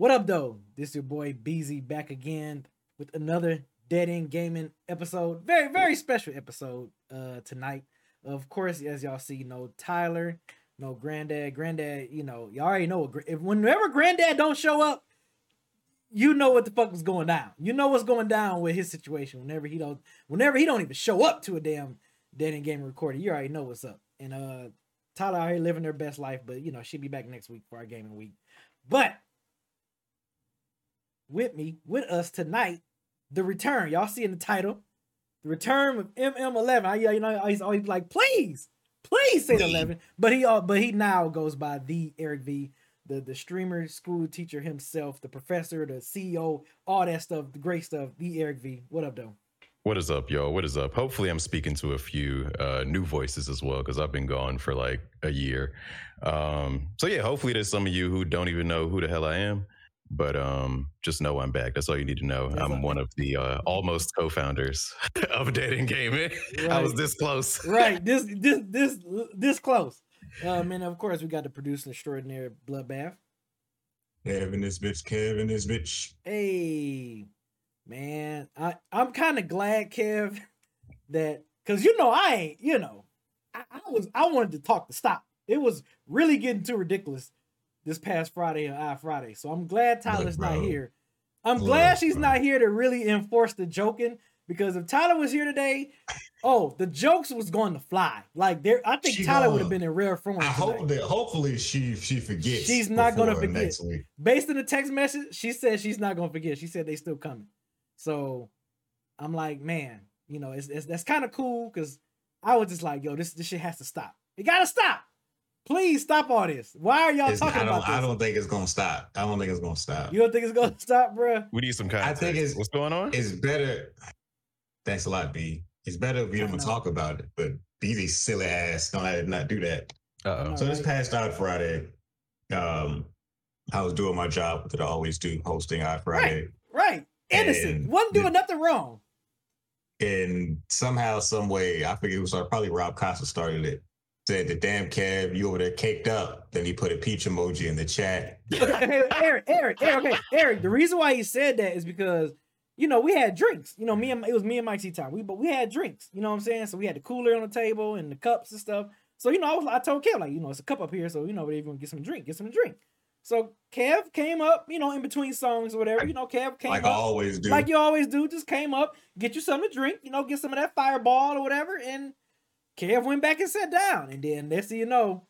What up, though? This is your boy Beezy back again with another Dead End Gaming episode. Very, very special episode uh tonight. Of course, as y'all see, no Tyler, no Granddad. Granddad, you know, y'all already know if whenever Granddad don't show up, you know what the fuck was going down. You know what's going down with his situation. Whenever he don't, whenever he don't even show up to a damn Dead End Gaming recording, you already know what's up. And uh Tyler out here living their best life, but you know she'll be back next week for our gaming week. But with me, with us tonight, the return. Y'all see in the title, the return of MM11. I, you know, he's always like, please, please say the 11. But he, uh, but he now goes by the Eric V, the the streamer, school teacher himself, the professor, the CEO, all that stuff, the great stuff. The Eric V. What up, though? What is up, y'all? What is up? Hopefully, I'm speaking to a few uh, new voices as well because I've been gone for like a year. Um, so yeah, hopefully there's some of you who don't even know who the hell I am but um, just know I'm back. That's all you need to know. I'm one of the uh, almost co-founders of Dead End Gaming. Right. I was this close. right, this this this this close. Um, and of course we got to produce an extraordinary Bloodbath. Kevin this bitch, Kevin this bitch. Hey, man, I I'm kind of glad, Kev, that because you know I ain't, you know, I, I was I wanted to talk to stop. It was really getting too ridiculous this past Friday and I Friday. So I'm glad Tyler's Look, not here. I'm Look, glad she's bro. not here to really enforce the joking because if Tyler was here today, oh, the jokes was going to fly. Like there, I think She Tyler would have been in rare form. I hope that hopefully she she forgets. She's not gonna forget. Based on the text message, she said she's not gonna forget. She said they still coming. So I'm like, man, you know, it's, it's that's kind of cool because I was just like, yo, this this shit has to stop. It gotta stop. Please stop all this. Why are y'all It's- talking I don't about this? I don't think it's gonna stop. I don't think it's gonna stop. You don't think it's gonna stop, bruh? We need some I context. think it's What's going on? It's better. Thanks a lot, B. It's better if we don't talk about it. But BZ silly ass don't have not do that. Uh-oh. So this past out Friday, um, I was doing my job that I always do, hosting Out Friday. Right. Innocent. And Wasn't doing the- nothing wrong. and somehow, some way, I forget it was probably Rob Costa started it. Said the damn Kev, you over there caked up. Then he put a peach emoji in the chat. Okay, hey, Eric, Eric, Eric, okay, Eric. The reason why he said that is because you know we had drinks. You know, me and it was me and Mike T time. We but we had drinks. You know what I'm saying? So we had the cooler on the table and the cups and stuff. So you know, I was I told Kev like you know it's a cup up here, so you know if you want get some drink, get some drink. So Kev came up, you know, in between songs or whatever. You know, Kev came like I always do. like you always do. Just came up, get you something to drink. You know, get some of that fireball or whatever. And Kev went back and sat down. And then next thing you know,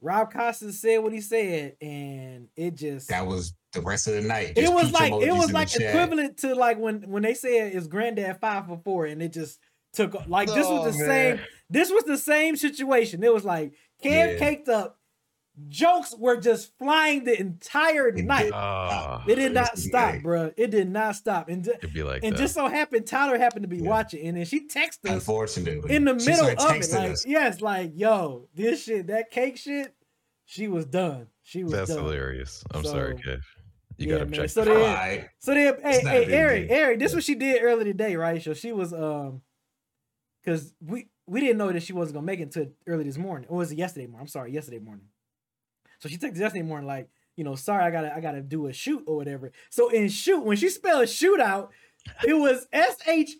Rob Costas said what he said, and it just that was the rest of the night. it was like it was in the like chat. equivalent to like when when they said is granddad five for four and it just took like this Oh, was the man. same this was the same situation it was like Kev Yeah. caked up jokes were just flying the entire It night did Ah, it did not stop great. bruh. it did not stop and, ju- it'd be like and just so happened Tyler happened to be Yeah. watching and then she texted us Unfortunately, in the middle of it like us. yes like yo this shit that cake shit she was done she was That's done hilarious. I'm sorry, So, Kev. You yeah, gotta man. check. So that then- out. So then, hey, It's not a hey, Eric, deal. Eric, this Yeah. what she did earlier today, right? So she was um, because we we didn't know that she wasn't gonna make it until early this morning, or was it yesterday morning? I'm sorry, yesterday morning. So she texted yesterday morning like, you know, sorry, I gotta I gotta do a shoot or whatever. So in shoot, when she spelled shootout, it was S H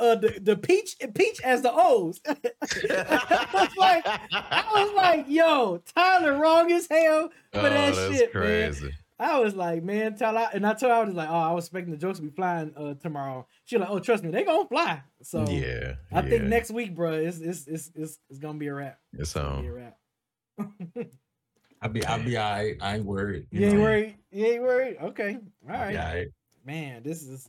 uh the, the peach peach as the O's. I was like, I was like, yo, Tyler wrong as hell for oh, that that's shit, crazy. man. I was like, man, Tyler, and I told her I was like, oh, I was expecting the jokes to be flying uh tomorrow. She like, oh, trust me, they gonna fly. So yeah, I think next week, bro, it's it's it's it's, it's gonna be a wrap. It's Gonna be a on. wrap. I'll be, I'll be all right. I ain't worried. You ain't know? worried? You ain't worried? Okay. All I'll right. be all right. Man, this is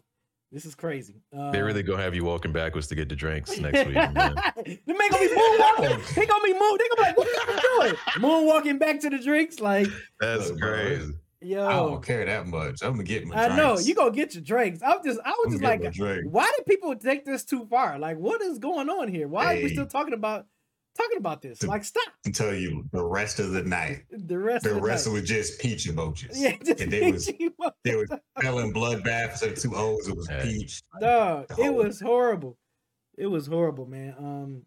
this is crazy. Uh, They really gonna have you walking backwards to get the drinks next week. Man. the man gonna be moonwalking. they gonna be moon. They gonna be like, what are you doing? Moonwalking back to the drinks, like, That's Look, bro, crazy. I don't care that much. I'm gonna get my. I know you gonna get your drinks. I was just, I was I'm just like, get my drink. why did people take this too far? Like, what is going on here? Why are we still talking about talking about this? The- Like, stop. I tell you, the rest of the night, The rest the of the rest night. was just peach emojis. yeah, just and they was peachy mo- they was spelling bloodbath to the two O's. It was Hey. peach. Dog, the it was horrible. It was horrible, man. Um,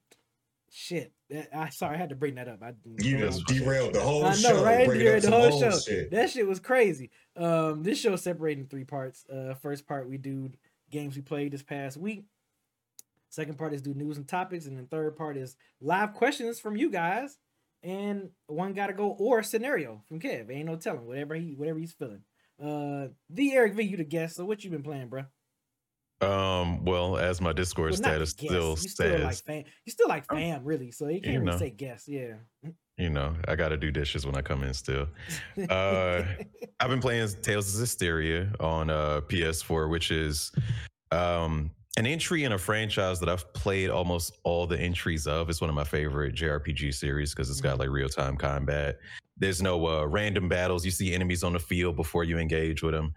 shit. That- I sorry, I had to bring that up. I You just derailed the whole I know, show. right? bringing Derailed the whole show. Shit. That shit was crazy. Um, this show separated in three parts. Uh, first part we do games we played this past week. Second part is do news and topics, and then third part is live questions from you guys, and one gotta go or scenario from Kev. Ain't no telling whatever he whatever he's feeling. Uh, the Eric V, you the guest. So what you been playing, bro? Um, well, as my Discord Well, status still still like says, fam. You still like fam, really. So you can't You really know. say guest. Yeah. you know, I gotta do dishes when I come in still. Uh, I've been playing Tales of Vesperia on uh, PS4, which is um, an entry in a franchise that I've played almost all the entries of. It's one of my favorite JRPG series because it's got like real time combat. There's no uh, random battles. You see enemies on the field before you engage with them.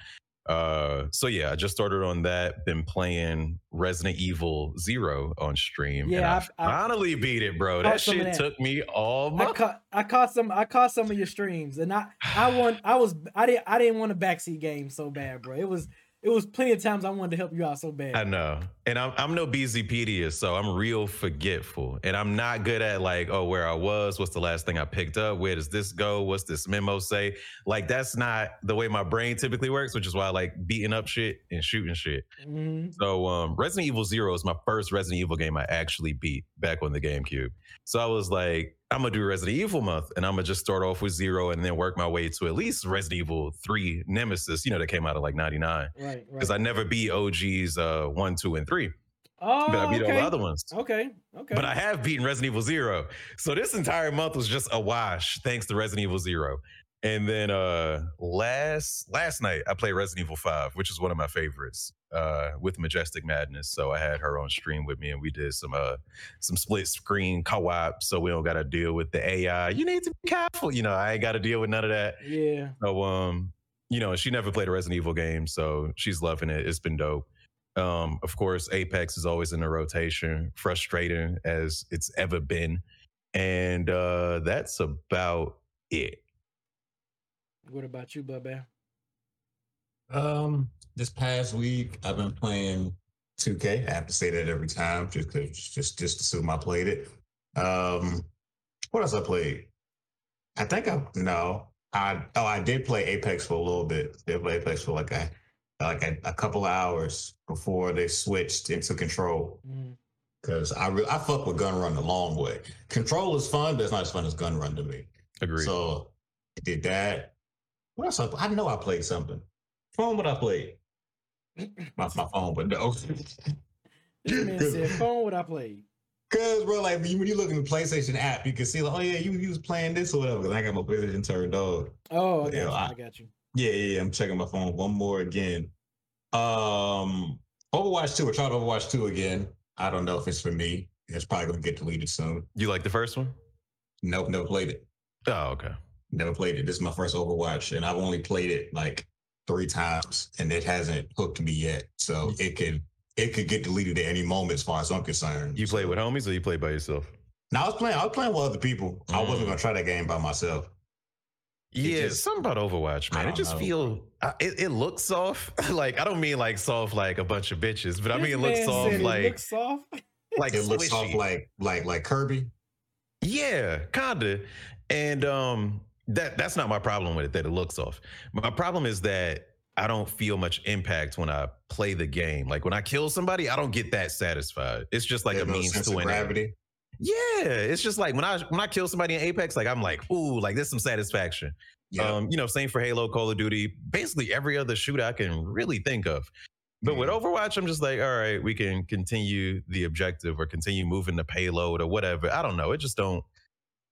Uh, so yeah, I just started on that. Been playing Resident Evil Zero on stream. and Yeah, I, I- I- finally beat it, bro. That shit that. took me all I month. caught I caught some I caught some of your streams and I I want I was I didn't I didn't want a backseat game so bad, bro. It was it was plenty of times I wanted to help you out so bad. I know. And I'm I'm no BZpedia, so I'm real forgetful. And I'm not good at like, oh, where I was, what's the last thing I picked up? Where does this go? What's this memo say? Like that's not the way my brain typically works, which is why I like beating up shit and shooting shit. Mhm. So um Resident Evil Zero is my first Resident Evil game I actually beat back on the GameCube. So I was like, I'm gonna do Resident Evil month and I'm gonna just start off with zero and then work my way to at least Resident Evil 3 Nemesis, you know, that came out of like 99. Right, Because right. I never beat OG's uh one, two, and three. Oh, But I beat all the other ones. Okay, okay. But I have beaten Resident Evil Zero. So this entire month was just a wash thanks to Resident Evil Zero. And then uh last last night I played Resident Evil 5, which is one of my favorites, uh, with Majestic Madness. So I had her on stream with me and we did some uh some split screen co-op so we don't gotta deal with the AI. You need to be careful. You know, I ain't gotta deal with none of that. yeah. So um, you know, she never played a Resident Evil game, so she's loving it. It's been dope. Um, of course, Apex is always in the rotation, frustrating as it's ever been. And uh that's about it. What about you, Bubba? Um, this past week I've been playing 2K. I have to say that every time, just 'cause- just just to assume I played it. Um, what else I played? I think I no. I oh I did play Apex for a little bit. Did play Apex for like a like a, a couple of hours before they switched into Control. Mm. Cause I re- I fuck with Gun Run the long way. Control is fun, but it's not as fun as Gun Run to me. Agreed. So I did that. What else? I, I know I played something. Phone, what I played? My, my phone, but no. This man said, "Phone what I played." Cause bro, like when you, when you look in the PlayStation app, you can see like, oh yeah, you, you was playing this or whatever. 'Cause I got my PlayStation turned on. Oh, I got Yeah, you. I- I got you. Yeah, yeah, yeah. I'm checking my phone. One more again. Um, Overwatch two. I tried Overwatch two again. I don't know if it's for me. It's probably gonna get deleted soon. you like the first one? Nope, never played it. Oh, okay. Never played it. This is my first Overwatch, and I've only played it like three times, and it hasn't hooked me yet. So it could it could get deleted at any moment, as far as I'm concerned. You play with homies or you play by yourself? No, I was playing. I was playing with other people. I wasn't Mm. gonna try that game by myself. It Yeah, just- something about Overwatch, I man. It just know. feel uh, it, it looks soft. like I don't mean like soft like a bunch of bitches, but I mean This it looks man soft said it like looks soft. like It looks soft like like like Kirby. Yeah, kinda. And um that that's not my problem with it that it looks off. My problem is that I don't feel much impact when I play the game. Like when I kill somebody, I don't get that satisfied. It's just like There's a no means sense to of an end. Yeah, it's just like when I when I kill somebody in Apex, like I'm like, ooh, like there's some satisfaction. Yeah. Um, you know, same for Halo, Call of Duty, basically every other shoot I can really think of. But with Overwatch, I'm just like, all right, we can continue the objective or continue moving the payload or whatever. I don't know. It just don't.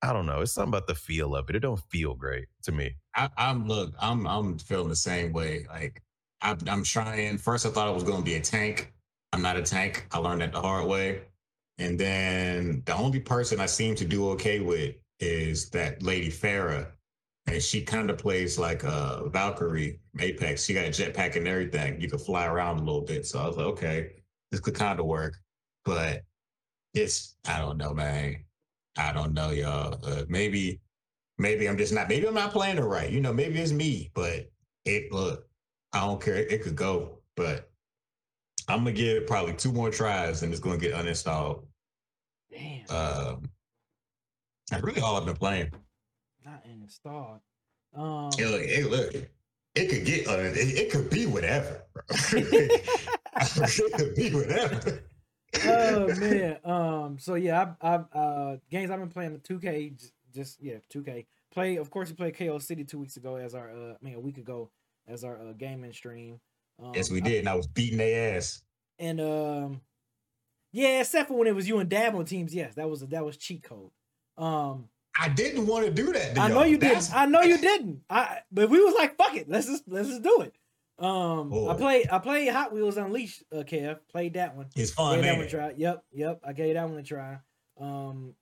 I don't know. It's something about the feel of it. It don't feel great to me. I, I'm look, I'm I'm feeling the same way. Like I'm, I'm trying. First, I thought I was going to be a tank. I'm not a tank. I learned that the hard way. And then the only person I seem to do okay with is that lady Pharah, and she kind of plays like a Valkyrie Apex. She got a jetpack and everything. You could fly around a little bit. So I was like, okay, this could kind of work. But it's I don't know, man. I don't know, y'all. Uh, maybe maybe I'm just not maybe I'm not playing it right. You know, maybe it's me, but it look, I don't care. It, could go, but I'm gonna give it probably two more tries and it's gonna get uninstalled. Damn, Um that's really all I've been playing. not installed. Um, It look, it look, it could get un- it, it could be whatever. it could be whatever. oh man. Um. So yeah, I, I uh games I've been playing the 2K. j- Just yeah, 2K. Play. Of course, we played KO City two weeks ago as our. Uh, I mean, a week ago as our uh, gaming stream. Um, Yes, we I- did, and I was beating their ass. and um, yeah, except for when it was you and Dab on teams. Yes, that was that was cheat code. Um, I didn't want to do that. I know y'all. you That's- didn't. I know you didn't. I but we was like, fuck it, let's just let's just do it. Um, I played I played Hot Wheels Unleashed. Uh, Kev played that one. It's fun, Gave that man. one try. Yep, yep. I gave that one a try. Um,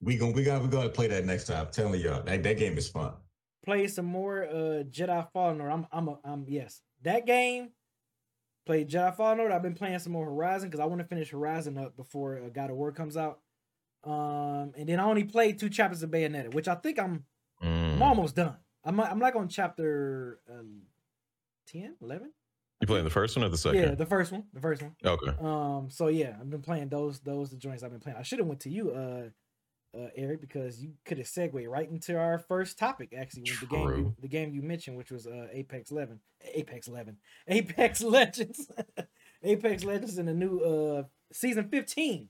We gonna we gotta we gonna play that next time. I'm telling y'all that, that game is fun. Play some more uh Jedi Fallen Order. I'm I'm a, I'm yes. That game played Jedi Fallen Order. I've been playing some more Horizon because I want to finish Horizon up before uh, God of War comes out. Um, and then I only played two chapters of Bayonetta, which I think I'm I'm Mm. almost done. I'm I'm like on chapter um, 10, 11? You playing the first one or the second? Yeah, the first one, the first one. okay. Um, so yeah, I've been playing those those the joints I've been playing. I should have went to you, uh, uh, Eric, because you could have segued right into our first topic. Actually, with the game you, the game you mentioned, which was uh, Apex Eleven, Apex Eleven, Apex Legends, Apex Legends in the new uh season fifteen,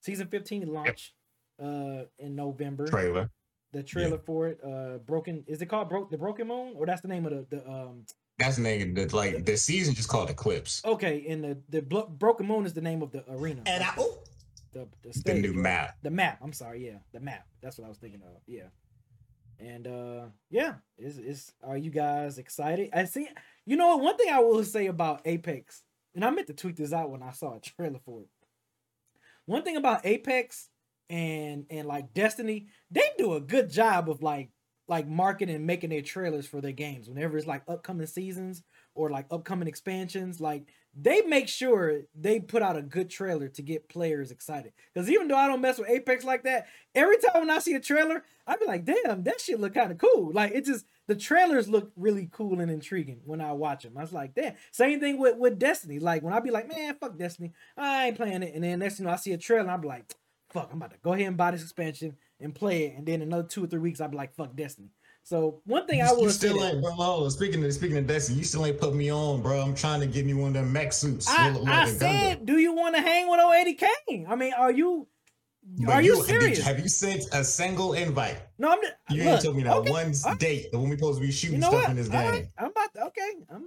season fifteen launch uh in November. Trailer. The trailer for it, uh, broken. Is it called broke the Broken Moon, or that's the name of the the um That's the name. That's like the season just called Eclipse. Okay, and the the Blo- Broken Moon is the name of the arena. And I, oh, the the, the new map. The map. I'm sorry. Yeah, the map. That's what I was thinking of. Yeah. And uh yeah, is is are you guys excited? I see. You know what? One thing I will say about Apex, and I meant to tweet this out when I saw a trailer for it. One thing about Apex and and like Destiny, they do a good job of like like marketing and making their trailers for their games whenever it's like upcoming seasons or like upcoming expansions like they make sure they put out a good trailer to get players excited. Because even though i don't mess with apex like that every time when i see a trailer i be like damn that shit look kind of cool. Like it just the trailers look really cool and intriguing when i watch them i was like damn. Same thing with with destiny. Like when i be like man fuck destiny. I ain't playing it. And then next you know, i see a trailer i'm like fuck i'm about to go ahead and buy this expansion and play it. And then another two or three weeks i'll be like fuck destiny so one thing You, i will you still ain't, bro. hold Speaking of speaking of Destiny, you still ain't put me on, bro. I'm trying to get me one of them mech suits. I, I said, Gundam. do you want to hang with 080 Kane? I mean, are you But are you did serious? have you sent a single invite? no, I'm just, You look, ain't told me that okay, one right, date when we supposed to be You shooting know stuff what? in this All right, game. I'm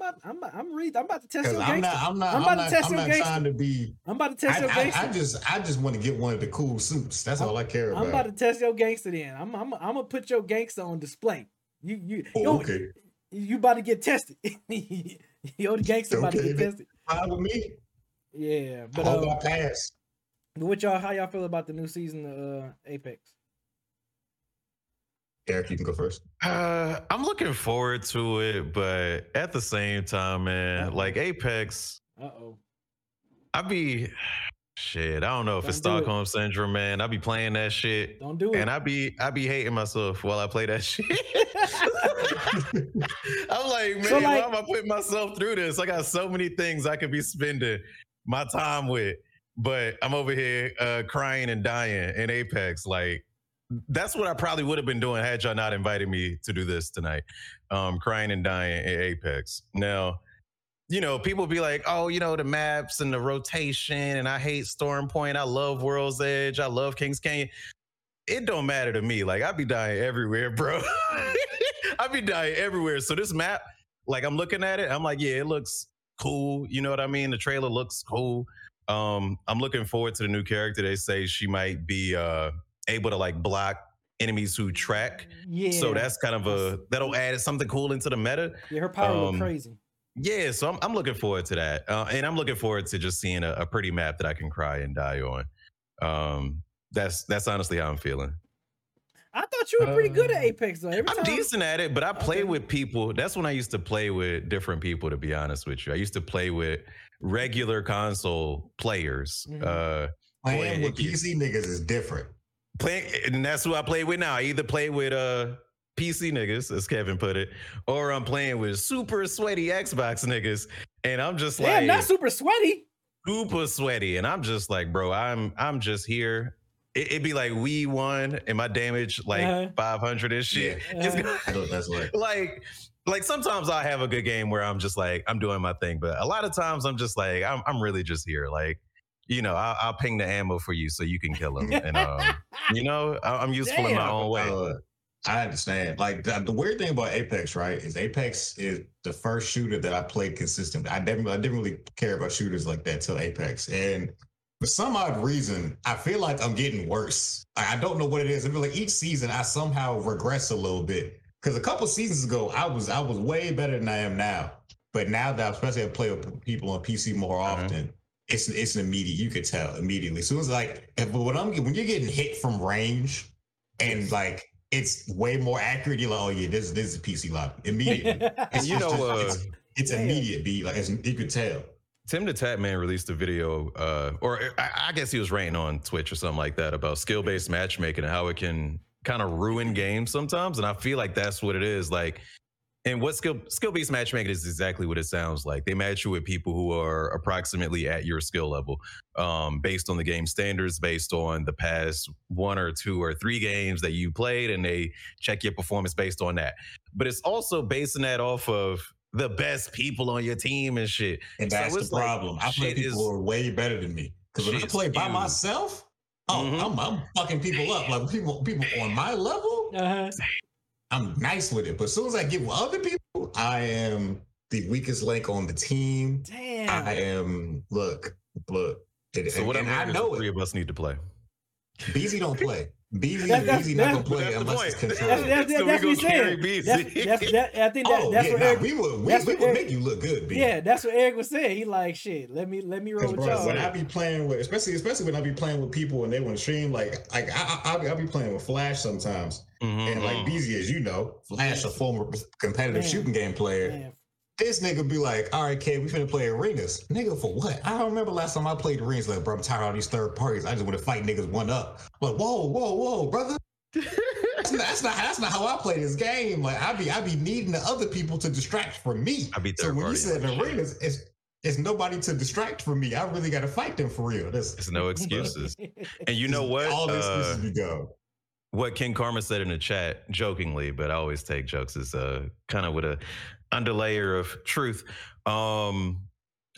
about. I'm about I'm read I'm about to test your I'm gangster. not, I'm not, I'm I'm about not, to test I'm your not gangster. trying to be. I'm about to test I, your I, gangster. I just, I just want to get one of the cool suits. That's all I care about. I'm about. to test your gangster then. I'm I'm I'm gonna put your gangster on display. You you Oh, yo, okay, you about to get tested. yo, the gangster about to get tested. fine with me. Yeah, but Hope uh, I pass. what y'all how y'all feel about the new season of uh, Apex? Eric, you can go first. Uh, I'm looking forward to it, but at the same time, man, Uh-oh. like Apex, Uh oh. I be shit. I don't know if it's Don't do it. Stockholm syndrome, man. I be playing that shit, Don't do it. and I be I be hating myself while I play that shit. I'm like, man, So, like- why am I putting myself through this? I got so many things I could be spending my time with, but I'm over here uh, crying and dying in Apex. Like, that's what I probably would have been doing had y'all not invited me to do this tonight. Um, crying and dying in Apex. Now, you know, people be like, oh, you know, the maps and the rotation, and I hate Storm Point. I love World's Edge. I love Kings Canyon. It don't matter to me. Like I be dying everywhere, bro. I be dying everywhere. So this map, like I'm looking at it, I'm like, yeah, it looks cool. You know what I mean? The trailer looks cool. Um, I'm looking forward to the new character. They say she might be uh able to like block enemies who track. Yeah. So that's kind of a that'll add something cool into the meta. yeah, her power look um, crazy. Yeah, so I'm I'm looking forward to that, uh, and I'm looking forward to just seeing a, a pretty map that I can cry and die on. Um, that's that's honestly how I'm feeling. I thought you were pretty good at uh, Apex though. Every I'm time, decent at it, but I play Okay. with people. That's when I used to play with different people. To be honest with you, I used to play with regular console players. Mhm. Uh, Playing with PC niggas is different. Playing, and that's who I play with now. I either play with uh PC niggas, as Kevin put it, or I'm playing with super sweaty Xbox niggas, and I'm just Damn, like not super sweaty. super sweaty, and I'm just like, bro, I'm I'm just here. It, it'd be like we won, and my damage like Uh-huh. 500 and shit. It's Uh-huh. gonna- I know that's like like sometimes I have a good game where I'm just like I'm doing my thing, but a lot of times I'm just like I'm I'm really just here. Like you know, I'll, I'll ping the ammo for you so you can kill him, and um, you know, I- I'm useful in my own way. Uh, I understand. Like the, the weird thing about Apex, right, is Apex is the first shooter that I played consistently. I didn't, I didn't really care about shooters like that till Apex, and for some odd reason, I feel like I'm getting worse. I, I don't know what it is. I feel like each season I somehow regress a little bit. Because a couple seasons ago, I was I was way better than I am now. But now that I especially I play with people on PC more Uh-huh. often, it's it's an immediate. You could tell immediately. So soon as like, but when I'm when you're getting hit from range, and like it's way more accurate, you're like, oh yeah, this this is a PC lobby immediately. And you know, uh, it's, it's immediate. Be like it's, you could tell. TimTheTatman released a video, uh, or I, I guess he was ranting on Twitch or something like that about skill based matchmaking and how it can kind of ruin games sometimes. And I feel like that's what it is. Like, and what skill skill based matchmaking is exactly what it sounds like. They match you with people who are approximately at your skill level, um, based on the game standards, based on the past one or two or three games that you played, and they check your performance based on that. But it's also basing that off of the best people on your team and shit. And So that's the like, problem. I play shit people is- who are way better than me. Because when I play by huge. myself, oh, Mhm. I'm, I'm fucking people up. Like people, people on my level, Uh-huh. I'm nice with it. But as soon as I get with other people, I am the weakest link on the team. Damn. I am look, look. And, So what I'm and I know three it. of us need to play. BZ don't play. BZ, That- that's- BZ not gonna play that's the unless point. it's That's, controlled. that's, So we that's what he's gonna carry saying. BZ. That's, that's, that, I think that, oh, that's yeah, what nah, Eric, we would, we, that's we would Eric- make you look good, B. yeah, that's what Eric was saying. He like, shit, let me let me roll Because with bro, y'all. when I be playing with, especially especially when I be playing with people and they want to stream, like like I, I, I'll, be, I'll be playing with Flash sometimes, Mhm, and like mhm. BZ, as you know, Flash, a former competitive Man. shooting game player. Man, This nigga be like, all right, K, we finna play arenas. Nigga, for what? I don't remember last time I played arenas. Like, bro, I'm tired of all these third parties. I just want to fight niggas one up. Like, whoa, whoa, whoa, brother. That's not, that's not that's not how I play this game. Like, I be I be needing the other people to distract from me. I be So third when you said arenas, it's it's nobody to distract from me. I really got to fight them for real. That's There's no excuses. And you know what? All the Uh, excuses be go. what King Karma said in the chat, jokingly, but I always take jokes as uh, kind of with a underlayer of truth. Um,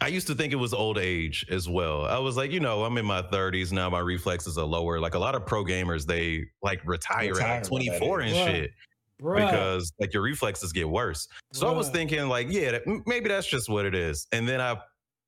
I used to think it was old age as well. I was like, you know, I'm in my 30s now. My reflexes are lower. Like a lot of pro gamers, they like retire, Retire at that 24 and age. shit Bruh. because like your reflexes get worse. So I was thinking, like, yeah, that, maybe that's just what it is. And then I,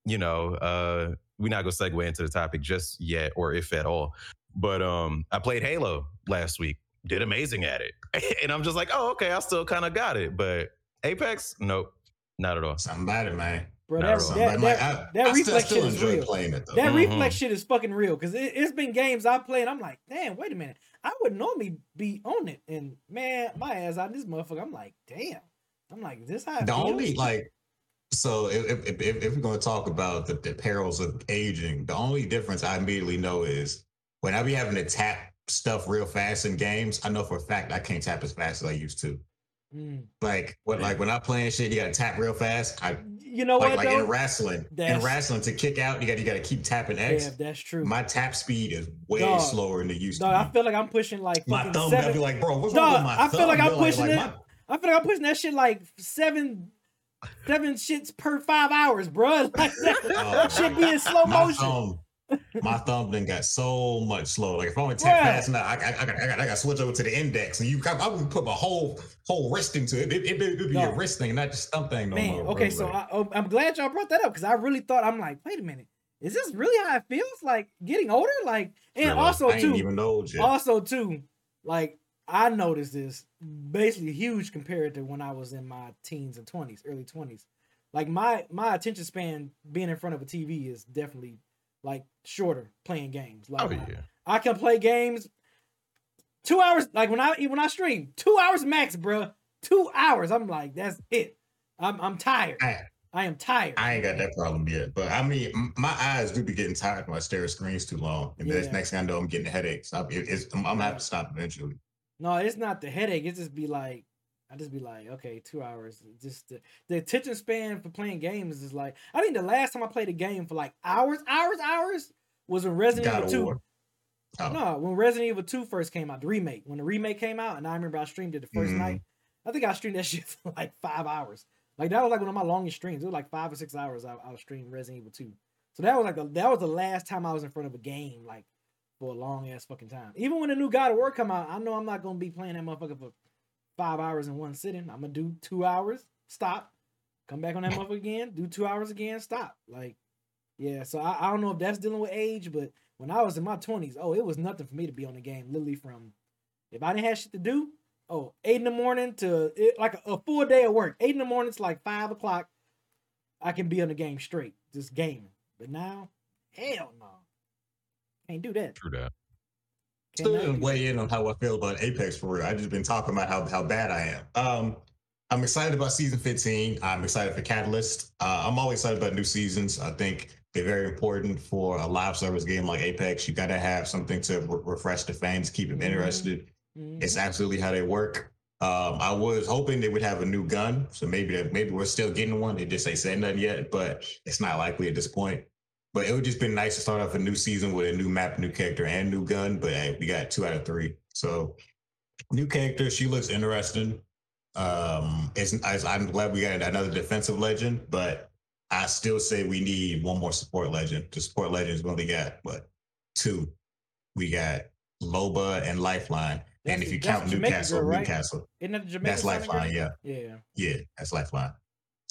you know, uh, we're not gonna segue into the topic just yet, or if at all. But um, I played Halo last week, did amazing at it, and I'm just like, oh, okay, I still kind of got it. But Apex, nope, not at all. Something about it, man. Bro, that, at that, Something that, about it. that I, I still, reflex still shit is real. playing it though. That Mhm. reflex shit is fucking real because it, it's been games I play and I'm like, damn, wait a minute. I would normally be on it. And man, my ass out this motherfucker. I'm like, damn. I'm like, is this how it the feels? only like so if if, if, if we're going to talk about the, the perils of aging the only difference i immediately know is when i be having to tap stuff real fast in games i know for a fact i can't tap as fast as i used to Mm. like what like when i'm playing shit you gotta tap real fast i You know like, what like though? in wrestling in wrestling to kick out you gotta you gotta keep tapping x yeah, that's true. my tap speed is way Dog. slower than it used Dog, to I feel like I'm pushing like my thumb seven. be like bro what's Dog, wrong with my I feel thumb? like I'm pushing it. my- I feel like I'm pushing that shit like seven. seven shits per five hours, bro. Like that Oh, should be in slow motion. thumb, my thumb then got so much slower. Like if I only tap fast enough, I, I, I, got, I, got, I got to switch over to the index. And you, I, I would put my whole whole wrist into it. It, it, it, would be No. a wrist thing, not just thumb thing no Man, more. okay, bro. so I, oh, I'm glad y'all brought that up because I really thought I'm like, wait a minute, is this really how it feels? Like getting older, like, and also I ain't too, even know yet. also too, like I noticed this basically huge compared to when I was in my teens and twenties, early twenties. Like my my attention span being in front of a TV is definitely like shorter playing games. Like Oh yeah. I can play games two hours. Like when I when I stream, two hours max, bro. Two hours. I'm like, that's it. I'm I'm tired. I, I am tired. I ain't got that problem yet. But I mean, my eyes do be getting tired when I stare at screens too long. And Yeah. that's next thing I know, I'm getting headaches. I, it, it's, I'm, I'm gonna have to stop eventually. No, it's not the headache. It just be like, I just be like, okay, two hours. Just the, the attention span for playing games is like, I think the last time I played a game for like hours, hours, hours was when Resident God Evil 2. War. Oh. No, when Resident Evil 2 first came out, the remake. When the remake came out, and I remember I streamed it the 1st Mhm. night. I think I streamed that shit for like five hours. Like that was like one of my longest streams. It was like five or six hours I, I was streaming Resident Evil 2. So that was like the, that was the last time I was in front of a game like for a long ass fucking time. Even when the new God of War come out, I know I'm not gonna be playing that motherfucker for five hours in one sitting. I'm gonna do two hours, stop, come back on that motherfucker again, do two hours again, stop. Like, yeah. So I, I don't know if that's dealing with age, but when I was in my twenties, oh, it was nothing for me to be on the game. Literally from if I didn't have shit to do, oh, eight in the morning to it, like a, a full day of work. Eight in the morning to like five o'clock, I can be on the game straight, just gaming. But now, hell no, can't do that. True that. Still didn't weigh in on how I feel about Apex for real. I've just been talking about how, how bad I am. Um, I'm excited about season 15. I'm excited for Catalyst. Uh, I'm always excited about new seasons. I think they're very important for a live service game like Apex. You got to have something to re- refresh the fans, keep them Mhm. interested. Mhm. It's absolutely how they work. Um, I was hoping they would have a new gun, so maybe maybe we're still getting one. They just ain't said nothing yet, but it's not likely at this point. But it would just been nice to start off a new season with a new map, new character, and new gun. But hey, we got two out of three, so new character. She looks interesting. Um, it's, it's I'm glad we got another defensive legend, but I still say we need one more support legend. The support legends we only got what two? We got Loba and Lifeline. That's and if you count Newcastle, girl, right? Newcastle, Isn't that the Jamaican that's sounding girl? Lifeline. Yeah, Yeah. yeah, that's Lifeline.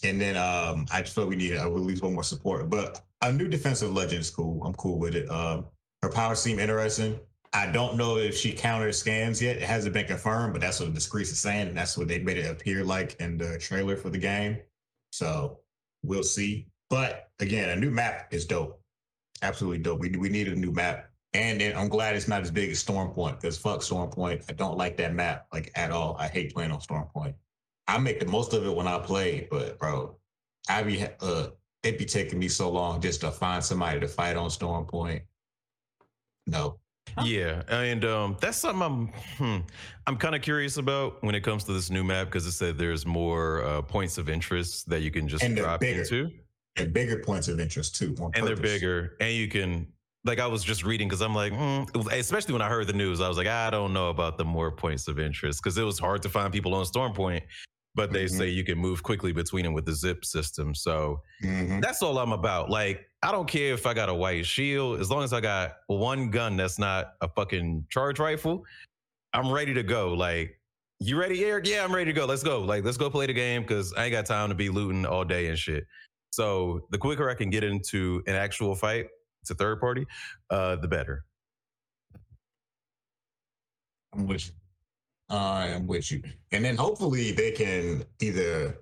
And then um, I just feel we need at least one more support. But a new defensive legend is cool. I'm cool with it. Um, her powers seem interesting. I don't know if she counters scans yet. It hasn't been confirmed, but that's what the Discreet is saying, and that's what they made it appear like in the trailer for the game. So we'll see. But again, a new map is dope. Absolutely dope. We we need a new map. And then I'm glad it's not as big as Storm Point because fuck Storm Point. I don't like that map like at all. I hate playing on Storm Point. I make the most of it when I play, but bro, I be uh it be taking me so long just to find somebody to fight on Storm Point. No. Yeah, and um, that's something I'm hmm, I'm kind of curious about when it comes to this new map because it said there's more uh, points of interest that you can just And drop bigger. into, And bigger points of interest too. on and they're bigger, and you can like I was just reading because I'm like, hmm, especially when I heard the news, I was like, I don't know about the more points of interest because it was hard to find people on Storm Point, but they Mhm. say you can move quickly between them with the zip system, so. Mhm. That's all I'm about. Like, I don't care if I got a white shield, as long as I got one gun that's not a fucking charge rifle, I'm ready to go. Like, you ready, Eric? Yeah, I'm ready to go. Let's go. Like, let's go play the game because I ain't got time to be looting all day and shit. So the quicker I can get into an actual fight, it's a third party, uh, the better. I'm with you. I am with you. And then hopefully they can either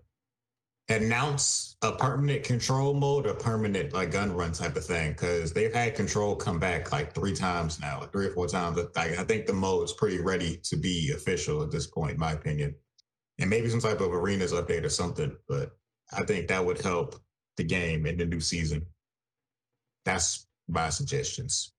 announce a permanent control mode or permanent like gun run type of thing because they've had control come back like three times now, like three or four times. I, I think the mode's pretty ready to be official at this point, in my opinion. And maybe some type of arenas update or something, but I think that would help the game in the new season. That's my suggestions.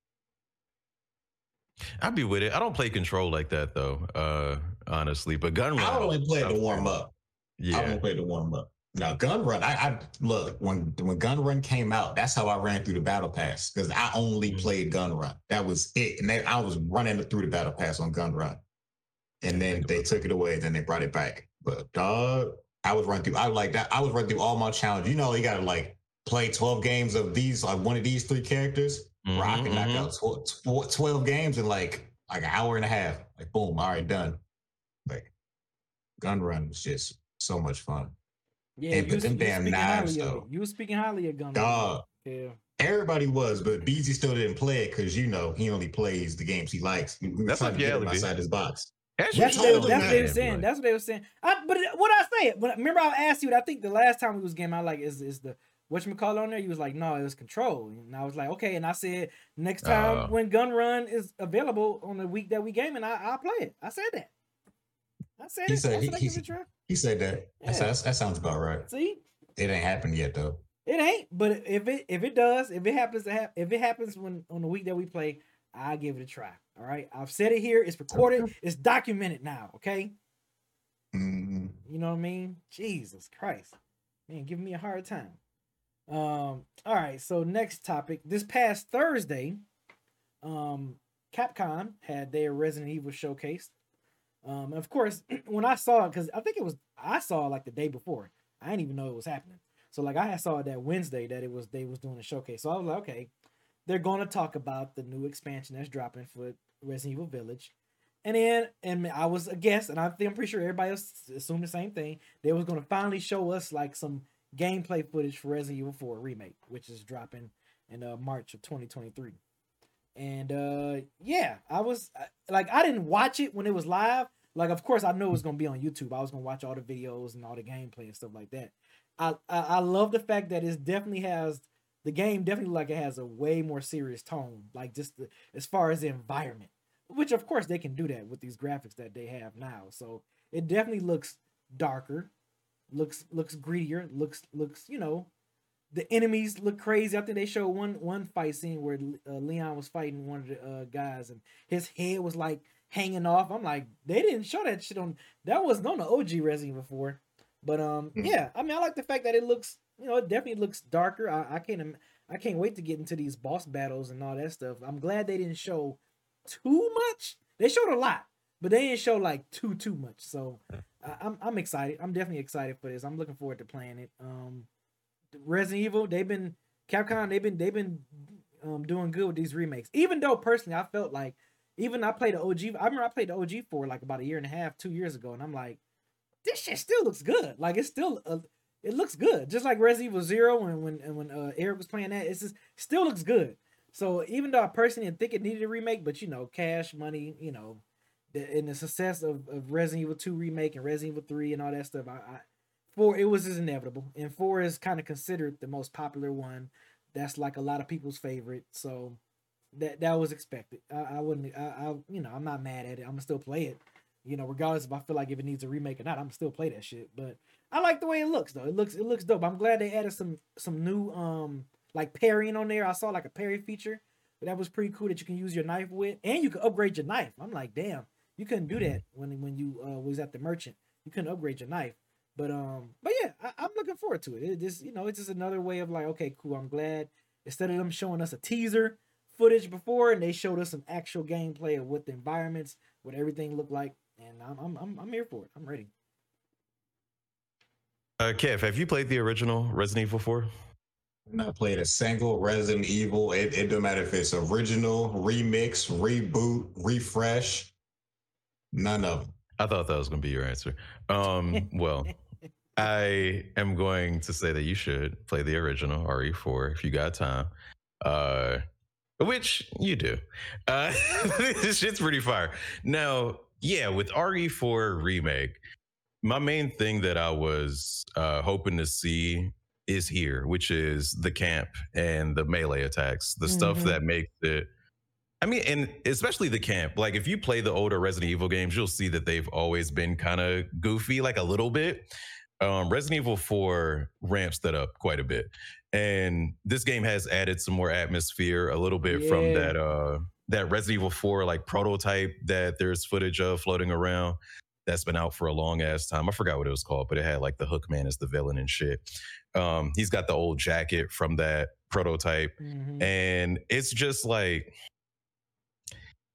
I'd be with it. I don't play control like that though, uh, honestly. But gun run, I only play to warm up. I Yeah. won't play to warm up. Now, Gun Run, I, I look when when Gun Run came out. That's how I ran through the battle pass because I only Mhm. played Gun Run. That was it, and then I was running through the battle pass on Gun Run, and then they took it away. Then they brought it back. But dog, I would run through. I like that. I would run through all my challenges. You know, you gotta like play twelve games of these, like one of these three characters. Mm-hmm, Bro, I can knock mm-hmm. out tw- 12 games in like like an hour and a half. Like boom, all right, done. Like gun run was just so much fun. Yeah, and, but them damn knives though. You were speaking highly of gun. Dog. Yeah. Everybody was, but Beezy still didn't play it because you know he only plays the games he likes. That's like yeah, outside his box. That's, that's, what, they, that's what they were saying. That's what they were saying. I, but what I say, but remember I asked you. I think the last time we was game, I like is is the what you call on there? You was like, no, it was control. And I was like, okay. And I said, next time uh, when Gun Run is available on the week that we game, and I, I'll play it. I said that. I said he it. Said, he, he, he, said that. Yeah. That, that sounds about right. See, it ain't happened yet though. It ain't. But if it if it does, if it happens to have, if it happens when on the week that we play, I'll give it a try. All right. I've said it here. It's recorded. It's documented now. Okay. Mm-hmm. You know what I mean? Jesus Christ, man, giving me a hard time. Um, all right, so next topic. This past Thursday, um, Capcom had their Resident Evil showcase. Um, of course, when I saw it, because I think it was I saw it like the day before. I didn't even know it was happening. So like I saw it that Wednesday that it was they was doing a showcase. So I was like, okay, they're gonna talk about the new expansion that's dropping for Resident Evil Village. And then and I was a guest, and I think I'm pretty sure everybody else assumed the same thing. They was gonna finally show us like some gameplay footage for Resident Evil 4 remake, which is dropping in uh, March of 2023. And uh, yeah, I was like, I didn't watch it when it was live. Like, of course, I knew it was gonna be on YouTube. I was gonna watch all the videos and all the gameplay and stuff like that. I I, I love the fact that it definitely has the game definitely like it has a way more serious tone, like just the, as far as the environment, which of course they can do that with these graphics that they have now. So it definitely looks darker looks looks greedier, looks looks you know, the enemies look crazy. I think they showed one one fight scene where uh, Leon was fighting one of the uh, guys and his head was like hanging off. I'm like, they didn't show that shit on that wasn't on the OG Resident before. But um, mm-hmm. yeah, I mean, I like the fact that it looks, you know, it definitely looks darker. I, I can't, I can't wait to get into these boss battles and all that stuff. I'm glad they didn't show too much. They showed a lot, but they didn't show like too too much. So I, am I'm excited. I'm definitely excited for this. I'm looking forward to playing it. Um, Resident Evil, they've been Capcom, they've been they've been um doing good with these remakes. Even though personally, I felt like even I played the OG. I remember I played the OG for like about a year and a half, two years ago, and I'm like, this shit still looks good. Like it's still uh, it looks good, just like Resident Evil Zero when when and when uh, Eric was playing that. It's just still looks good. So even though I personally didn't think it needed a remake, but you know, cash money, you know, the, in the success of, of Resident Evil 2 remake and Resident Evil 3 and all that stuff, I, I four it was just inevitable. And four is kind of considered the most popular one. That's like a lot of people's favorite. So that that was expected. I, I wouldn't I, I you know, I'm not mad at it. I'm gonna still play it. You know, regardless if I feel like if it needs a remake or not, I'm still play that shit. But I like the way it looks though. It looks it looks dope. I'm glad they added some some new um like parrying on there. I saw like a parry feature. But that was pretty cool that you can use your knife with and you can upgrade your knife. I'm like, damn, you couldn't do that when when you uh, was at the merchant. You couldn't upgrade your knife. But um, but yeah, I, am looking forward to it. It just you know, it's just another way of like, okay, cool. I'm glad instead of them showing us a teaser footage before, and they showed us some actual gameplay of what the environments, what everything looked like, and I'm I'm I'm, I'm here for it. I'm ready. Uh, Kev, have you played the original Resident Evil 4? not played a single Resident Evil. It, it don't matter if it's original, remix, reboot, refresh. None of them. I thought that was going to be your answer. Um, well, I am going to say that you should play the original RE4 if you got time. Uh, which you do. Uh, this shit's pretty fire. Now, yeah, with RE4 remake, my main thing that I was uh, hoping to see is here, which is the camp and the melee attacks, the mm-hmm. stuff that makes it I mean, and especially the camp. Like, if you play the older Resident Evil games, you'll see that they've always been kind of goofy, like a little bit. Um, Resident Evil 4 ramps that up quite a bit. And this game has added some more atmosphere a little bit yeah. from that uh that Resident Evil 4 like prototype that there's footage of floating around that's been out for a long ass time. I forgot what it was called, but it had like the Hookman as the villain and shit. Um, he's got the old jacket from that prototype. Mm-hmm. And it's just like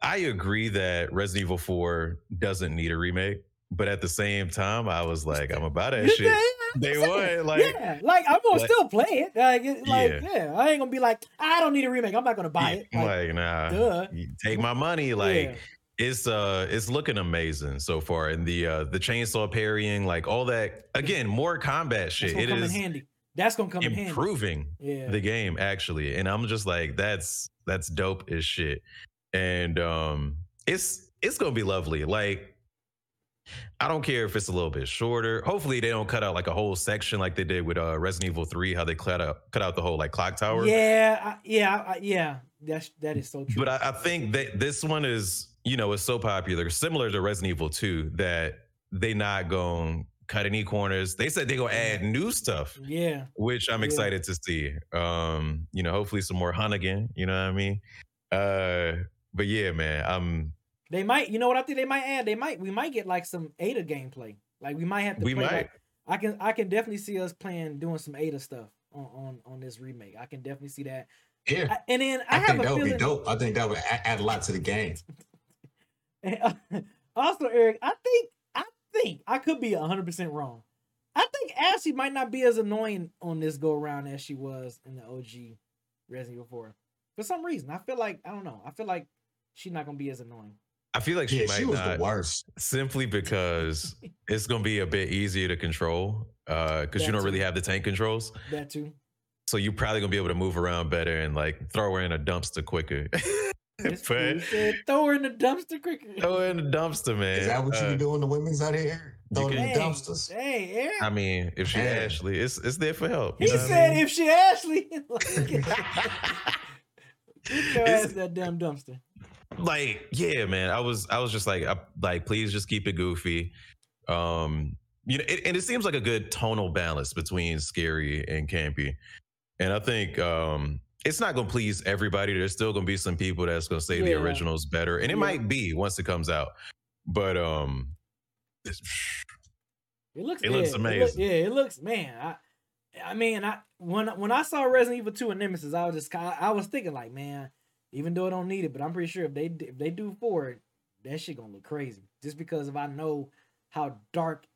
I agree that Resident Evil 4 doesn't need a remake. but at the same time, I was like, I'm about that shit. Day yeah, one, like, yeah, like I'm gonna like- still play it. Like, it, like Yeah. yeah. I ain't gonna be like, I don't need a remake. I'm not gonna buy it. Like, like, nah, duh. take my money. Like, yeah. it's uh it's looking amazing so far and the uh the chainsaw parrying like all that again more combat that's shit come in handy. That's gonna come in handy. improving the game actually and i'm just like that's that's dope as shit and um it's it's gonna be lovely like I don't care if it's a little bit shorter. Hopefully, they don't cut out like a whole section like they did with uh, Resident Evil Three, how they cut out cut out the whole like clock tower. Yeah, I, yeah, I, yeah. That's that is so true. But I, I think that this one is, you know, is so popular, similar to Resident Evil 2, that they not gonna cut any corners. They said they gonna add new stuff, yeah, which I'm Yeah. excited to see. Um, you know, hopefully some more hunt again. You know what I mean? Uh, but yeah, man, I'm they might. You know what I think they might add? They might. We might get like some Ada gameplay. Like we might have to. we play, might. like- I can. I can definitely see us playing doing some Ada stuff on on on this remake. I can definitely see that. Yeah, I- and then I, I, have think a that would be dope. I think that would add a lot to the game. also, Eric, I think I think I could be hundred percent wrong. I think Ashley might not be as annoying on this go around as she was in the OG Resident Evil 4. For some reason, I feel like I don't know. I feel like she's not gonna be as annoying. I feel like she Yeah, might she was not the worst. simply because it's gonna be a bit easier to control. Uh, because you don't too. really have the tank controls. That too. So you're probably gonna be able to move around better and like throw her in a dumpster quicker. But said, throw her in the dumpster quicker. throw her in the dumpster, man. Is that what you Uh, be doing to women's out here? you Throwing in Hey, dumpsters. hey, Eric. I mean, if she Yeah. Ashley, it's it's there for help. he you know what I said mean? if she Ashley, like, get your It's- ass that damn dumpster. Like yeah man i was i was just like I, like please just keep it goofy um you know it, and it seems like a good tonal balance between scary and campy and i think um it's not to please everybody there's still to be some people that's to say the Yeah. original's better and it Yeah. might be once it comes out but um It looks. It looks yeah, look- amazing. yeah, it looks. Man, I, I mean, I when when I saw Resident Evil Two and Nemesis, I was just kind. I was thinking like, man, even though I don't need it, but I'm pretty sure if they if they do four, that shit gonna look crazy. Just because if I know how dark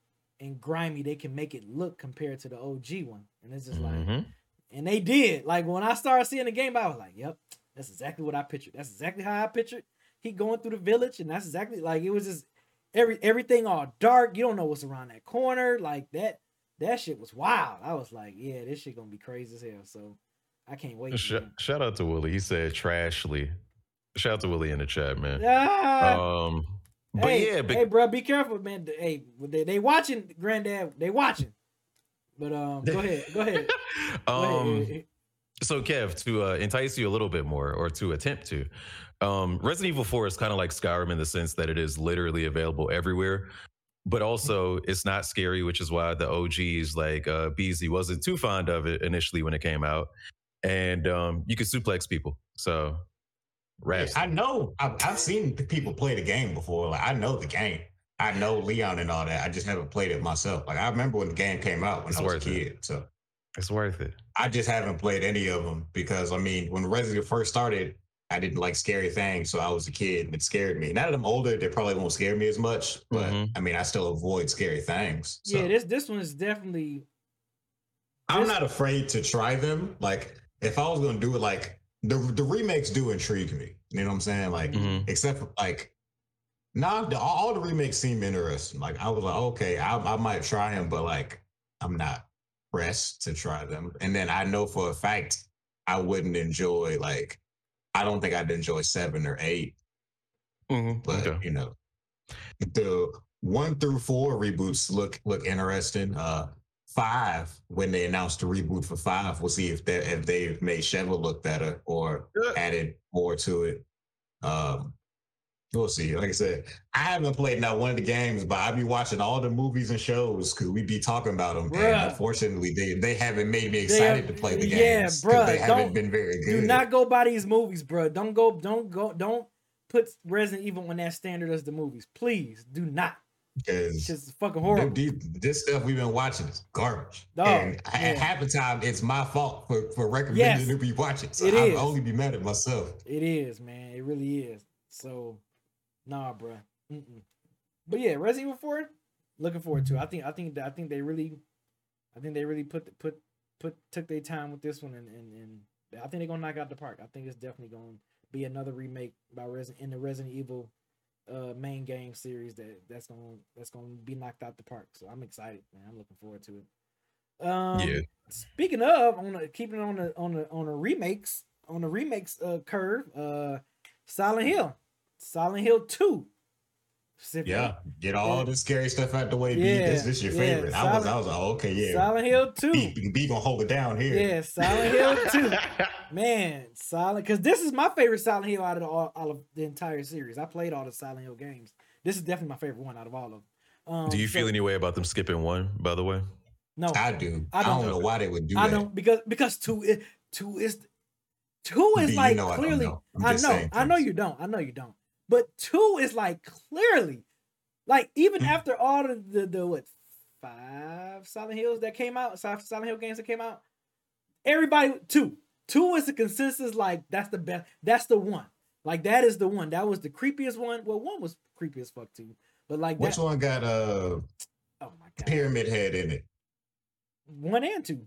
and grimy they can make it look compared to the OG one, and it's just like, Mhm. and they did. Like when I started seeing the game, I was like, yep, that's exactly what I pictured. That's exactly how I pictured. He going through the village, and that's exactly like it was just every everything all dark. You don't know what's around that corner. Like that that shit was wild. I was like, yeah, this shit gonna be crazy as hell. So I can't wait. Sh- shout out to willie he said trashly shout out to willie in the chat man Ah, um but hey, yeah but hey, bro, be careful, man. Hey, they, they watching, granddad. They watching. But um, go ahead, go ahead. Go um ahead. So, Kev, to uh, entice you a little bit more, or to attempt to, um, Resident Evil 4 is kind of like Skyrim in the sense that it is literally available everywhere, but also it's not scary, which is why the OGs like uh, Beezy wasn't too fond of it initially when it came out. And um, you can suplex people. So, Yeah. I know. I've, I've seen the people play the game before. Like I know the game. I know Leon and all that. I just haven't played it myself. Like I remember when the game came out when It's I was a worth it. kid. So It's worth it. I just haven't played any of them because I mean, when Resident first started, I didn't like scary things, so I was a kid and it scared me. Now that I'm older, they probably won't scare me as much. But Mhm. I mean, I still avoid scary things. So yeah, this this one is definitely I'm this- not afraid to try them. Like if I was gonna do it, like the the remakes do intrigue me. You know what I'm saying? Like Mhm. except for like. Nah, the, all all the remakes seem interesting. Like I was like, okay, I, I might try them, but like I'm not pressed to try them. And then I know for a fact I wouldn't enjoy like I don't think I'd enjoy seven or eight, Mhm. but Okay. you know, the one through four reboots look look interesting. Uh, five when they announced the reboot for five, we'll see if they if they've made Sheva look better or Yeah. added more to it. Um, we'll see. Like I said, I haven't played not one of the games, but I be watching all the movies and shows because we be talking about them. Bruh. And unfortunately, they they haven't made me excited have- to play the games. yeah, bro. they haven't been very good. do not go by these movies, bro. Don't go, don't go, don't put Resident Evil on that standard as the movies. Please do not. It's just fucking horrible. This, this stuff we've been watching is garbage. Dog, and yeah. at half the time, it's my fault for, for recommending Yes, to be watching. So it I'll only be mad at myself. It is, man. It really is. So, nah, bro. Mm-mm. But yeah, Resident Evil 4, Looking forward to. It. I think I think I think they really, I think they really put put put took their time with this one, and and, and I think they're gonna knock out the park. I think it's definitely gonna be another remake by Resident in the Resident Evil uh main game series that that's gonna that's gonna be knocked out the park. So I'm excited, man. I'm looking forward to it. Um, Yeah. Speaking of, on the, keeping on the on the on the remakes on the remakes uh, curve, uh, Silent Hill, Silent Hill Two. Specifically. Yeah, get all the scary stuff out the way. B. Yeah, This, this your yeah, favorite. I was, I was like, okay, yeah. Silent Hill Two. B, B gonna hold it down here. Yeah, Silent Hill 2. Man, Silent because this is my favorite Silent Hill out of the, all, all of the entire series. I played all the Silent Hill games. This is definitely my favorite one out of all of them. Um, Do you so- feel any way about them skipping one? By the way, No, I do. I I don't. don't, know why they would do I that. don't because because two is two is two is B, you like know clearly. I'm I know, I know you don't. I know you don't. But two is like clearly, like even Hmm. after all the the, the what five Silent Hills that came out, Silent Silent Hill games that came out, everybody two two is the consensus. Like that's the best. That's the one. Like that is the one. That was the creepiest one. Well, one was creepy as fuck too. But like Which that, one got uh oh my god, pyramid head in it? one and two.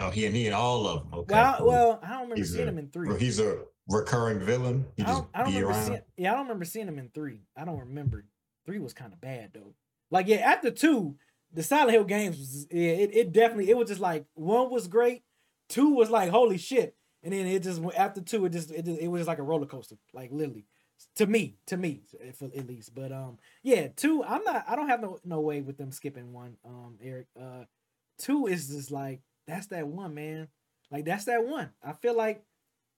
Oh, he and he and all of them. Okay. Well, cool. well, I don't remember He's seeing a- him in three. He's a recurring villain. He I don't, I don't remember around. seeing. Yeah, I don't remember seeing him in three. I don't remember. Three was kind of bad though. Like yeah, after two, the Silent Hill games was yeah, it, it definitely it was just like one was great, two was like holy shit, and then it just went- after two it just it, just, it was just like a roller coaster, like literally. To me, to me, if, at least. But um, yeah, two. I'm not. I don't have no no way with them skipping one. Um, Eric. Uh, two is just like that's that one man. Like that's that one. I feel like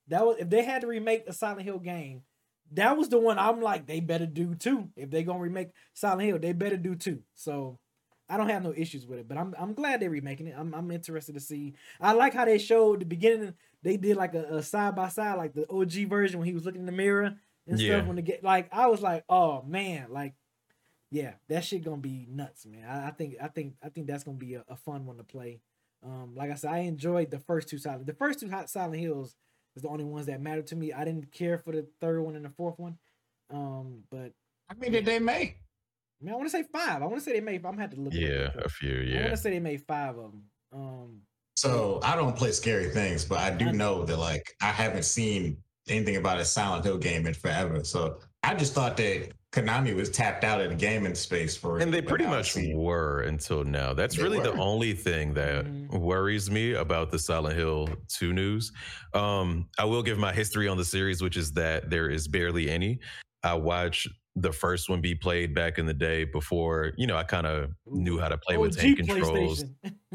that was if they had to remake the Silent Hill game, that was the one I'm like they better do two. If they gonna remake Silent Hill, they better do two. So I don't have no issues with it, but I'm I'm glad they're remaking it. I'm I'm interested to see. I like how they showed the beginning. They did like a, a side by side, like the OG version when he was looking in the mirror and Yeah. stuff. When the get like I was like, oh man, like yeah, that shit gonna be nuts, man. I, I think I think I think that's gonna be a, a fun one to play. Um, like I said, I enjoyed the first two Silent. The first two Hot Silent Hills is the only ones that mattered to me. I didn't care for the third one and the fourth one. Um, but How many did they make? I mean, I want to say five. I want to say they made. I'm gonna have to look. it up yeah, a few, Yeah, I want yeah. to say they made five of them. Um, So I don't play scary things, but I do I- know that like I haven't seen anything about a Silent Hill game in forever. So I just thought that Konami was tapped out of the gaming space for And they pretty much were until now. That's They really the only thing that Mhm. worries me about the Silent Hill 2 news. Um, I will give my history on the series, which is that there is barely any. I watched the first one be played back in the day before, you know, I kind of knew how to play with OG tank controls.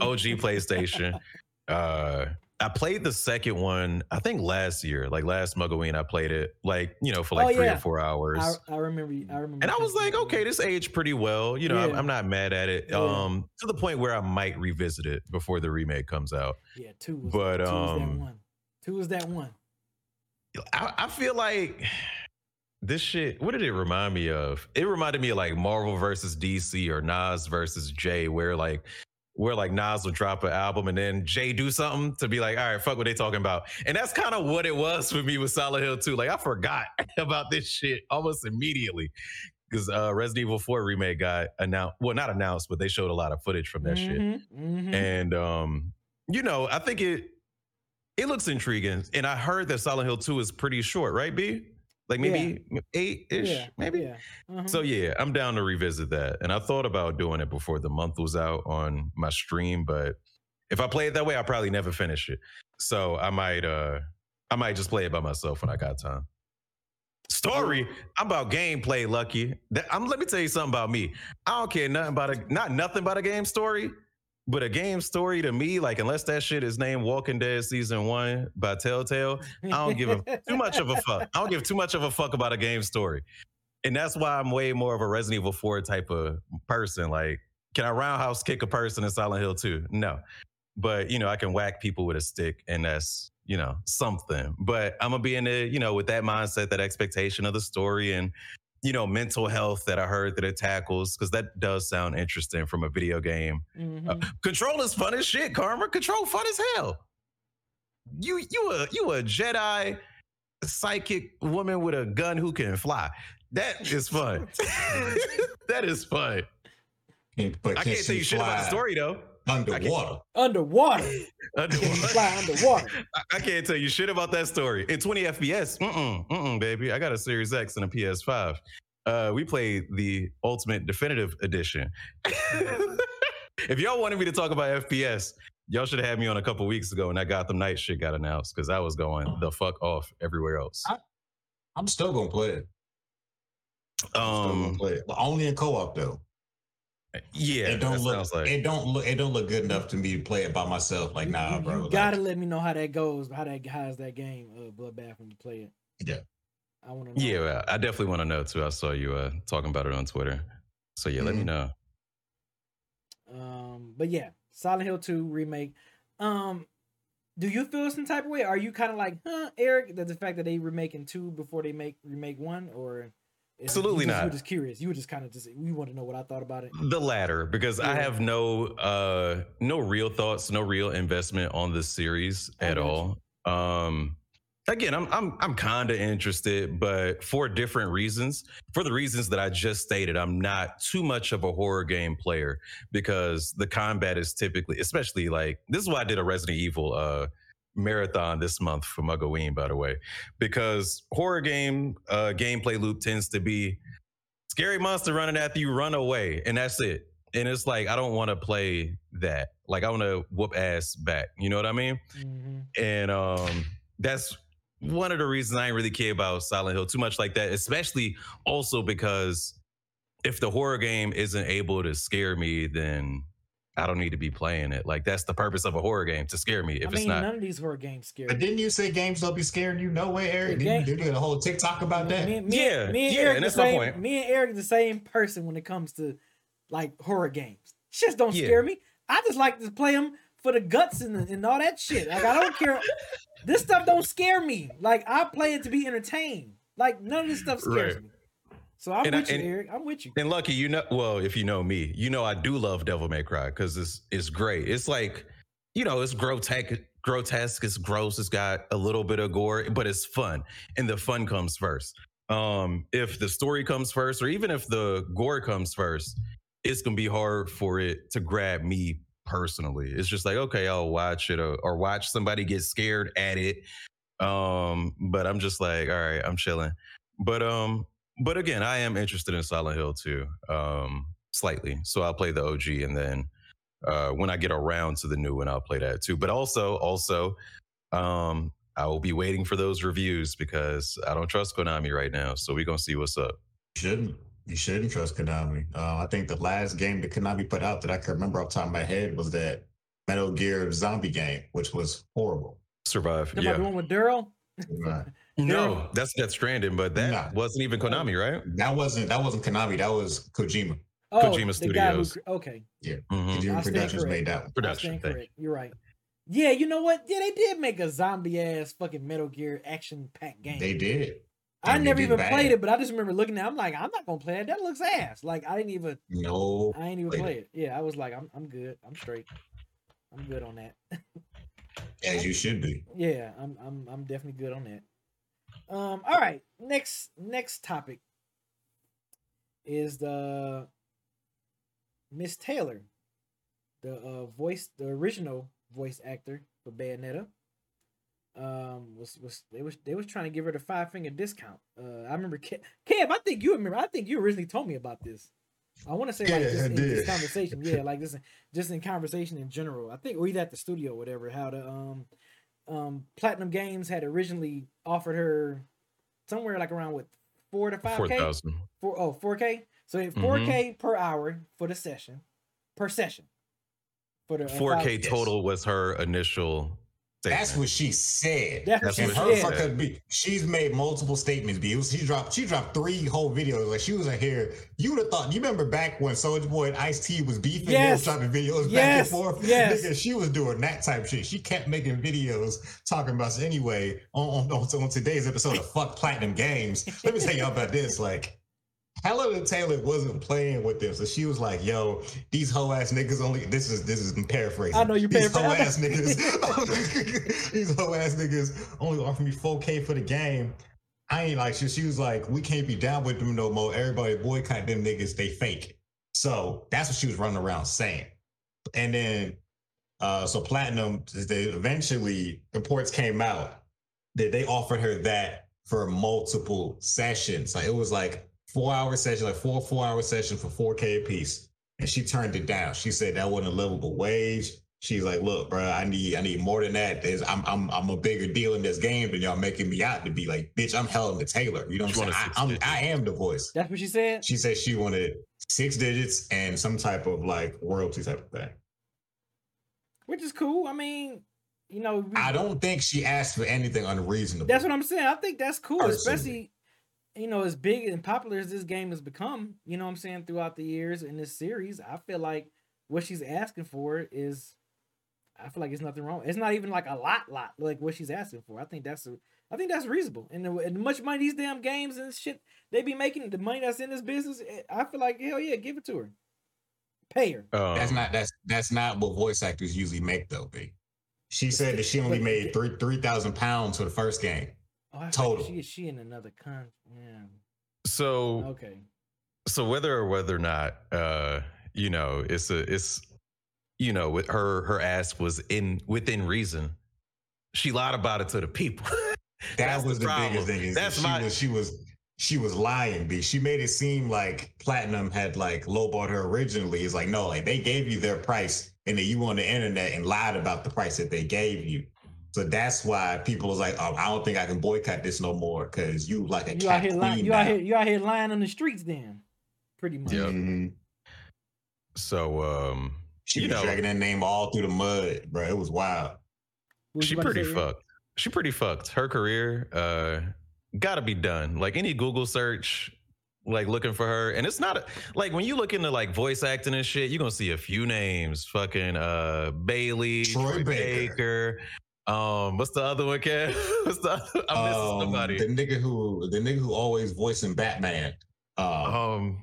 OG PlayStation. Uh, I played the second one, I think last year, like last Muggaween, I played it like, you know, for like Oh, three yeah. or four hours. I, I remember. I remember. And I was like, okay, this aged pretty well. You know, I'm, Yeah. I'm not mad at it. Yeah. Um, to the point where I might revisit it before the remake comes out. Yeah, two was. but, two was that um, one. Two was that one. I, I feel like this shit. What did it remind me of? It reminded me of like Marvel versus DC or Nas versus Jay, where like where like Nas would drop an album and then Jay do something to be like, all right, fuck what they talking about. And that's kind of what it was for me with Silent Hill 2. Like I forgot about this shit almost immediately. Because uh, Resident Evil 4 remake got announced. Well, not announced, but they showed a lot of footage from that shit. Mhm, mhm. And um, you know, I think it it looks intriguing. And I heard that Silent Hill 2 is pretty short, right, B? Like maybe eight-ish, yeah, maybe. Yeah. uh-huh. So yeah, I'm down to revisit that. And I thought about doing it before the month was out on my stream, but if I play it that way, I'll probably never finish it. So I might uh I might just play it by myself when I got time. Story, I'm about gameplay, Lucky. That, I'm, let me tell you something about me. I don't care nothing about a not nothing about a game story, but a game story to me, like unless that shit is named Walking Dead Season One by Telltale, I don't give a, too much of a fuck. I don't give too much of a fuck about a game story. And that's why I'm way more of a Resident Evil 4 type of person. Like, can I roundhouse kick a person in Silent Hill 2? No. But, you know, I can whack people with a stick and that's, you know, something. But I'm going to be in the, you know, with that mindset, that expectation of the story and, you know, mental health that I heard that it tackles, because that does sound interesting from a video game. Mhm. Uh, Control is fun as shit, Karma. Control fun as hell. You you a you a Jedi psychic woman with a gun who can fly. That is fun. that is fun. But I can can't tell she you shit about the story though. Underwater. Underwater. Underwater. fly underwater? I- I can't tell you shit about that story. In 20 FPS, mm-mm, mm-mm, baby. I got a Series X and a PS5. Uh, we played the Ultimate Definitive Edition. if y'all wanted me to talk about FPS, y'all should have had me on a couple weeks ago when that Gotham Knight shit got announced because I was going the fuck off everywhere else. I'm still gonna play it. I'm still gonna Um, play it. But only in co-op though. Yeah, it don't look like it don't look it don't look good enough to me to play it by myself. Like You- nah, you, bro. You like, gotta let me know how that goes. How that how's that game, uh, Bloodbath, when you play it. Yeah. I want to know. yeah, I definitely want to know too. I saw you uh, talking about it on Twitter. So yeah, let me Mhm. know. Um, but yeah, Silent Hill 2 remake. Um, do you feel some type of way? Are you kind of like, huh, Eric, that the fact that they remaking two before they make remake one, or is- Absolutely you just, You not. were just curious. You were just kind of just you want to know what I thought about it. The latter, because I have no uh no real thoughts, no real investment on this series I at all. Um again, I'm I'm I'm kind of interested, but for different reasons. For the reasons that I just stated, I'm not too much of a horror game player because the combat is typically, especially like this is why I did a Resident Evil uh marathon this month for Mugaween, by the way, because horror game uh gameplay loop tends to be scary monster running after you, run away, and that's it. And it's like I don't want to play that. Like I want to whoop ass back. You know what I mean? Mhm. And um, that's one of the reasons I ain't really care about Silent Hill too much like that. Especially also because if the horror game isn't able to scare me, then I don't need to be playing it. Like that's the purpose of a horror game to scare me. If I it's not, none of these horror games scare. But me. didn't you say games don't be scaring you? No way, Eric. The Didn't you game- did a whole TikTok about that? Me, me, Yeah, me and yeah, Eric and the that's my same. point. Me and Eric the same person when it comes to like horror games. Shit don't Yeah. scare me. I just like to play them for the guts and, and all that shit. Like I don't care. this stuff don't scare me. Like I play it to be entertained. Like none of this stuff scares Right. me. So I'm And I- with you, Eric. I'm with you. And lucky, you know, well, if you know me, you know I do love Devil May Cry because it's it's great. It's like, you know, it's grotesque, grotesque, it's gross, it's got a little bit of gore, but it's fun, and the fun comes first. Um, if the story comes first, or even if the gore comes first, it's gonna be hard for it to grab me personally. It's just like, okay, I'll watch it or, or watch somebody get scared at it. Um, but I'm just like, all right, I'm chilling. But um, but again, I am interested in Silent Hill too, um, slightly. So I'll play the OG, and then uh, when I get around to the new one, I'll play that too. But also, also, um, I will be waiting for those reviews because I don't trust Konami right now. So we're gonna see what's up. You shouldn't. You shouldn't trust Konami. Uh, I think the last game that Konami put out that I can remember off the top of my head was that Metal Gear Zombie game, which was horrible. Survive. Talking about the one with Daryl. Right. No, that's Death Stranding, but that Nah. wasn't even Konami, right? That wasn't that wasn't Konami. That was Kojima. Oh, Kojima the guy who Studios. cre- okay, Mhm. Kojima I stand Productions made that one. Production. stand correct. You're right. Yeah, you know what? Yeah, they did make a zombie ass fucking Metal Gear action pack game. They did. I and never even bad. played it, but I just remember looking at. it. I'm like, I'm not gonna play it. That looks ass. Like I didn't even. No. I ain't even Played play it. Yeah, I was like, I'm, I'm good. I'm straight. I'm good on that. As you should be. yeah, I'm, I'm, I'm definitely good on that. Um, all right. Next, next topic is the Miss Taylor, the uh voice, the original voice actor for Bayonetta. Um, was was they was they was trying to give her the five finger discount. Uh, I remember Kev, Kev. I think you remember. I think you originally told me about this. I want to say like Yeah, just I in this conversation, yeah, like this, just in conversation in general. I think we at the studio, or whatever. How the um, um, Platinum Games had originally offered her somewhere like around with four to five Four k, thousand. four oh four k. So four k per hour for the session, per session. For the Four K total was her initial. That's what she said. That's what That's she And what her she said. said. be, she's made multiple statements. B. She dropped she dropped three whole videos. Like she was like here. You would have thought. You remember back when Soldier Boy and Ice T was beefing? They Yes. was dropping videos yes. back and forth. Yes. Nigga, she was doing that type shit. She kept making videos talking about us anyway. On, on, on, on today's episode of Fuck Platinum Games. Let me tell y'all about this. Like. Helena Taylor wasn't playing with them, so she was like, "Yo, these hoe ass niggas only." This is this is paraphrasing. I know you paraphrasing. ass niggas. these hoe ass niggas only offer me 4K for the game. I ain't like she, she was like, we can't be down with them no more. Everybody boycott them niggas. They fake. So that's what she was running around saying. And then, uh, so Platinum, they eventually reports came out that they offered her that for multiple sessions. Like it was like four hour session, like four four hour session for 4K a piece. And she turned it down. She said that wasn't a livable wage. She's like, look, bro, I need I need more than that. There's, I'm I'm I'm a bigger deal in this game than y'all making me out to be. Like, bitch, I'm Helena Taylor. You know what I'm saying? I, I'm, I am the voice. That's what she said. She said she wanted six digits and some type of like royalty type of thing. Which is cool. I mean, you know, we- I don't think she asked for anything unreasonable. That's what I'm saying. I think that's cool, Personally. especially you know, as big and popular as this game has become, you know what I'm saying, throughout the years in this series, I feel like what she's asking for is I feel like it's nothing wrong. It's not even like a lot, lot like what she's asking for. I think that's a, I think that's reasonable. And the, and the much money these damn games and shit they be making, the money that's in this business, eh, I feel like hell yeah, give it to her, pay her. Um, That's not that's that's not what voice actors usually make though, B. She said that she only made three three thousand pounds for the first game. Oh, I Total. She is she in another country. Yeah. so Okay. so whether or whether or not uh you know it's a it's you know with her her ask was in within reason she lied about it to the people That was the the, problem. biggest thing. Is That's she my- was she was she was lying, B. She made it seem like Platinum had like lowballed her originally. It's like, no, like they gave you their price and then you on the internet and lied about the price that they gave you. So that's why people was like, oh, I don't think I can boycott this no more because you like a You out cat here queen lying. You out here. You out here lying on the streets. Then, pretty much. Yep. Mhm. so um She was know- dragging that name all through the mud, bro. It was wild. Was she you about to pretty say, Aaron? fucked she pretty fucked her career uh gotta be done like any google search like looking for her and it's not a, like when you look into like voice acting and shit you're gonna see a few names fucking uh bailey Troy troy, Baker. baker. Um what's the other one Kev? what's the other? i'm missing Um, somebody The nigga who the nigga who always voicing Batman. Um, um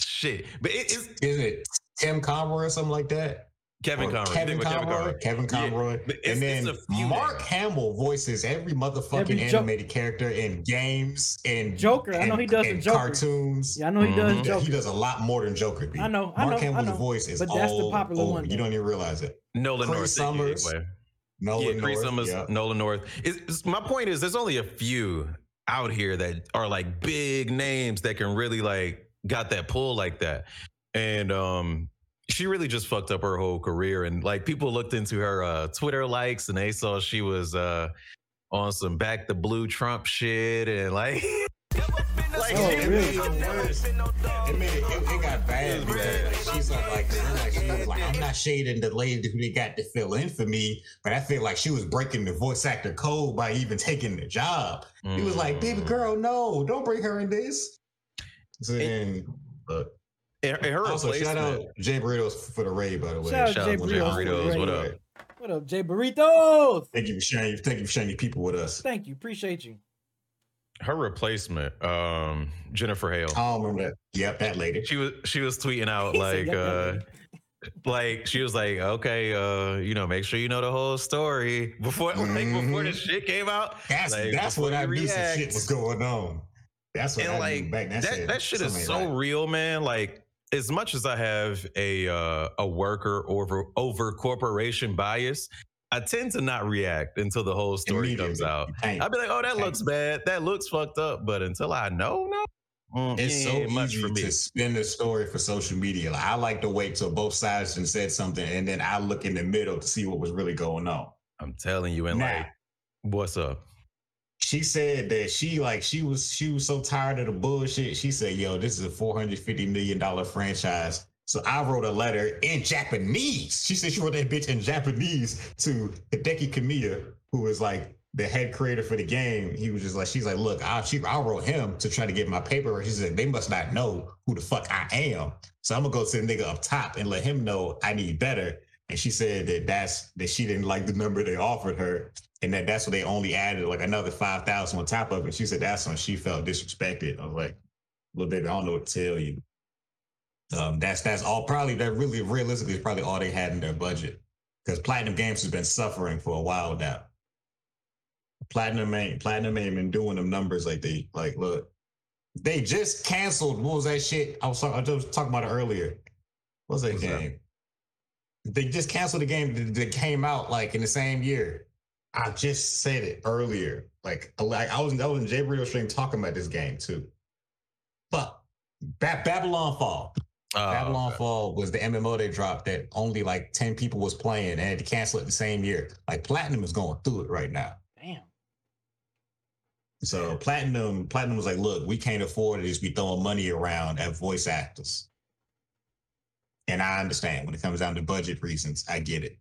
shit but it, it's is it Tim Conroy or something like that? kevin Or conroy Kevin Conroy. Kevin Conroy. but it's- and then it's a few Mark names. Hamill voices every motherfucking Every Jo- animated character in games and Joker. I know he does the Joker. cartoons. Yeah, I know he does Mhm. He, Joker. does, he does a lot more than Joker. I know, I Mark know, I Hamill's know. voice is But that's the all popular over. one, You don't even realize it. nolan Cree north Summers. anyway. Nolan yeah, Cree North, Summers, yeah. Nolan North. It's, it's- my point is, there's only a few out here that are like big names that can really like got that pull like that, and um, she really just fucked up her whole career. And like people looked into her uh, Twitter likes and they saw she was uh on some back the blue Trump shit and like. like Oh, it really? made it worse. It made it, it, it got bad. It was because. Like, she's like, like, she's like, she was like, I'm not shading the lady who they got to fill in for me, but I feel like she was breaking the voice actor code by even taking the job. He was like, baby Mm. girl, no, don't bring her in this. So then, but And, and her also shout out. Jay Burritos for the raid, by the way. Shout out Shout Jay out to Jay Burritos Burritos. What up? What up, Jay Burritos? Thank you for sharing. Thank you for sharing your people with us. Thank you. Appreciate you. Her replacement, um, Jennifer Hale. Oh, remember that. Yep, that lady. she was she was tweeting out like uh like she was like okay uh you know make sure you know the whole story before like before the Mhm. shit came out That's like, that's what I you knew some shit react. was going on. That's what and I like knew back then. I that, that shit is so ain't right. real man like as much as i have a uh a worker over over corporation bias i tend to not react until the whole story comes out. I'd be like oh that looks bad. That looks fucked up. But until i know no mm, It's so much for me. to spin the story for social media. Like, I like to wait till both sides and said something, and then I look in the middle to see what was really going on. i'm telling you and Now, like what's up? She said that she like she was she was so tired of the bullshit. She said, "Yo, this is a four hundred fifty million dollar franchise." So I wrote a letter in Japanese. She said she wrote that bitch in Japanese to Hideki Kamiya, who was like the head creator for the game. He was just like, she's like, look, I she I wrote him to try to get my paper. She said they must not know who the fuck I am. So I'm gonna go to the nigga up top and let him know I need better. And she said that that's that she didn't like the number they offered her, and that that's what they only added like another five thousand on top of it. She said that's when she felt disrespected. I was like, "Little baby, I don't know what to tell you." Um, that's that's all. Probably that really realistically is probably all they had in their budget because Platinum Games has been suffering for a while now. Platinum ain't Platinum ain't been doing them numbers like they like. Look, They just canceled. What was that shit? I was talking, I was talking about it earlier. What was that What's that? game? They just canceled the game that, that came out like in the same year. I just said it earlier. Like, like I was I was in Jay Radio stream talking about this game too. But ba- Babylon Fall. Oh, Babylon okay. Fall was the MMO they dropped that only like 10 people was playing and had to cancel it the same year. Like Platinum is going through it right now. Damn. So Platinum, Platinum was like, look, we can't afford to just be throwing money around at voice actors. And I understand when it comes down to budget reasons, I get it.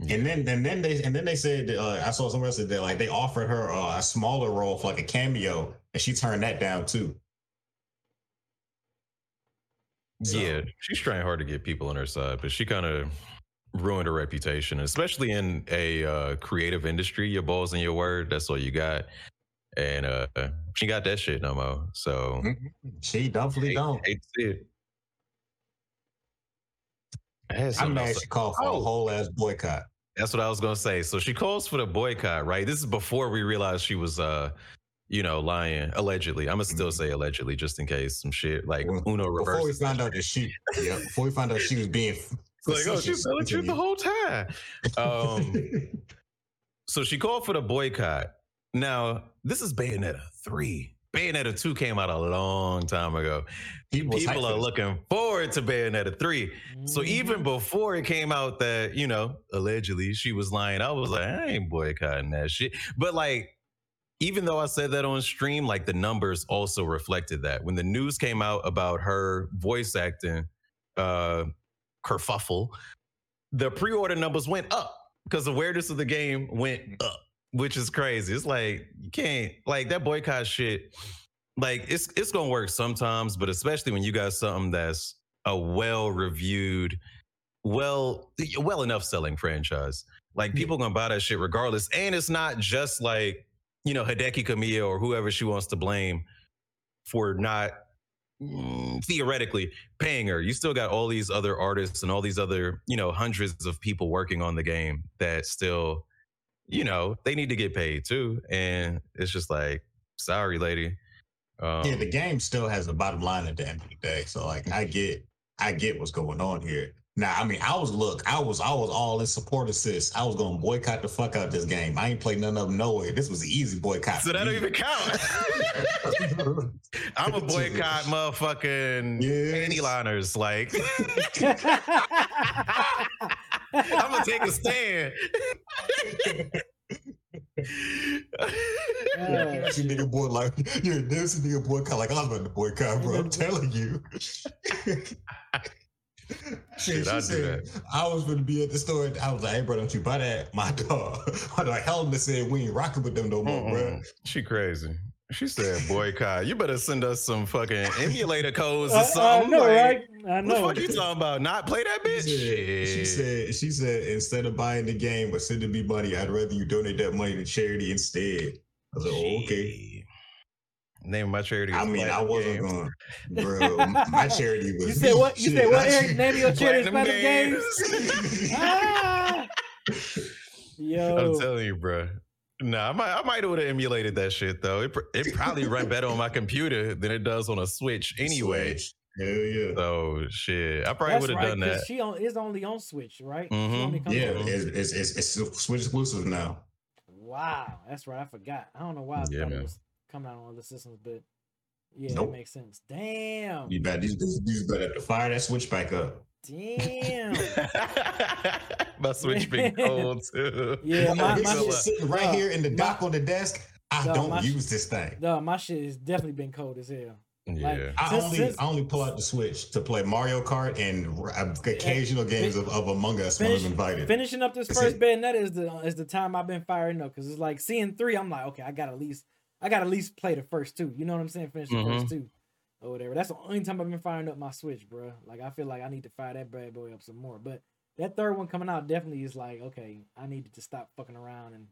And then and then they and then they said uh, I saw somewhere else that like they offered her uh, a smaller role for like a cameo, and she turned that down too. So- Yeah, she's trying hard to get people on her side, but she kind of ruined her reputation, especially in a uh, creative industry. Your balls and your word, that's all you got. And uh, she got that shit no more. So She definitely hate, don't. hate it. I'm mad she called for a Oh. whole ass boycott. That's what I was gonna say. So she calls for the boycott, right? This is before we realized she was uh you know, lying allegedly. I'm gonna still say allegedly just in case some shit like Well, Uno Before we found out that she, yeah, before we found out she was being Like, oh, she's telling the truth the whole time. Um, so she called for the boycott. Now, this is Bayonetta 3. Bayonetta 2 came out a long time ago. People, People are looking forward to Bayonetta 3. So even before it came out that, you know, allegedly she was lying, I was like, I ain't boycotting that shit. But like, even though I said that on stream, like the numbers also reflected that. When the news came out about her voice acting uh kerfuffle, the pre-order numbers went up because awareness of the game went up, which is crazy. It's like you can't like that boycott shit. Like it's it's gonna work sometimes, but especially when you got something that's a well-reviewed, well, well enough selling franchise. Like people gonna buy that shit regardless. And it's not just like, you know, Hideki Kamiya or whoever she wants to blame for not mm, theoretically paying her. You still got all these other artists and all these other, you know, hundreds of people working on the game that still, you know, they need to get paid too. And it's just like, sorry, lady. Um, yeah, the game still has a bottom line at the end of the day. So like, I get, I get what's going on here. Now, I mean, I was look, I was, I was all in support of sis. I was going to boycott the fuck out this game. I ain't played none of them nowhere. This was an easy boycott. so that don't even count. I'm a boycott motherfucking Yes. panty liners. Like, I'm gonna take a stand. Uh, This nigga boy like, yeah, this nigga boycott like I was about to boycott, bro. I'm telling you. Shit, she I'd do said, I was gonna be at the store. I was like, hey, bro, don't you buy that? My dog. My dog Helena said we ain't rocking with them no more, bro. Mm-mm. She crazy. She said, boycott. You better send us some fucking emulator codes or I, I something. know, like, right? I What the know. fuck you talking about? Not play that She bitch? said, she Shit. said, she said, instead of buying the game or sending me money, I'd rather you donate that money to charity instead. I was like, oh, okay. Shit. Name my charity. I mean, I wasn't Games. going, bro. My charity was. You said what? You shit, said what? Eric, name your charity is Platinum Platinum Games. ah! I'm telling you, bro. Nah, I might, I might would have emulated that shit though. It, it probably run better on my computer than it does on a Switch anyway. Switch. Hell yeah. So shit, I probably would have right. done 'cause that. She on, is only on Switch, right? She Mhm. only Yeah, it's, it's, it's, it's Switch exclusive now. Wow, that's right. I forgot. I don't know why I Yeah, thought man. it was coming out on other systems, but yeah, Nope. that makes sense. Damn, You better, these, these, these better have to fire that Switch back up. damn. my Switch been cold too. Yeah, my, this my shit shit, sitting right uh, here in the dock on the desk. I No, don't my sh- use this thing. no, my shit has definitely been cold as hell. Yeah. I Since- only, since- I only pull out the Switch to play Mario Kart and r- occasional games of, of Among Us when I'm invited. Finishing up this first it. Bayonetta is the is the time I've been firing up because it's like seeing three. I'm like, okay, I got at least I got to at least play the first two. You know what I'm saying? Finish the Mhm. first two or whatever. That's the only time I've been firing up my Switch, bro. Like I feel like I need to fire that bad boy up some more. But that third one coming out definitely is like, okay, I needed to stop fucking around and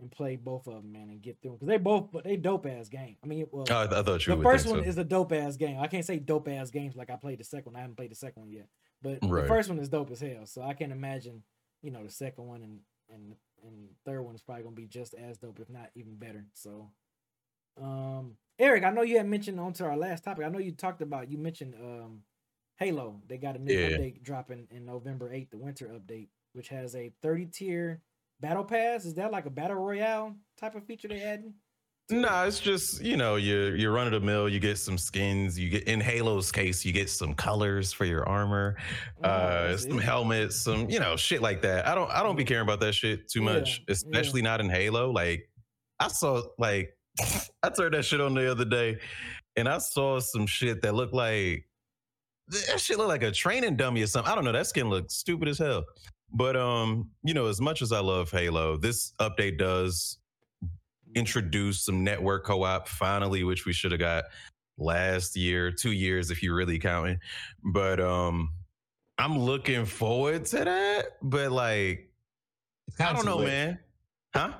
and play both of them, man, and get through them because they both, but they dope ass game. I mean, well, Oh, I, I thought you the first one so. is a dope ass game. I can't say dope ass games like I played the second one. I haven't played the second one yet, but Right. the first one is dope as hell. So I can't imagine, you know, the second one and and and third one is probably gonna be just as dope, if not even better. So Um, Eric, I know you had mentioned onto our last topic. I know you talked about you mentioned um Halo. They got a new Yeah. update dropping in November 8th, the winter update, which has a 30 tier battle pass. Is that like a battle royale type of feature they adding? Nah, it's just you know you you run of the mill. You get some skins. You get in Halo's case, you get some colors for your armor, Oh, uh, some it. helmets, some you know shit like that. I don't I don't be caring about that shit too much, yeah. especially not in Halo. Like I saw like I turned that shit on the other day, and I saw some shit that looked like that shit looked like a training dummy or something. I don't know. That skin looked stupid as hell. But um, you know, as much as I love Halo, this update does introduce some network co-op finally, which we should have got last year, two years if you're really counting. But um, I'm looking forward to that. But like, I don't know, late. man. Huh?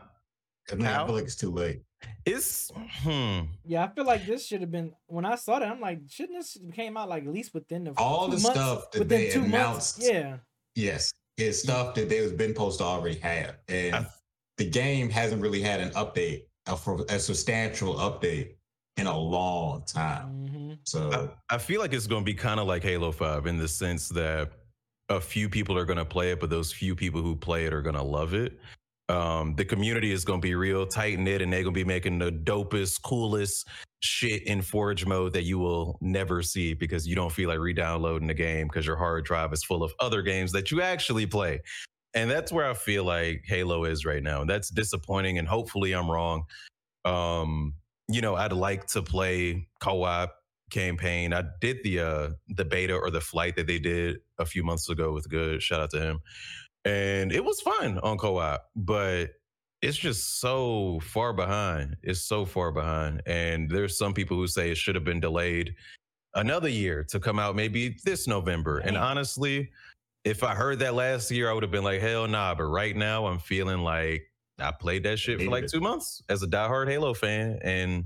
I, mean, I feel like it's too late. It's hmm. Yeah, I feel like this should have been when I saw that. I'm like, shouldn't this came out like at least within the All two the months- stuff that within they two months? Yeah, Yes, it's stuff that they was been supposed to already have, and I- the game hasn't really had an update, a, for- a substantial update, in a long time. hmm So I, I feel like it's going to be kind of like Halo 5 in the sense that a few people are going to play it, but those few people who play it are going to love it. Um, the community is going to be real tight knit and they're going to be making the dopest, coolest shit in Forge mode that you will never see because you don't feel like re downloading the game because your hard drive is full of other games that you actually play. And that's where I feel like Halo is right now. That's disappointing. And hopefully I'm wrong. Um, you know, I'd like to play co op campaign. I did the uh the beta or the flight that they did a few months ago with good. Shout out to him. And it was fun on co-op, but it's just so far behind. It's so far behind. And there's some people who say it should have been delayed another year to come out maybe this November. And honestly, if I heard that last year, I would have been like, hell nah. But right now I'm feeling like I played that shit for like two months as a diehard Halo fan. And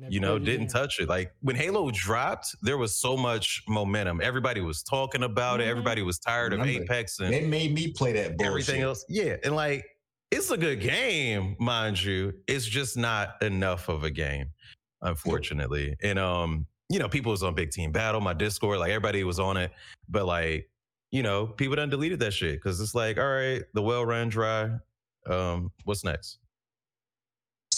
Never you know, didn't again. touch it. Like when Halo dropped, there was so much momentum. Everybody was talking about it. Mhm. Everybody was tired of Apex and they made me play that bullshit. everything else. Yeah. And like, it's a good game, mind you. It's just not enough of a game, unfortunately. And um, you know, people was on Big Team Battle, my Discord, like everybody was on it. But like, you know, people done deleted that shit because it's like, all right, the well ran dry. Um, what's next?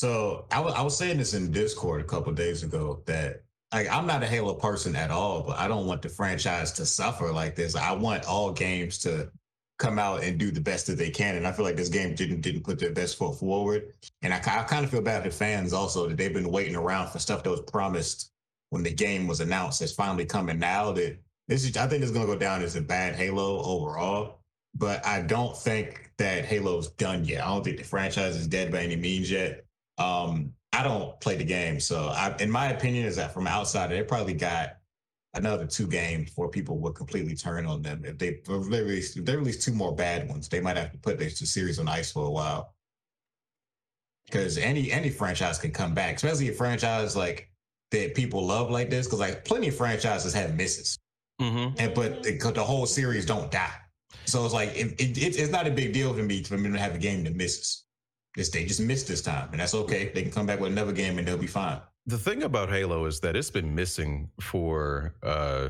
So I wa- I was saying this in Discord a couple days ago that like I'm not a Halo person at all, but I don't want the franchise to suffer like this. I want all games to come out and do the best that they can, and I feel like this game didn't didn't put their best foot forward. And I, I kind of feel bad for fans also that they've been waiting around for stuff that was promised when the game was announced. That's finally coming now. That this is I think it's gonna go down as a bad Halo overall. But I don't think that Halo's done yet. I don't think the franchise is dead by any means yet. Um, I don't play the game, so I, in my opinion, is that from outside, they probably got another two games before people would completely turn on them. If they if they release, if they release two more bad ones, they might have to put this series on ice for a while. Because any any franchise can come back, especially a franchise like that people love like this. Because like plenty of franchises have misses, Mm-hmm. and but the, the whole series don't die. So it's like it, it, it- it's not a big deal for me for me to have a game that misses. This they just missed this time, and that's okay. They can come back with another game and they'll be fine. The thing about Halo is that it's been missing for uh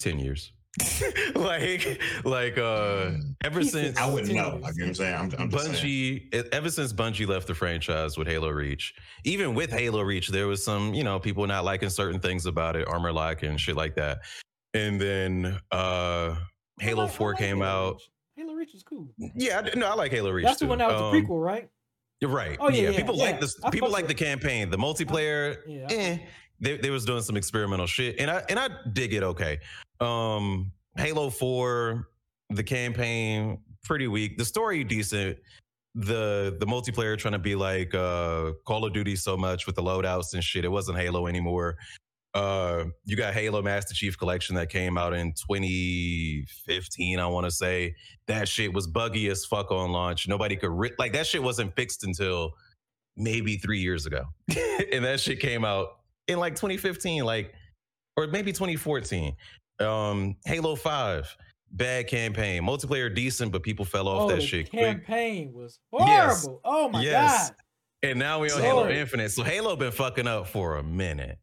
10 years. like like uh ever Pieces. since I wouldn't know. Like, you know what I'm saying? I'm, I'm just saying. Bungie e- ever since Bungie left the franchise with Halo Reach, even with Halo Reach, there was some, you know, people not liking certain things about it, armor lock and shit like that. And then uh Halo like- 4 like came Halo out. Reach. Halo Reach is cool. Yeah, I, d- no, I like Halo Reach. That's the one that was Um, the prequel, right? You're right. Oh, yeah, yeah. yeah, People yeah. like this. I People like the campaign. The multiplayer, Yeah, eh, they, they was doing some experimental shit, and I and I dig it. Okay, um, Halo Four, the campaign pretty weak. The story decent. The the multiplayer trying to be like uh, Call of Duty so much with the loadouts and shit. It wasn't Halo anymore. Uh, you got Halo Master Chief Collection that came out in 2015, I want to say. That shit was buggy as fuck on launch. Nobody could ri- like that shit wasn't fixed until maybe three years ago, and that shit came out in like 2015, like or maybe 2014. Um, Halo Five, bad campaign, multiplayer decent, but people fell off oh, that shit quick. campaign was Yes. horrible. Oh my Yes. god. and now we on. Halo Infinite. So Halo been fucking up for a minute.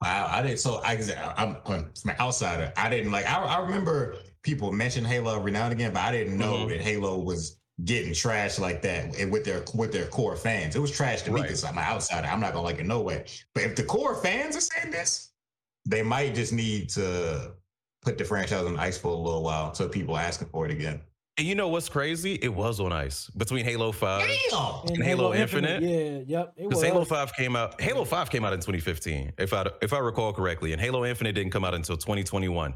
Wow, I didn't. So I, I'm, I'm from an outsider. I didn't like. I, I remember people mention Halo every now and again, but I didn't know Mhm. that Halo was getting trashed like that with their with their core fans. It was trash to me Right. because I'm an outsider. I'm not gonna like it no way. But if the core fans are saying this, they might just need to put the franchise on ice for a little while until people are asking for it again. And you know what's crazy? It was on ice between Halo 5 Damn. And Halo Infinite? Yeah, yep. It Because was. Halo 5 came out Halo 5 came out in 2015, if I if I recall correctly, and Halo Infinite didn't come out until 2021.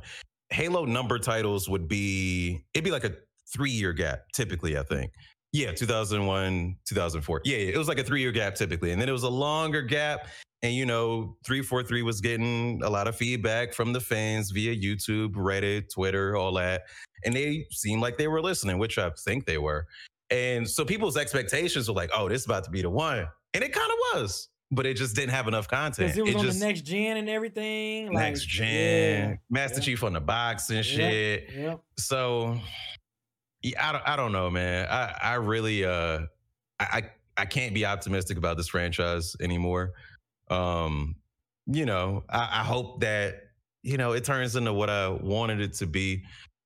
Halo number titles would be it'd be like a three-year gap, typically, I think. Yeah, 2001, 2004. Yeah, yeah, it was like a three-year gap typically. And then it was a longer gap. And you know, 343 was getting a lot of feedback from the fans via YouTube, Reddit, Twitter, all that. And they seemed like they were listening, which I think they were. And so people's expectations were like, oh, this is about to be the one. And it kind of was, but it just didn't have enough content. It was on just, the next gen and everything. Like, next gen, yeah, Master yeah. Chief on the box and shit. So yeah, I don't, I don't know, man. I, I really, uh, I, I, can't be optimistic about this franchise anymore. Um, you know, I, I hope that you know it turns into what I wanted it to be.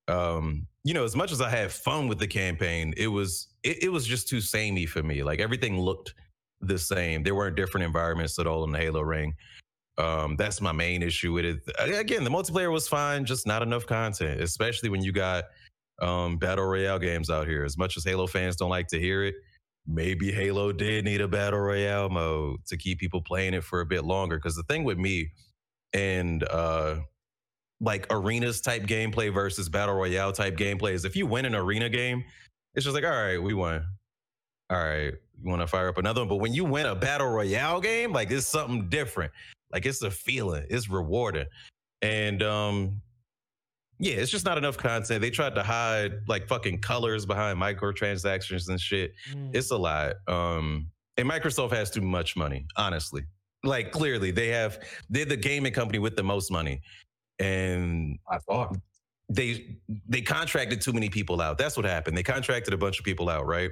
Um, you know, as much as I had fun with the campaign, it was it, it was just too samey for me. Like everything looked the same. There weren't different environments at all in the Halo ring. Um, that's my main issue with it. Again, the multiplayer was fine, just not enough content, especially when you got um, battle royale games out here. As much as Halo fans don't like to hear it, maybe Halo did need a battle royale mode to keep people playing it for a bit longer. Because the thing with me and uh, like arenas type gameplay versus battle royale type gameplay is if you win an arena game, it's just like, all right, we won. All right, you want to fire up another one. But when you win a battle royale game, like it's something different. Like it's a feeling, it's rewarding. And um, yeah, it's just not enough content. They tried to hide like fucking colors behind microtransactions and shit. Mm. It's a lot. Um, and Microsoft has too much money, honestly. Like clearly, they have they're the gaming company with the most money, and I thought. they they contracted too many people out. That's what happened. They contracted a bunch of people out, right?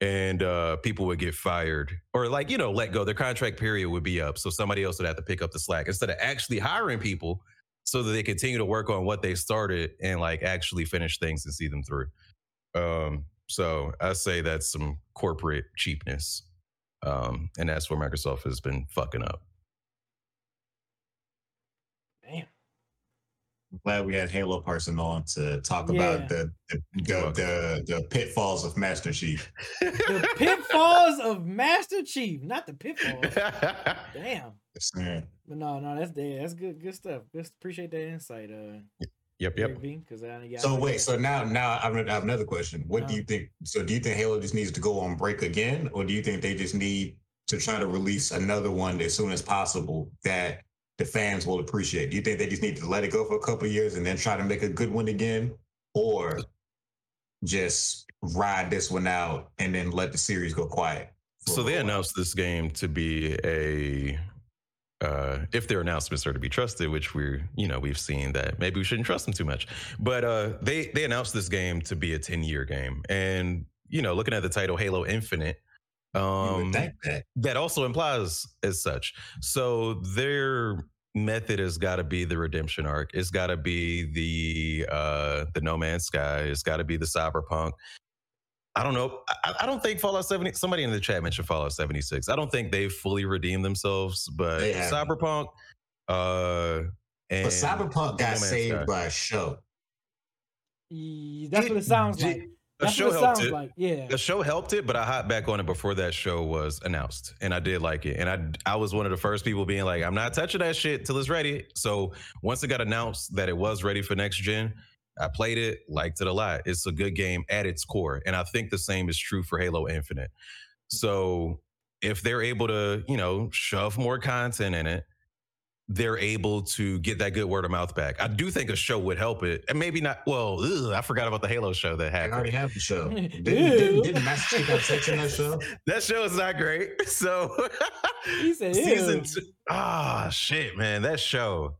And uh, people would get fired or like you know let go. Their contract period would be up, so somebody else would have to pick up the slack instead of actually hiring people so that they continue to work on what they started and like actually finish things and see them through. Um, so I say that's some corporate cheapness, um, and that's where Microsoft has been fucking up. Damn. I'm glad we had Halo person on to talk Yeah. about the the, the, the the pitfalls of Master Chief. The pitfalls of Master Chief, not the pitfalls. Damn. Just saying. But no, no, that's yeah, that's good, good stuff. Just appreciate that insight, uh, yep, yep. Because yeah. So think wait, so now now I have another question. What do Uh. you think? So do you think Halo just needs to go on break again, or do you think they just need to try to release another one as soon as possible that the fans will appreciate? Do you think they just need to let it go for a couple of years and then try to make a good one again, or just ride this one out and then let the series go quiet? So they announced this game to be a uh, if their announcements are to be trusted, which we're you know we've seen that maybe we shouldn't trust them too much. But uh, they they announced this game to be a ten year game, and you know looking at the title Halo Infinite, um, that. that also implies as such. So their method has got to be the redemption arc. It's got to be the uh the No Man's Sky. It's got to be the cyberpunk. I don't know. I, I don't think Fallout 70. Somebody in the chat mentioned Fallout 76. I don't think they've fully redeemed themselves, but cyberpunk. Uh, and But Cyberpunk got Man's saved Sky. by a show. Yeah, that's what it sounds did- like. The That's show what it helped sounds it. like. Yeah. The show helped it, but I hopped back on it before that show was announced, and I did like it. And I I was one of the first people being like, I'm not touching that shit till it's ready. So once it got announced that it was ready for next gen, I played it, liked it a lot. It's a good game at its core, and I think the same is true for Halo Infinite. So if they're able to, you know, shove more content in it, they're able to get that good word of mouth back. I do think a show would help it, and maybe not. Well, ugh, I forgot about the Halo show that had. I already have the show. Didn't, didn't, didn't Master Chief have sex in that show? That show is not great. So He said, season "Ew." two. Ah, shit, man. That show.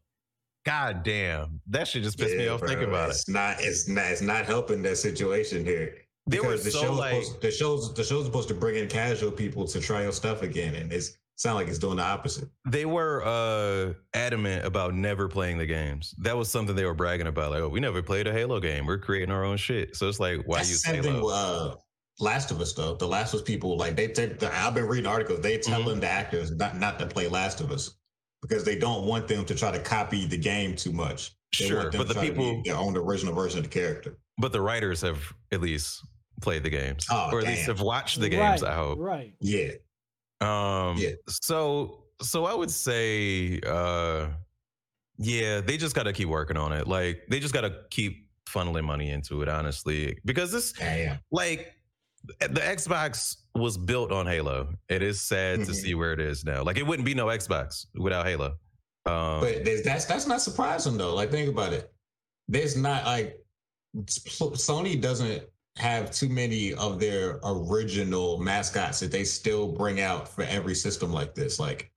God damn. That shit just pissed me off bro, thinking about it. it's Not, it's not. It's not helping that situation here. They were Because the so show's like supposed, the show's the show's supposed to bring in casual people to try your stuff again, and it's sound like it's doing the opposite. they were uh adamant about never playing the games. That was something they were bragging about. Like, oh, we never played a Halo game. We're creating our own shit. So it's like, why That's the use same thing with uh, Last of Us though. The Last of Us people like they take. The, I've been reading articles. They Mm-hmm. telling the actors not not to play Last of Us because they don't want them to try to copy the game too much. They Sure, but the to try to be people- their own original version of the character. But the writers have at least played the games, Oh, or at least have watched the games. Right, I hope. Right. Yeah, Um, Yeah. So, so I would say, uh, yeah, they just got to keep working on it. Like, they just got to keep funneling money into it, honestly, because this, yeah, yeah. like, the Xbox was built on Halo. It is sad to Mhm. see where it is now. Like, it wouldn't be no Xbox without Halo. Um, But that's that's not surprising though. Like think about it. There's not like Sony doesn't have too many of their original mascots that they still bring out for every system like this. Like,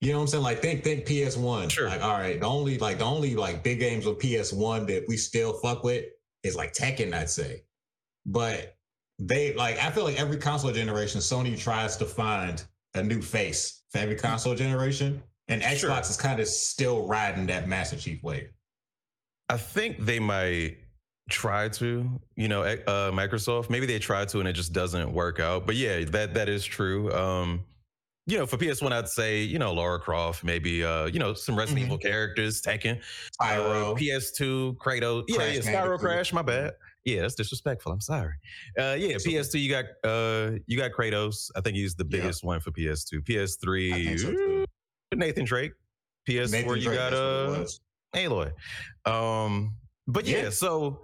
you know what I'm saying? Like think think PS1. Sure. Like, all right, the only like the only like big games with PS1 that we still fuck with is like Tekken, I'd say. But they like I feel like every console generation, Sony tries to find a new face for every console generation. And Xbox Sure. is kind of still riding that Master Chief wave. I think they might try to, you know, uh, Microsoft. Maybe they try to and it just doesn't work out. But yeah, that that is true. Um, you know, for PS1, I'd say, you know, Laura Croft, maybe, uh, you know, some Resident Mhm. Evil characters, Tekken, Spyro. uh, PS2, Kratos. Yeah, Crash yeah, Spyro Bandicoot. Crash. My bad. Yeah, that's disrespectful. I'm sorry. Uh, yeah, okay. PS2, you got uh, you got Kratos. I think he's the Yeah. biggest one for PS2. PS3, think so. Nathan Drake. PS4, Nathan you Drake, got uh. Aloy. Um, but yeah, Yeah. so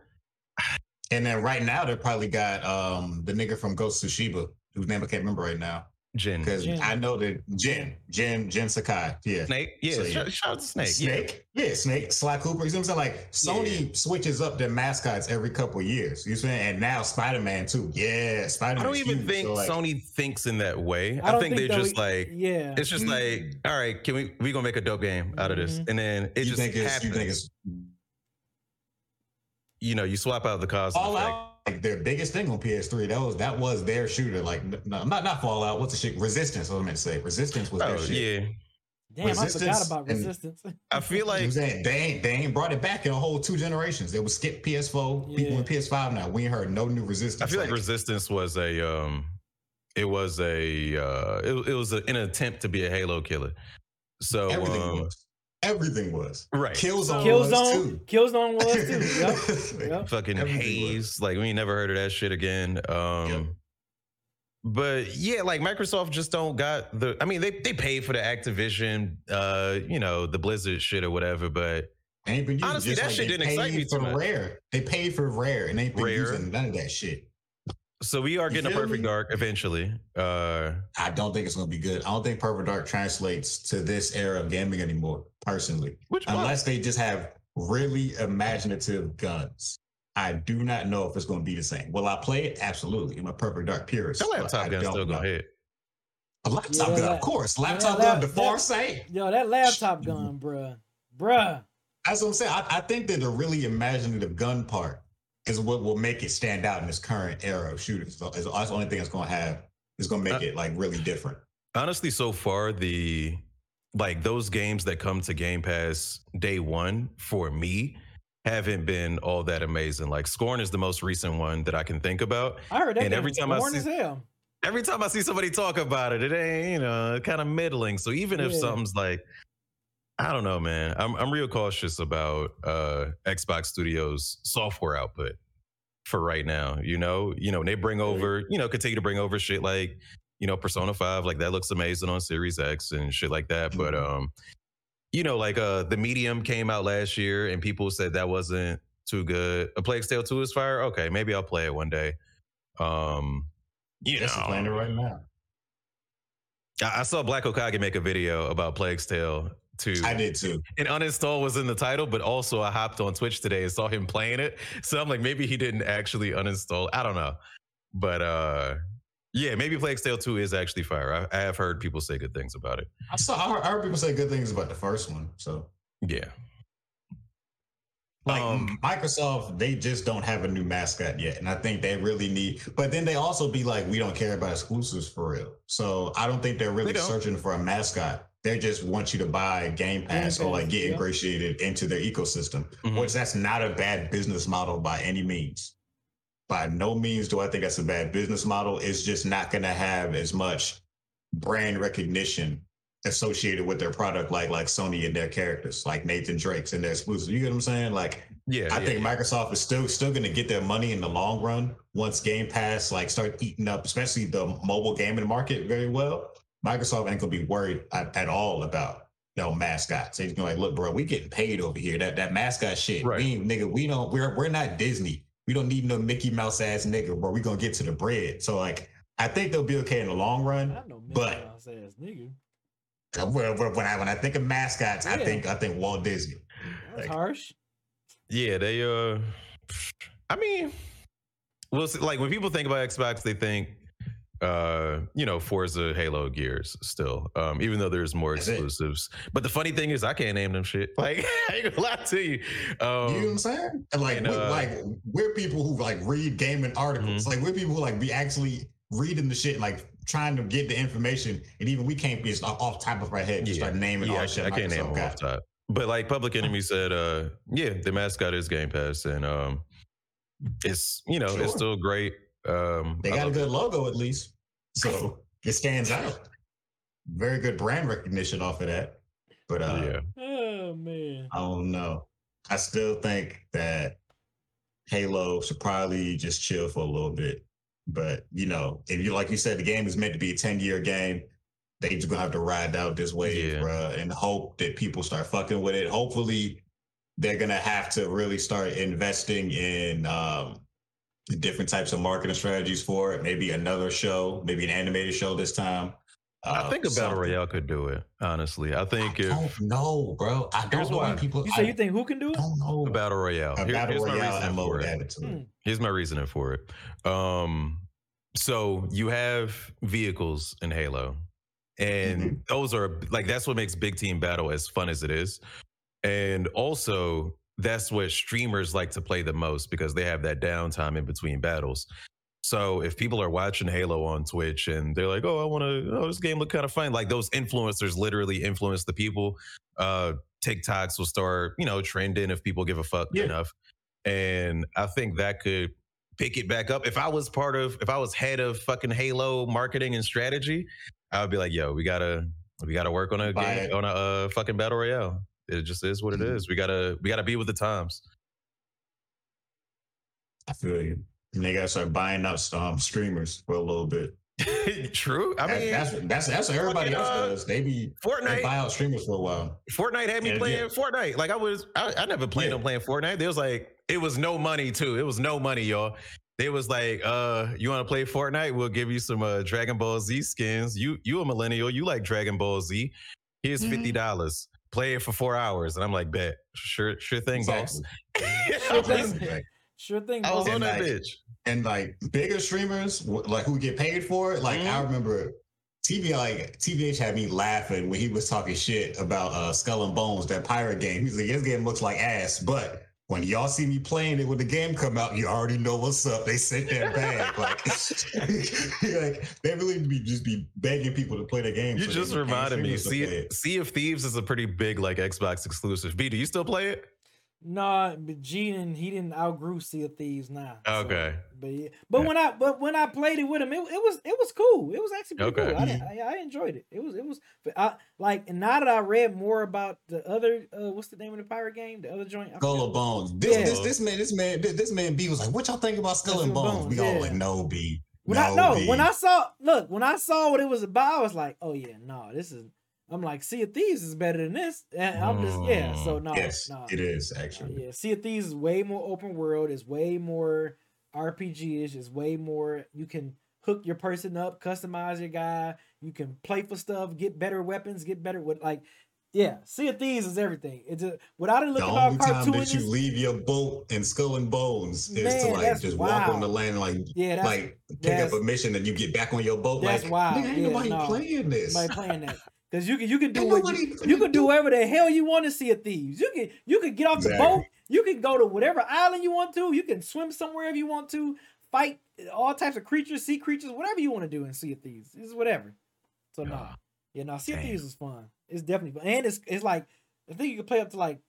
And then right now they probably got um the nigga from Ghost of Tsushima, whose name I can't remember right now. Jin. Because Jin. I know that Jin, Jin, Jin Sakai. Yeah. Snake. Yeah, So, yeah. shout, shout out to Snake. Snake, yeah. Snake, Sly Cooper. You see what I'm saying? Like Sony switches up their mascots every couple of years. You see, what I'm saying? and now Spider Man too. Yeah, Spider Yeah. I don't even think Sony thinks in that way. I, don't think, they're just we- like yeah. it's just Mm. like, all right, can we we gonna make a dope game out of this? Mhm. And then it you just think it's happens. you think it's you know, you swap out the cause and effect. Fallout. Like their biggest thing on PS3. That was that was their shooter. Like no, not not Fallout. What's the shit? Resistance. What I meant to say. Resistance was their Oh, shit. yeah. Damn, I forgot Resistance about and- resistance. I feel You know like saying? They ain't they ain't brought it back in a whole two generations. They would skip PS4, people Yeah. in PS5 now. We ain't heard no new resistance. I feel like Resistance was a um it was a uh it, it was a, an attempt to be a Halo killer. So everything um, was. Everything was. right. Killzone, was Killzone, too. Killzone was too. Yep. Yep. fucking Everything Haze. Like we ain't never heard of that shit again. Um but yeah, like Microsoft just don't got the I mean they they paid for the Activision uh, you know, the Blizzard shit or whatever, but Ain't been Honestly, just that like shit didn't excite me for too much. Rare. They paid for Rare and ain't been Rare. using none of that shit. So we are getting a perfect me? dark eventually. Uh I don't think it's gonna be good. I don't think Perfect Dark translates to this era of gaming anymore, personally. which one? Unless they just have really imaginative guns. I do not know if it's going to be the same. Will I play it? Absolutely. I'm a Perfect Dark purist. that laptop gun's still gonna hit. A laptop Yeah, gun, that- of course. Laptop that- gun, the that- far sight. Yo, that laptop gun, bruh. Bruh. That's what I'm saying. I, I think that the really imaginative gun part is what will make it stand out in this current era of shooters. So it's- That's the only thing it's going to have. It's going to make Uh, it like really different. honestly so far the like those games that come to game pass day one for me haven't been all that amazing like scorn is the most recent one that i can think about I heard that And every was time I see- as hell. every time i see somebody talk about it it ain't you know kind of middling so even if something's like i don't know man. I'm, I'm real cautious about uh xbox studios software output for right now you know? You know they bring over you know continue to bring over shit like you know persona 5 like that looks amazing on series x and shit like that but Mhm. um you know like uh the medium came out last year and people said that wasn't too good. A plague tale 2 is fire? Okay maybe i'll play it one day. Um you Yes, I'm playing it right now. I I saw Black Okage make a video about Plague's Tale 2. I did too. And uninstall was in the title, but also I hopped on Twitch today and saw him playing it. So I'm like, maybe he didn't actually uninstall. I don't know. But uh yeah, maybe Plague's Tale 2 is actually fire. I, I have heard people say good things about it. I saw. I heard, I heard people say good things about the first one. So Yeah. Like Um, Microsoft, they just don't have a new mascot yet, and I think they really need. But then they also be like, we don't care about exclusives for real. So I don't think they're really They searching for a mascot. They just want you to buy Game Pass or like get yeah. ingratiated into their ecosystem, Mhm. which that's not a bad business model by any means. By no means do I think that's a bad business model. It's just not going to have as much brand recognition associated with their product, like like Sony and their characters, like Nathan Drake's and their exclusive. You get what I'm saying? Like yeah, I yeah, think yeah. Microsoft is still still going to get their money in the long run once Game Pass like start eating up, especially the mobile gaming market very well. Microsoft ain't gonna be worried at, at all about no mascots. They're gonna like, look, bro, we getting paid over here. That that mascot shit, Right. we ain't, nigga, we don't. We're we're not Disney. We don't need no Mickey Mouse ass nigga, bro. We gonna get to the bread. So like, I think they'll be okay in the long run. I know, But- Mouse ass nigga. When when I when I think of mascots, I think I think Walt Disney. That's Like- harsh. Yeah, they uh I mean well see, like when people think about Xbox, they think uh, you know, Forza, Halo, Gears still. Um, even though there's more That's it. exclusives. But the funny thing is I can't name them shit. Like I ain't gonna lie to you. You know what Um I'm saying? And like, and, uh, like we're people who like read gaming articles. Mm-hmm. Like we're people who like be actually reading the shit, like trying to get the information, and even we can't be just off top of our head just Yeah. start naming yeah, all I, shit. I can't name off top. But like Public Enemy said, uh, yeah, the mascot is Game Pass, and um, it's you know Sure. it's still great. Um, They got a love- good logo at least, so it stands out. Very good brand recognition off of that. But uh, yeah, Oh man. I don't know. I still think that Halo should probably just chill for a little bit. But you know, if you like you said, the game is meant to be a 10 year game. They just gonna have to ride out this wave, Yeah. bruh, and hope that people start fucking with it. Hopefully, they're gonna have to really start investing in um, different types of marketing strategies for it. Maybe another show, maybe an animated show this time. I Uh, think a battle something. royale could do it. Honestly, I think I if don't know, bro. I don't Here's know why why. people. You say I you think who can do it? don't know. a battle royale, a Here- battle here's my royale reasoning for it. add it to it. Hmm. Here's my reasoning for it. Um, so you have vehicles in Halo, and Mm-hmm. those are like that's what makes big team battle as fun as it is, and also that's what streamers like to play the most because they have that downtime in between battles. So if people are watching Halo on Twitch and they're like, "Oh, I want to, oh, this game look kind of fun," like those influencers literally influence the people. Uh, TikToks will start, you know, trending if people give a fuck Yeah. enough, and I think that could pick it back up. If I was part of, if I was head of fucking Halo marketing and strategy, I would be like, "Yo, we gotta, we gotta work on a game, on a uh, fucking battle royale. It just is what it Mhm. We gotta, we gotta be with the times." I feel you. And they gotta start buying up um, streamers for a little bit. True. I mean, that's that's that's what everybody else uh, does. They be they Fortnite. buy out streamers for a while. Fortnite had me Yeah, playing yeah. Fortnite. Like I was, I, I never planned Yeah. on playing Fortnite. There was like, it was no money too. It was no money, y'all. They was like, uh, you want to play Fortnite? We'll give you some uh, Dragon Ball Z skins. You, you a millennial. You like Dragon Ball Z? Here's Mm-hmm. fifty dollars. Play it for four hours, and I'm like, bet, sure, sure thing, Exactly. boss. Sure thing. Exactly. Sure thing. I was on that like- bitch. And like bigger streamers, like who get paid for it. Like Mhm. I remember TV like TVH had me laughing when he was talking shit about uh Skull and Bones, that pirate game. He's like, this game looks like ass, but when y'all see me playing it when the game come out, you already know what's up. They sent that bag. like, like they really be just be begging people to play the game. You so just they can pay reminded me. streamers to play See, it. Sea of Thieves is a pretty big like Xbox exclusive. B, do you still play it? Nah, but G didn't he didn't outgrew Sea of Thieves now. so- Okay. but yeah, but Yeah. when I but when I played it with him, it, it was it was cool. It was actually pretty Okay. cool. I, I, I enjoyed it. It was it was but I like and now that I read more about the other uh what's the name of the pirate game? The other joint. I Skull forgot. and Bones. This, Yeah. this this man, this man, this, this man B was like, "What y'all think about Skull and and Bones?" Bones, We all yeah. like, "No, B." When no, I no, B." when I saw look, when I saw what it was about, I was like, oh yeah, no, this is I'm like, Sea of Thieves is better than this. And I'm just yeah, mm. so no, yes, no. it is actually. yeah, Sea of Thieves is way more open world. It's way more RPG-ish. It's way more. You can hook your person up, customize your guy. You can play for stuff, get better weapons, get better with like. Yeah, Sea of Thieves is everything. It's just without it The looking all only time that you leave your boat in Skull and Bones is Man, to like that's just walk on the land, like Yeah, like pick up a mission, and you get back on your boat. that's like, wild. nigga, ain't Yeah, nobody no. playing this. by playing that. Because you can you can do what nobody you, you can do do- whatever the hell you want to see of thieves. You can you can get off the boat You can go to whatever island you want to. You can swim somewhere if you want to. Fight all types of creatures, sea creatures, whatever you want to do in Sea of Thieves. It's whatever. So no, Ah, yeah, no, Sea of damn. Thieves is fun. It's definitely fun, and it's it's like I think you can play up to like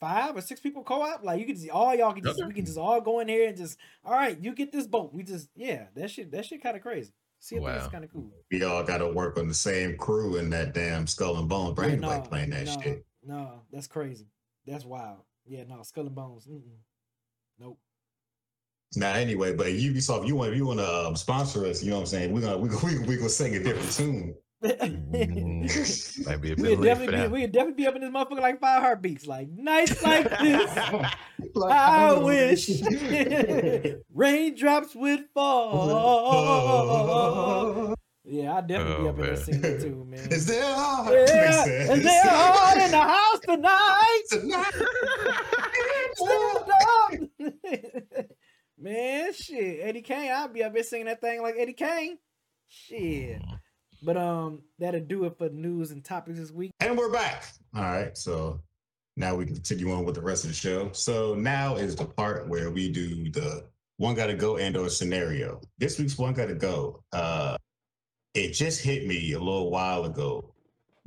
five or six people co-op. Like you can just all y'all can just we can just all go in here and just all right. You get this boat. We just yeah, that shit that shit kind of crazy. Sea of Thieves is Wow. kind of cool. We all got to work on the same crew in that damn Skull and Bones. But Yeah, ain't like playing that no, shit. No, that's crazy. That's wild. Yeah, no, Skull and Bones. Mm-mm. Nope. Now, anyway, but Ubisoft, you want you want to um, sponsor us? You know what I'm saying? We're gonna we gonna we gonna sing a different tune. Mm, might be a We'd definitely be we'd definitely be up in this motherfucker like five heartbeats, like nights like this. I wish raindrops would fall. Yeah, I definitely be Oh, up in there man. singing it too, man. Is there a heart? Yeah, Makes and they're all in the house tonight. Tonight. Up. Man, shit. Eddie Kane, I'll be up there singing that thing like Eddie Kane. Shit. But um, that'll do it for news and topics this week. And we're back. All right. So now we can continue on with the rest of the show. So now is the part where we do the one gotta go and or scenario. This week's one gotta go. Uh it just hit me a little while ago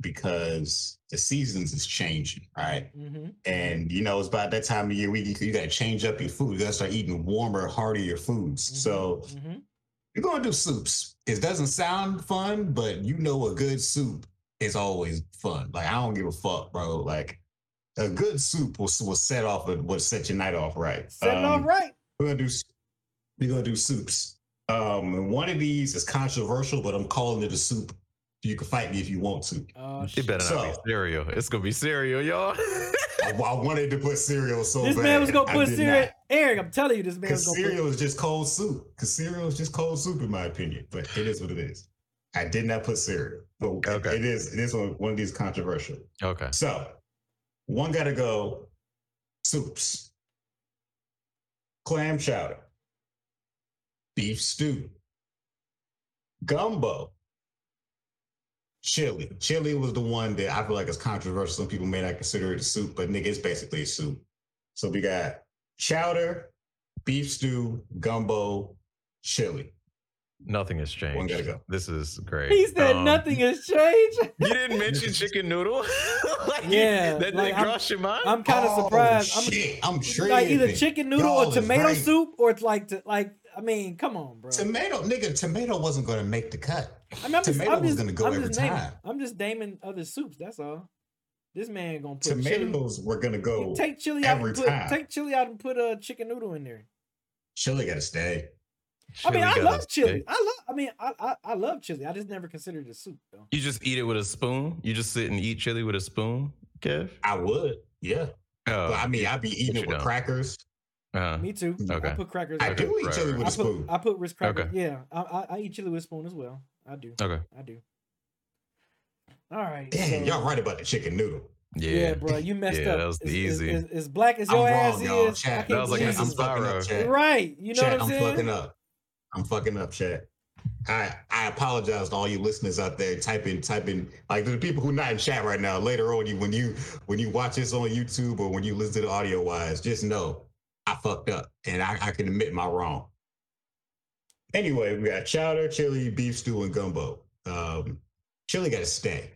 because the seasons is changing, right? Mm-hmm. And you know, it's about that time of year we you gotta change up your food. You gotta start eating warmer, heartier foods. So mm-hmm. You're gonna do soups. It doesn't sound fun, but you know a good soup is always fun. Like I don't give a fuck, bro. Like a good soup will will set off will set your night off right. set it off Um, right. We're gonna do we're gonna do soups. Um, and one of these is controversial, but I'm calling it a soup. You can fight me if you want to. Oh, It shit. better not be cereal. It's gonna be cereal, y'all. I, I wanted to put cereal so This bad. man was gonna put cereal. not. Eric, I'm telling you, this man was Because gonna cereal is just cold soup. Because cereal is just cold soup, in my opinion. But it is what it is. I did not put cereal. But Okay. it is it is one, one of these controversial. okay. So one gotta go soups. Clam chowder. Beef stew. Gumbo. Chili. Chili was the one that I feel like is controversial. Some people may not consider it a soup, but nigga, it's basically a soup. So we got chowder, beef stew, gumbo, chili. Nothing has changed. One gotta go. This is great. He said Um, nothing has changed. You didn't mention chicken noodle. Like, Yeah, that like, didn't I'm- cross your mind. I'm kind of Oh, surprised. I'm shit. I'm like either chicken noodle Y'all or tomato right. soup, or it's like to, like I mean, come on, bro. Tomato, nigga, tomato wasn't gonna make the cut. I mean, I'm just, tomato I'm was just, gonna go I'm every just naming, time. I'm just naming other soups. That's all. This man gonna put chili. Tomatoes were gonna go. Take chili out every and put time. take chili out and put a chicken noodle in there. Chili gotta stay. I mean, I gotta love chili. stay. I love. I mean, I, I I love chili. I just never considered it a soup though. You just eat it with a spoon. You just sit and eat chili with a spoon, Kev. I would, yeah. Oh, but I mean, I'd be eating it with don't. crackers. Uh, Me too. I put crackers. I do eat chili with I a spoon. put I put Ritz crackers. Okay. Yeah, I, I I eat chili with a spoon as well. I do. okay. I do. All right. Damn, so- y'all right about the chicken noodle. Yeah. Yeah, bro, you messed Yeah, up. that was As- the as, easy. As, as black as I'm your wrong, ass y'all. is, I can't That was like believe I'm fucking up, Spyro. chat. Right. You know Chat, what I'm I'm saying? fucking up. I'm fucking up, chat. I I apologize to all you listeners out there. Typing, typing, like the people who not in chat right now. Later on, you when you when you watch this on YouTube or when you listen to the audio wise, just know I fucked up and I, I can admit my wrong. Anyway, we got chowder, chili, beef stew, and gumbo. Um, chili got to stay.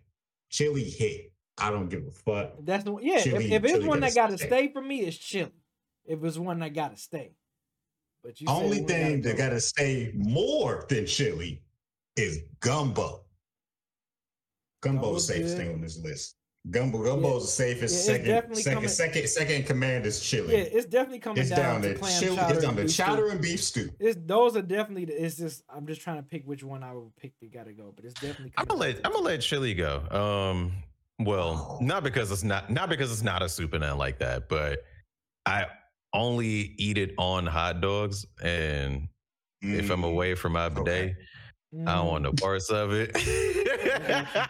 Chili hit. I don't give a fuck. That's the yeah. Chili- if, if it's one gotta that got to stay. for me, it's chili. If it's one that got to stay, but you Only one thing that go. got to stay more than chili is gumbo. Gumbo Gumbo's the safest thing on this list. Gumbo, gumbo's the safest. Yeah, second, second, coming- second, second command is chili. Yeah, it's definitely coming it's down, down to to clam chili. chowder. It's down and to chowder and beef stew. It's those are definitely. the- It's just I'm just trying to pick which one I would pick that got to go, but it's definitely. I'm gonna let I'm gonna let chili go. Um, well, Oh. not because it's not not because it's not a soup and nothing like that, but I only eat it on hot dogs, and if I'm Mm. away from my Okay. I don't want no parts of it.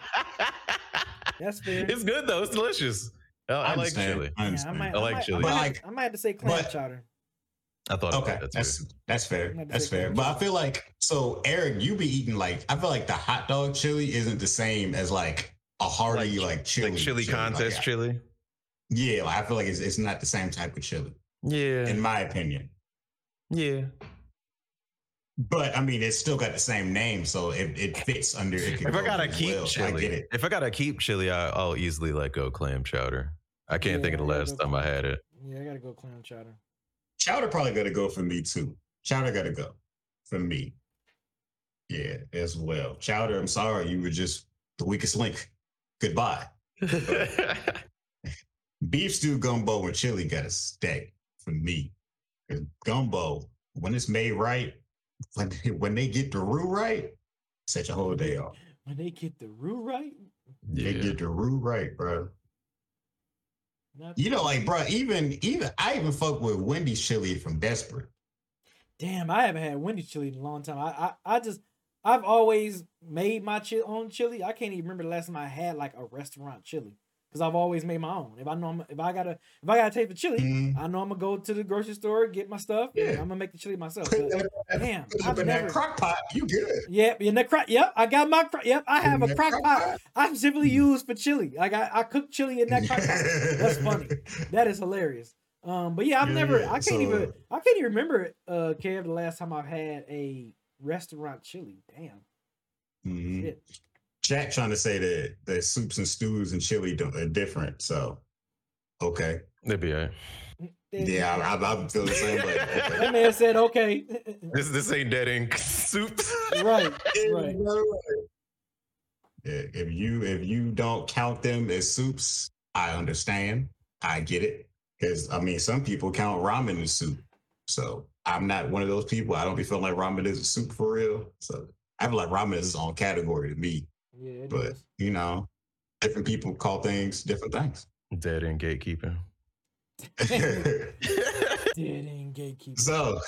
That's fair. It's good though. It's delicious. I, I like chili. I Yeah, I understand. might, I like chili. I But might, like- I might have to say clam but- chowder. I thought Okay, that too. that's that's fair. Might have to That's fair. clam But I feel like so Eric, you be eating like I feel like the hot dog chili isn't the same as like a hearty like, chili. like chili Like, contest I- chili. Yeah, like, I feel like it's it's not the same type of chili, Yeah. in my opinion. yeah. But I mean, it's still got the same name, so it, it fits under. It If I gotta keep well, so I get chili, it. if I gotta keep chili, I, I'll easily let go clam chowder. I can't think of the last go time I had it. Yeah, I gotta go clam chowder. Chowder probably got to go for me too. Chowder got to go for me. Yeah, as well. Chowder, I'm sorry, you were just the weakest link. Goodbye. Beef stew, gumbo, and chili got to stay for me. 'Cause Gumbo, when it's made right, when when they get the roux right, set your whole day off. When they get the roux right, They yeah. get the roux right, bro. not You know, like, bro, even even I even fuck with Wendy's chili from Desperate. Damn, I haven't had Wendy's chili in a long time. I I, I just I've always made my chi- own chili. I can't even remember the last time I had like a restaurant chili because I've always made my own. If I know I'm, if I gotta if I gotta taste the chili, Mhm. I know I'm gonna go to the grocery store get my stuff. Yeah. I'm gonna make the chili myself. But, damn, I've in never. that crock pot, you good. Yep, in the crock. Yep, I got my crock. Yep, I have In a crock crock pot. pot. I specifically use for chili. Like I, I cook chili in that crock pot. That's funny. That is hilarious. Um, but yeah, I've Yeah, never. I can't so- even. I can't even remember, uh, Kev, the last time I've had a restaurant chili. Damn. Mhm. Shit. Jack trying to say that the soups and stews and chili don't, are different. So, okay. It'd be all right. Yeah, I, I, I feel the same way. That man said, "Okay." This this ain't dead end soups." right. Right. Yeah, if you if you don't count them as soups, I understand. I get it. Because I mean, some people count ramen as soup. So I'm not one of those people. I don't be feeling like ramen is a soup for real. So I feel like ramen is its own category to me. Yeah. But is. you know, different people call things different things. Dead end gatekeeping. Dead end gatekeeping. so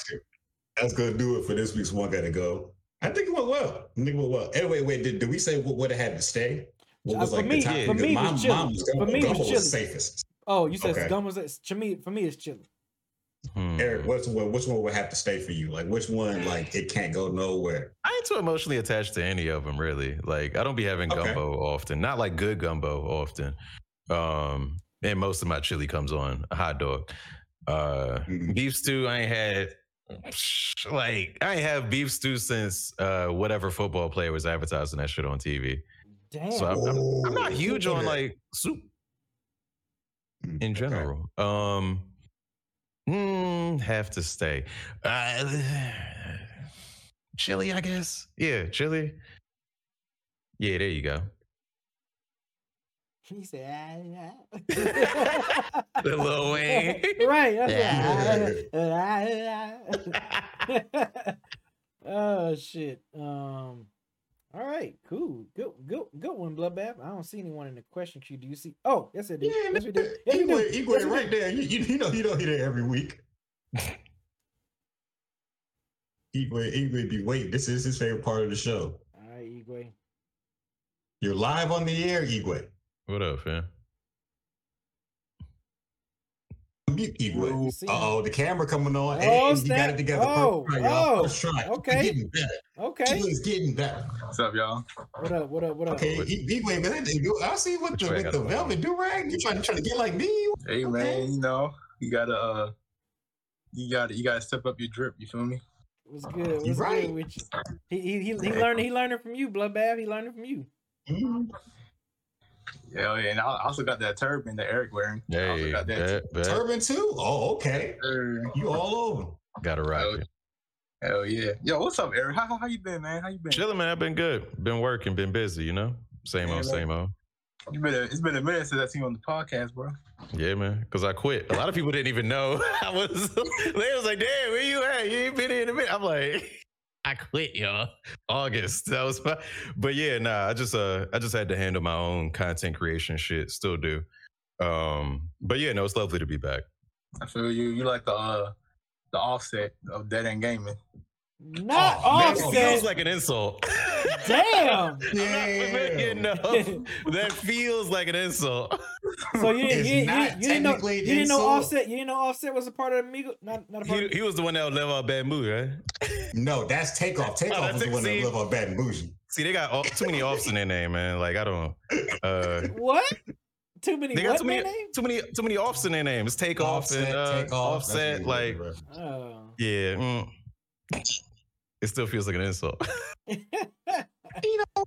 that's gonna do it for this week's one gotta go. I think it went well. I think it went well. Anyway, wait, did, did we say what would have had to stay? What Uh, was for like me- the top? for because me, it mine, was chili. mine was For me, was Gumbo was safest. Oh, you said Okay. gum was it? To me, for me, it's chili. Hmm. Eric, what's one, which one would have to stay for you? Like which one like it can't go nowhere? I ain't too emotionally attached to any of them, really. Like I don't be having Okay. gumbo often. Not like good gumbo often. Um, and most of my chili comes on a hot dog. Uh, Mhm. beef stew, I ain't had. Like I ain't have beef stew since uh, whatever football player was advertising that shit on TV. Damn. So I'm, I'm, I'm not huge on like soup Mm, in okay. general. Um, mm, have to stay. Uh, chili, I guess. Yeah, chili. Yeah, there you go. he said, ah, ah. The Lil Wayne. right. that's it. oh shit. Um. All right. Cool. Good. Good. Good one, bloodbath. I don't see anyone in the question queue. Do you see? Oh, yes, I do. Yeah, yes, we do. Yes, we Igwe, do. Igwe Yes, right there. You, you, you know you don't hear that every week. Igwe, Igwe be waiting. This is his favorite part of the show. All right, Igwe. You're live on the air, Igwe. What up, fam? Mute You Igwe. Uh oh, the camera coming on. Oh, Hey, you snap. got it together. Oh, First try, y'all. oh, First try. okay. You're getting better. Okay. He's getting better. What's up, y'all? What up? What up? What up? Okay, I- Igwe, man, you- I see what Which the, with the velvet do rag. You trying to try to get like me? Hey, Okay. man, you know you gotta uh, you gotta you gotta step up your drip. You feel me? What's good? What's right. good with you? He he he, he learned he learned it from you, bloodbath. He learned it from you. Mhm. Yeah, yeah. And I I also got that turban that Eric wearing. I also got that. bet, bet. Turban too? Oh, okay. You all over. Gotta rock Hell, hell yeah. Yo, what's up, Eric? How, how, how you been, man? How you been? Chilling, man. I've been good. Been working, been busy, you know? Same Yeah, old, man. same old. You been a, it's been a minute since I seen you on the podcast, bro. Yeah, man. Because I quit. A lot of people didn't even know I was. They was like, "Damn, where you at? You ain't been here in a minute." I'm like, "I quit, y'all." August. That was fine. But yeah, nah. I just uh, I just had to handle my own content creation shit. Still do. Um, but yeah, no, it's lovely to be back. I feel you. You like the uh, the offset of Dead End Gaming. Not Oh, man, That feels like an insult. Damn. I'm not familiar enough. that feels like an insult. So you, you, It's you, you, you didn't know you didn't know offset. You didn't know offset was a part of Amigo. Not not a part. He, of, he was the one that would live out bad mood, right? No, that's takeoff. Takeoff that's is the one that see- live on bad and bougie. See, they got all, too many offs in their name, man. Like I don't. Uh, what? Too many They got what too many, names? too many, too many offs in their name. It's take off and Offset, uh, take off. Offset. really Like. Oh. yeah, mm. It still feels like an insult. You know,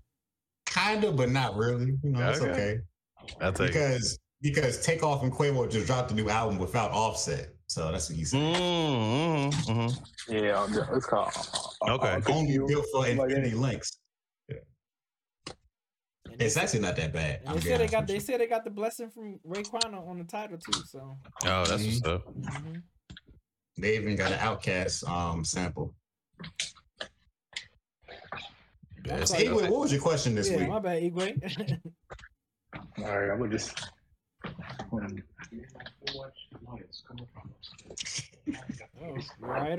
kind of, but not really. You know, it's Okay. okay. I'll take it. Because because Takeoff and Quavo just dropped a new album without Offset, so that's what he said. Mm, mm, mhm. Yeah, it's called. uh, Okay. uh, Only Confused, built for something like that. Infinity Links. And they It's said- actually not that bad. they being said they got they you. said they got the blessing from Raekwon on on the title too. So Oh, that's what's up. mhm. They even got an OutKast um sample. Best sorry. Hey, what was your question this yeah, week? my bad, Igwe. All right, I'm gonna just. oh, you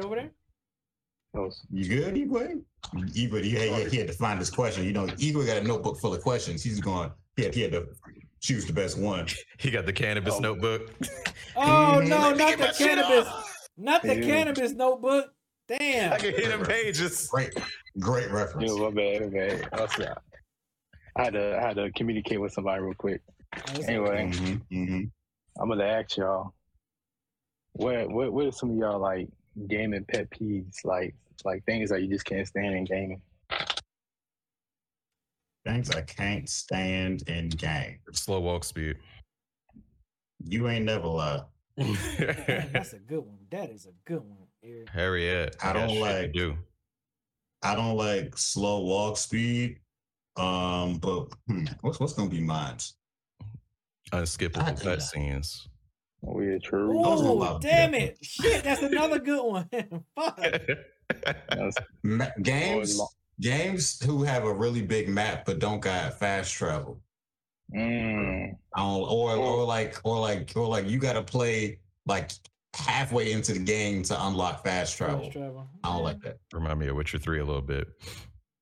over there? You good, Igwe? Igwe, he had, he had to find this question. You know, Igwe got a notebook full of questions. He's going, he had, he had to choose the best one. He got the cannabis Oh. notebook. Oh no, not the cannabis, not the Yeah. cannabis notebook. Damn. I can hit him pages. Great, great reference. Yeah, my bad, my bad. I, was, uh, I had to, I had to communicate with somebody real quick. That's Anyway, hmm hmm I'm gonna ask y'all, what, what, what are some of y'all like gaming pet peeves, like, like things that you just can't stand in gaming? Things I can't stand in game. Slow walk speed. You ain't never lie. Man, that's a good one. That is a good one, Eric. Harriet. I don't like- do. I don't like slow walk speed. Um, but hmm, what's what's gonna be mine? Unskippable that. cutscenes. Oh yeah, true. was gonna Oh, damn it. Shit, that's another good one. Fuck. Games games who have a really big map but don't got fast travel. Mm, I don't, or or like or like or like you got to play like halfway into the game to unlock fast travel. Fast travel. I don't like that. Remind me of Witcher 3 a little bit.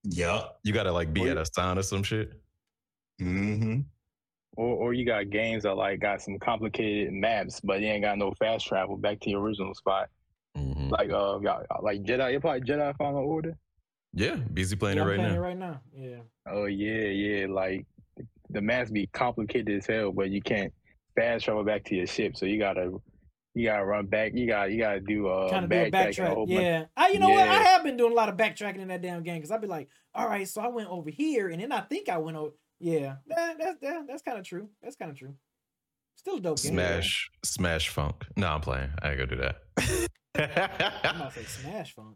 Yup. You gotta like be Well, at a sign or some shit. Mm-hmm. or, or you got games that like got some complicated maps, but you ain't got no fast travel back to your original spot. Mhm. Like uh, y'all- like Jedi, You probably Jedi Fallen Order. Yeah, busy playing Yeah, it right playing now. it right now. Yeah. Oh yeah, yeah. Like the maps be complicated as hell, but you can't fast travel back to your ship. So you gotta you gotta run back. You got to you gotta do uh Kind of do a backtrack. and a bunch- Yeah. I, you know what? I have been doing a lot of backtracking in that damn game because I'd be like, all right, so I went over here and then I think I went over. Yeah. That, that's that, that's kind of true. That's kind of true. Still a dope game. Smash, smash funk. No, I'm playing. I ain't gonna do I'm that. about to say Smash Funk.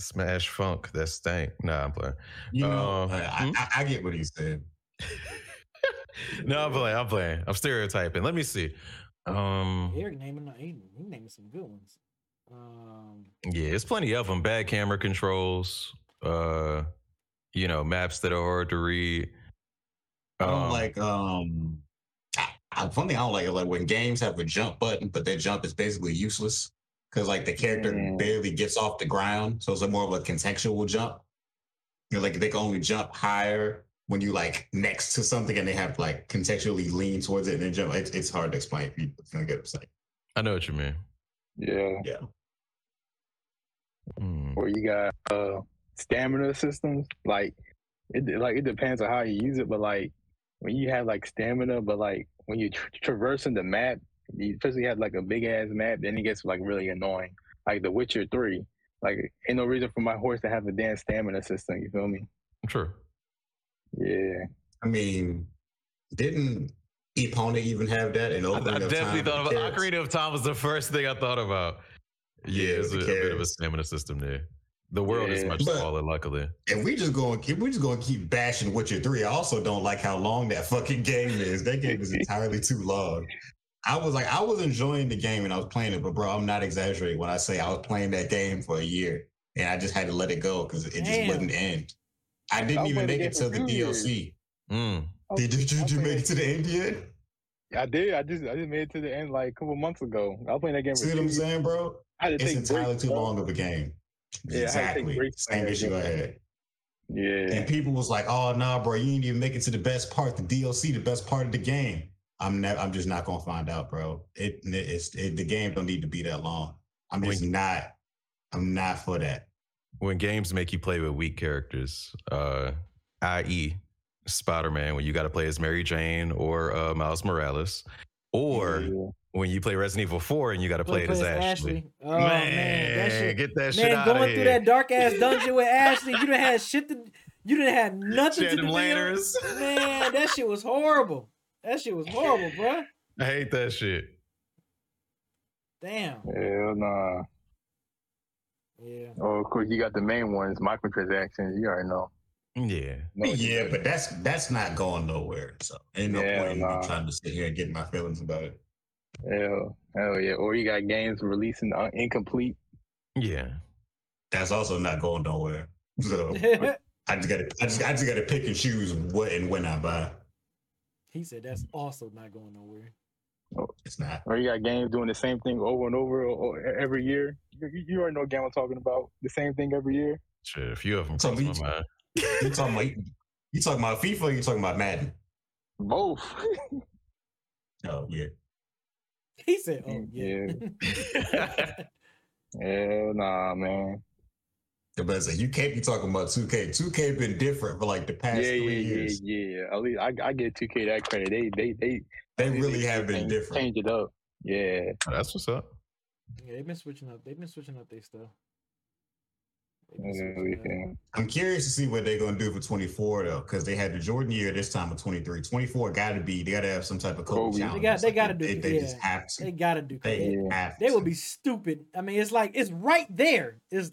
smash funk. That stank. Nah, I'm playing. You know, Uh, I, hmm? I, I get what he said. no, I'm playing. I'm playing. I'm stereotyping. Let me see. Um, Eric naming he, he naming some good ones. Um, yeah, it's plenty of them. Bad camera controls. Uh, you know, maps that are hard to read. I don't Um, like um. I, I, one I don't like is like when games have a jump button, but that jump is basically useless because like the character Mm. barely gets off the ground, so it's a more of a contextual jump. You know, like they can only jump higher when you like next to something, and they have like contextually lean towards it and then jump. It's, it's hard to explain. You're gonna get upset. I know what you mean. Yeah. Yeah. Hmm. Or you got uh stamina systems. Like it like it depends on how you use it, but like when you have like stamina, but like when you're tra- traversing the map, you especially have like a big ass map, then it gets like really annoying. Like The Witcher Three. Like ain't no reason for my horse to have a damn stamina system, you feel me? True. Yeah. I mean, didn't Epona even have that? In I, I of definitely Time thought with about carrots? Ocarina of Time was the first thing I thought about. Yeah, Yeah, it's a, a bit of a stamina system there. The world is much But- smaller, luckily. And we just going, if we just going to keep bashing Witcher Three, I also don't like how long that fucking game is. That game is entirely too long. I was like, I was enjoying the game and I was playing it, but bro, I'm not exaggerating when I say I was playing that game for a year and I just had to let it go because it just wouldn't end. I didn't I even make it to the. DLC. Mm. Did, did you, did you make it to the end yet? I did. I just I just made it to the end like a couple months ago. I was playing that game for See what I'm saying, bro? I It's entirely breaks, too bro. long of a game. Yeah, I had to take exactly. Same that issue I game. had. Yeah. And people was like, "Oh no, bro, you didn't even make it to the best part, the DLC, the best part of the game." I'm never. I'm just not gonna find out, bro. It, it's it, the game don't need to be that long. I'm just not. I'm not for that. When games make you play with weak characters, uh, i.e., Spider Man when you got to play as Mary Jane or uh, Miles Morales, or Yeah. when you play Resident Evil 4 and you got to play, it as Ashley. Oh man, that shit. get that shit Man, out going through that dark ass dungeon with Ashley, you didn't have shit to. You didn't have nothing She to them do. lanterns. Man, that shit was horrible. That shit was horrible, bruh. I hate that shit. Damn. Hell nah. Yeah. Oh, of course, you got the main ones, microtransactions. You already know. Yeah. No, yeah, but that's that's not going nowhere. So ain't no Yeah, point in me nah. trying to sit here and get my feelings about it. Hell, hell yeah. Or you got games releasing uh, incomplete. Yeah. That's also not going nowhere. So I just gotta I just I just gotta pick and choose what and when I buy. he said that's also not going nowhere. Oh, it's not. Or you got games doing the same thing over and over or, or every year. You, you already know what game I'm talking about. The same thing every year. Shit, a few of them So cross we- my mind. You talking about you talking about FIFA or you talking about Madden? Both. Oh yeah. He said, "Oh yeah." Hell nah, man. But it's like, you can't be talking about 2K. 2K been different for like the past Yeah, three yeah, years. yeah, yeah. At least I, I get 2K that credit. They, they, they, They really have been change- different. Change it up. Yeah. Oh, that's what's up. yeah, they've been switching up. They've been switching up their stuff. They've been Yeah, switching up. yeah. I'm curious to see what they're gonna do for 24 though, because they had the Jordan year this time of 23. 24 gotta be they gotta have some type of Kobe, Kobe. They challenge. got- they gotta do they, it, they yeah. just have to. They gotta do. They They, have they to. would be stupid. I mean, it's like it's right there. It's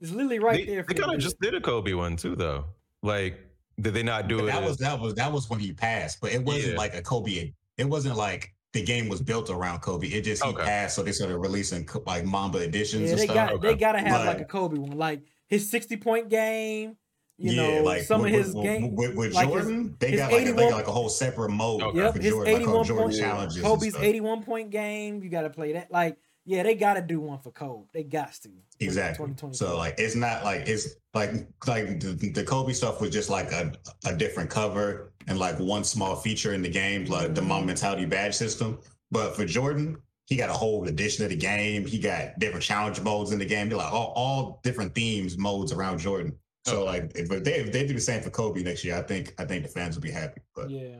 it's literally right they there. they for kind you of to just did a Kobe one too, though. Like, did they not do But it? that was that was that was when he passed, but it wasn't Yeah. like a Kobe. It wasn't like the game was built around Kobe. It just he passed, so they started releasing like Mamba editions Yeah, and they stuff. got they Okay. gotta have like But- a Kobe one, like his sixty point game. You yeah, know, like some with, of his with, game. with, with like his- Jordan, they his got like a, they got like a whole separate mode Okay. Yep, for his Jordan, like called Jordan point. challenges. Kobe's eighty one point game. You got to play that. Like, yeah, they got to do one for Kobe. They got to. for Exactly. 2024. So like it's not like it's like like the, the Kobe stuff was just like a, a different cover and like one small feature in the game, like the Mamba mentality badge system. But for Jordan, he got a whole edition of the game. He got different challenge modes in the game. They're like all, all different themes, modes around Jordan. So like if they if they do the same for Kobe next year, I think I think the fans will be happy. But yeah,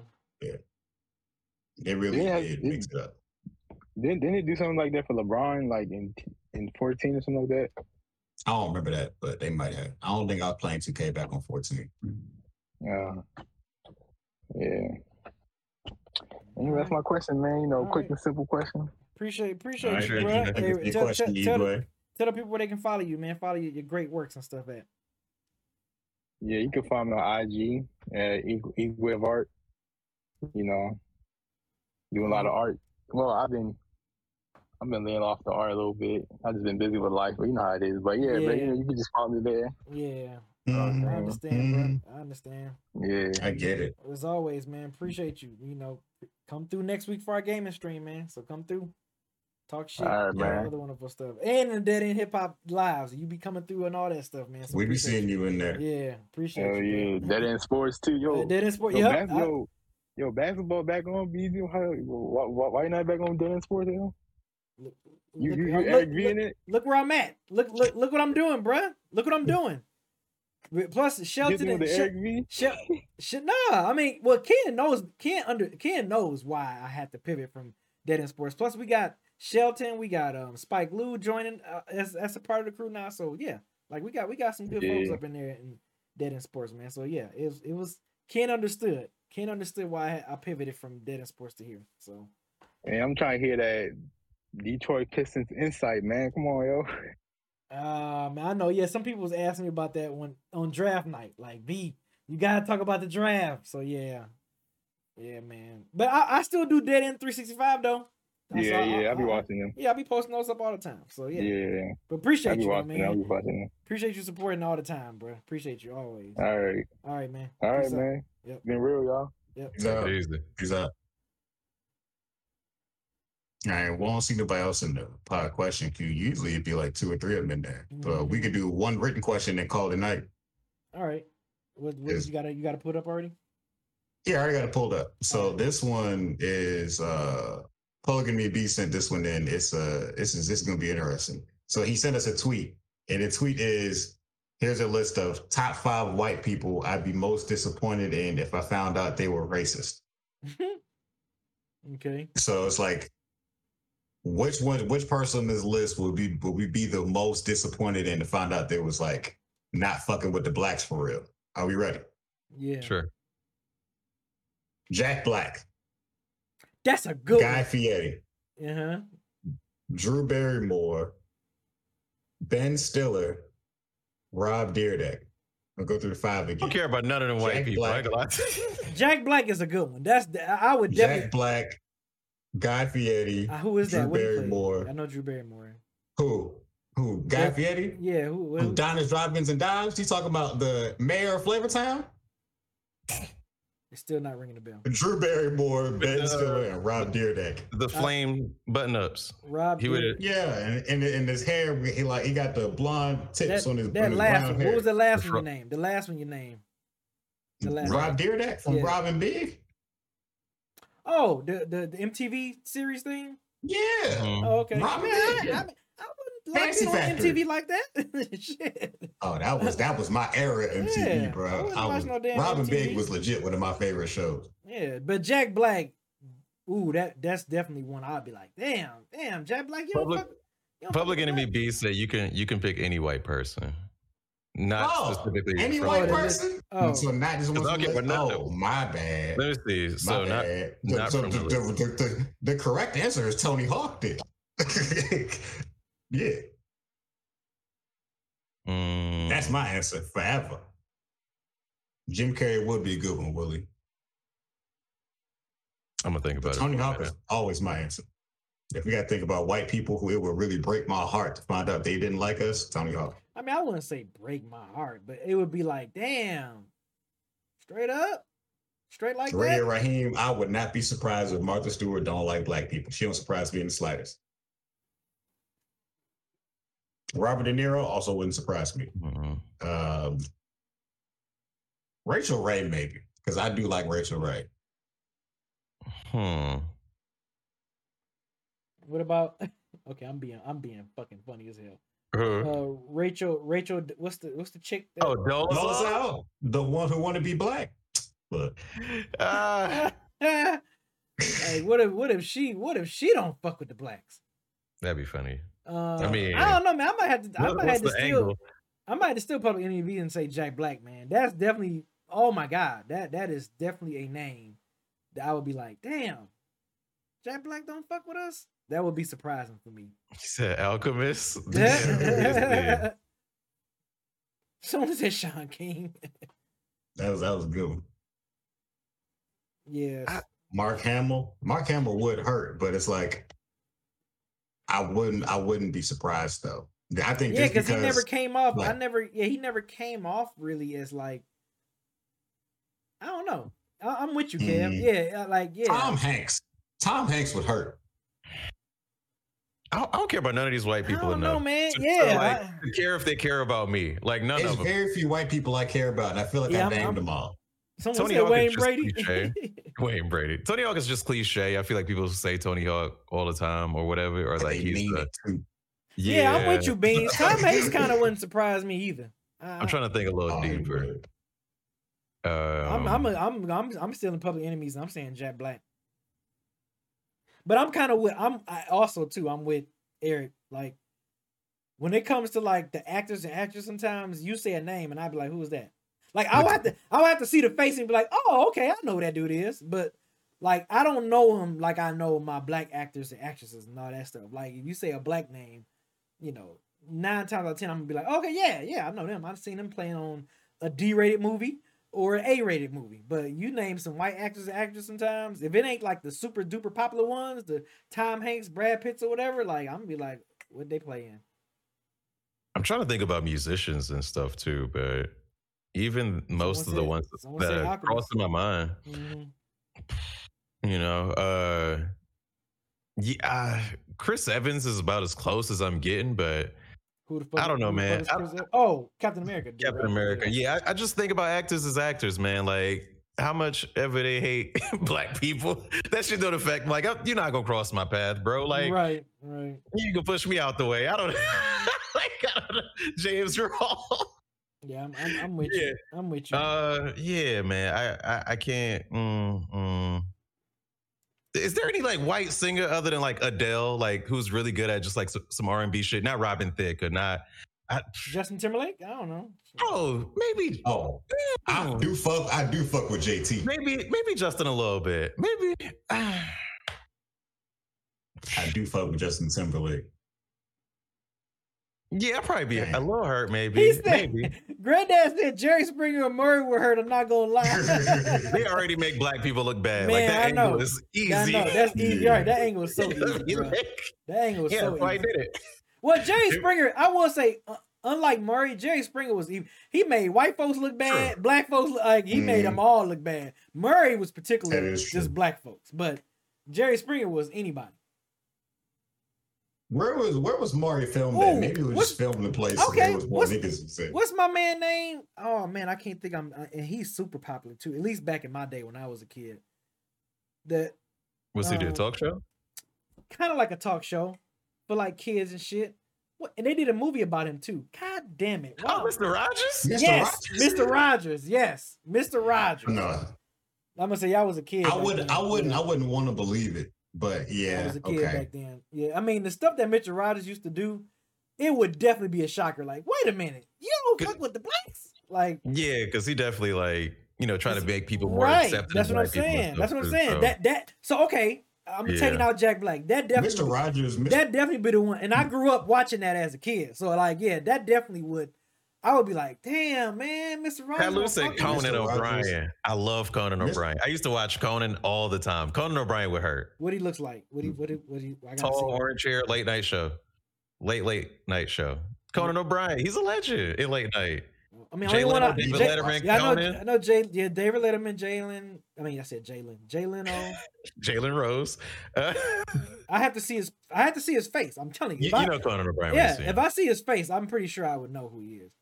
they really Yeah, did it- mix it up. Didn't, didn't they do something like that for LeBron, like in in 14 or something like that? I don't remember that, but they might have. I don't think I was playing 2K back on 14. Yeah. Yeah. Anyway, that's my question, man. You know, All quick right. and simple question. appreciate appreciate All right, you, thank bro. you. Thank you for your tell, question, tell, tell, the, tell the people where they can follow you, man. Follow your, your great works and stuff at. Yeah, you can find me on IG at Equal Equal of Art. You know, doing a lot of mm-hmm. art. Well, I've been I've been laying off the art a little bit. I've just been busy with life, but you know how it is. But yeah, but you know, you can just follow me there. Yeah, Mhm. I understand, bro. I understand. Yeah. I get it. As always, man. Appreciate you. You know, come through next week for our gaming stream, man. So come through, talk shit, All right, all man. other wonderful stuff, and the Dead End Hip Hop lives. You be coming through and all that stuff, man. So We be seeing you in there. Yeah, appreciate Hell you. yeah. bro. That in sports too. Yo, Dead End Sport. yo, Yep. bas- I- yo, yo, basketball back on BZ. How, why, why, why you not back on Dead End sports? Yo? Look, You, you, you look- in look- it? look where I'm at. Look, look, look what I'm doing, bruh. Look what I'm doing. Plus, Shelton and with the Shel- Eric V? Shel- Shit, nah. I mean, well, Ken knows. Ken under. Ken knows why I had to pivot from Dead End Sports. Plus, we got Shelton. We got um Spike Lou joining uh, as as a part of the crew now. So yeah, like we got we got some good folks up in there in Dead End Sports, man. So yeah, it was it was Ken understood. Ken understood why I, I pivoted from Dead End Sports to here. So Man, I'm trying to hear that Detroit Pistons insight, man. Come on, yo. Um, I know. Yeah, some people was asking me about that one on draft night. Like, B, you gotta talk about the draft. So yeah, yeah, man. But I, I still do Dead End 365 though. That's Yeah, all- yeah, I'll be watching them. Yeah, I will be posting those up all the time. So yeah, Yeah, but I'll appreciate be you, watching them. I'll be man. watching them. Appreciate you supporting all the time, bro. Appreciate you always. All right, All right, man. all right, Peace out. man. Yep. Been real, y'all. Yep. Peace out. Easy. Peace out. All right, we don't see nobody else in the pod question queue. Usually it'd be like two or three of them in there. But we could do one written question and call it a night. All right. What, what Is- you gotta you gotta put up already? Yeah, I already got it pulled up. So this one is uh Polygamy B sent this one in. It's uh this is this is gonna be interesting. So he sent us a tweet, and the tweet is Here's a list of top five white people I'd be most disappointed in if I found out they were racist. okay. So it's like, which one, which person on this list would be would we be the most disappointed in to find out they was like not fucking with the blacks for real? Are we ready? Yeah. Sure. Jack Black, That's a good Guy Fieri. Uh-huh. Drew Barrymore, Ben Stiller, Rob Dyrdek. I'll go through the five I again. don't care about none of them white Jack people. Black. ain't gonna lie to you. Jack Black is a good one. That's the, I I would definitely. Jack Black, Guy Fieri, Uh, who is that? Drew What? Barrymore. I know Drew Barrymore. Who? Who? Guy Jack- Fieri? Yeah. Who? Who? who Diners, Drive-Ins, and Dives? He's talking about the mayor of Flavortown? it's still not ringing a bell. Drew Barrymore, Ben uh, Stiller, and Rob Dyrdek. The flame button ups. Rob. He would Yeah, and, and and his hair, he like he got the blonde tips That, on his, that on his last brown one. hair. What was the last The one you fro- named? The last one you named. The last. Rob Dyrdek from Yeah. Robin Big. Oh, the, the the MTV series thing. Yeah, Mhm. Oh, okay. I Robin mean, I, Big. I, mean, I wouldn't like it on Factory. MTV like that. Shit. Oh, that was that was my era of MTV, Yeah, I bro. wouldn't I was, no damn Robin MTV. Big was legit one of my favorite shows. Yeah, but Jack Black. Ooh, that that's definitely one I'd be like, damn, damn, Jack Black. You don't Public- fuck, you don't Public Enemy Black? B said you can you can pick any white person, not Oh, specifically. any white the person? oh. So not just Cause one I'll from get the- Bernardo. Oh, my bad. Let me see. My So not bad. not so from the, the the, the, the, the correct answer is Tony Hawk did. yeah, Mm, that's my answer forever. Jim Carrey would be a good one, Willie. I'm gonna think But about Tony it. Hawk is always my answer. If we got to think about white people who it would really break my heart to find out they didn't like us, Tony Hawk. I mean, I wouldn't say break my heart, but it would be like, damn, straight up, straight like Ray that. Raheem, I would not be surprised if Martha Stewart don't like black people. She don't surprise me in the slightest. Robert De Niro also wouldn't surprise me. Mhm. Um, Rachael Ray, maybe, because I do like Rachael Ray. Hmm. What about? Okay, I'm being I'm being fucking funny as hell. Uh, Uh, Rachel, Rachel, what's the what's the chick? That, oh, Dolezal? Dolezal, the one who want to be black. Look, Ah, hey, what if what if she what if she don't fuck with the blacks? that'd be funny. Uh, mean, I don't know, man. I might have to. I might have to the still. angle? I might have to still public NEV and say Jack Black, man. That's definitely. Oh my god, that that is definitely a name that I would be like, damn, Jack Black don't fuck with us. That would be surprising for me. He said Alchemist. Yeah. Someone said Shaun King. that was that was a good. One. yes. Mark Hamill. Mark Hamill would hurt, but it's like I wouldn't. I wouldn't be surprised though. I think yeah, because he never came off. I never. Yeah, he never came off really as like. I don't know. I, I'm with you, Kev. Mhm. Yeah, uh, like yeah. Tom Hanks. Tom Hanks would hurt. I don't, I don't care about none of these white people don't enough. know, man. to- to, Yeah, like, I- to care if they care about me. Like none of them. very few white people I care about, and I feel like Yeah, I I'm- named I'm- them all. Someone Tony said Hawk is Wayne just Brady. cliche. Wayne Brady. Tony Hawk is just cliche. I feel like people say Tony Hawk all the time or whatever, or And like he's mean the, it too. yeah. I'm with you, Beans. Tom Hanks kind of wouldn't surprise me either. I, I'm trying to think a little Oh, deeper. Um, I'm I'm, a, I'm I'm I'm still in public enemies. I'm saying Jack Black. But I'm kind of with I'm I also too. I'm with Eric. Like when it comes to like the actors and actors, sometimes you say a name and I'd be like, "Who is that?" Like I would have to I would have to see the face and be like, "Oh, okay, I know who that dude is." But like I don't know him like I know my black actors and actresses and all that stuff. Like if you say a black name, you know, nine times out of ten, I'm gonna be like, "Okay, yeah, yeah, I know them. I've seen them playing on a D-rated movie." Or an A-rated movie. But you name some white actors and actresses sometimes. If it ain't like the super duper popular ones, the Tom Hanks, Brad Pitts, or whatever, like I'm gonna be like, what they play in? I'm trying to think about musicians and stuff too, but even most of the ones someone that are crossing my mind, Mhm. you know, uh, yeah, Chris Evans is about as close as I'm getting, but Who the fuck? I don't know, who the fuck man. I- oh, Captain America. dude, Captain? America. Yeah, I, I just think about actors as actors, man. Like how much ever they hate black people, that shit don't affect. Like I- you're not gonna cross my path, bro. Like right, right. you can push me out the way. I don't like I don't know. James Raw. Yeah, I'm, I'm, I'm with Yeah. you. I'm with you. Uh, yeah, man. I I, I can't. Mm, mm. Is there any like white singer other than like Adele, like who's really good at just like some, some R and B shit? Not Robin Thicke or not. I, Justin Timberlake? I don't know. oh, maybe. Oh, I hmm. do fuck. I do fuck with JT. Maybe maybe Justin a little bit. Maybe. I do fuck with Justin Timberlake. Yeah, I'd probably be a, little hurt. Maybe. He said, maybe. Granddad said Jerry Springer and Maury were hurt. I'm not gonna lie. They already make black people look bad. like Man, that I angle know. is easy. I know. That's easy. Right. That angle was so easy. Bro. That angle was yeah, so that's why he easy. did it. Well, Jerry Springer, I will say, uh, unlike Maury, Jerry Springer was even, he made white folks look bad, black folks look like he made Mhm. them all look bad. Maury was particularly just black folks, but Jerry Springer was anybody. Where was where was Maury filmed Ooh, at? Maybe it was just filmed in place. okay, Okay, was more what's- niggas. said- What's my man name? Oh man, I can't think. I'm uh, and he's super popular too. At least back in my day when I was a kid. That Was he did a Um, talk show? kind of like a talk show for like kids and shit. What? And they did a movie about him too. God damn it! Oh, Mr. Rogers? Mr. yes, Rogers? Mr. Rogers. Yes, Mr. Rogers. No, I'm gonna say y'all was a kid. I wouldn't. I wouldn't. I wouldn't want to believe it. But I yeah, was a kid okay. back then. Yeah, I mean the stuff that Mr. Rogers used to do, it would definitely be a shocker. Like, wait a minute, you don't fuck with the blacks? Like, Yeah, because he definitely like you know trying to make people more right? accepting. That's what I'm black people and saying. That's what I'm saying. so- That that so okay. I'm Yeah. taking out Jack Black. That definitely Mr. Rogers. Mr. that definitely be the one. And I mm. grew up watching that as a kid. So like, yeah, that definitely would. I would be like, damn, man, Mr. Rogers. Pat Lou said Conan Mr. Rogers. O'Brien. I love Conan O'Brien. I used to watch Conan all the time. Conan O'Brien would hurt. What he looks like? What he what he what he? I gotta Tall, see. orange hair, late night show. Late, late night show. Conan O'Brien. He's a legend in late night. I mean, Jay only one Leno, I, David Jay, Letterman, yeah, I know, Conan. I know Jay, yeah, David Letterman, Jalen. I mean, I said Jalen, Jay Leno. Jalen Rose. Uh, I have to see his. I have to see his face. I'm telling you. you, If I- you know Conan O'Brien. yeah, if. I see his face, I'm pretty sure I would know who he is.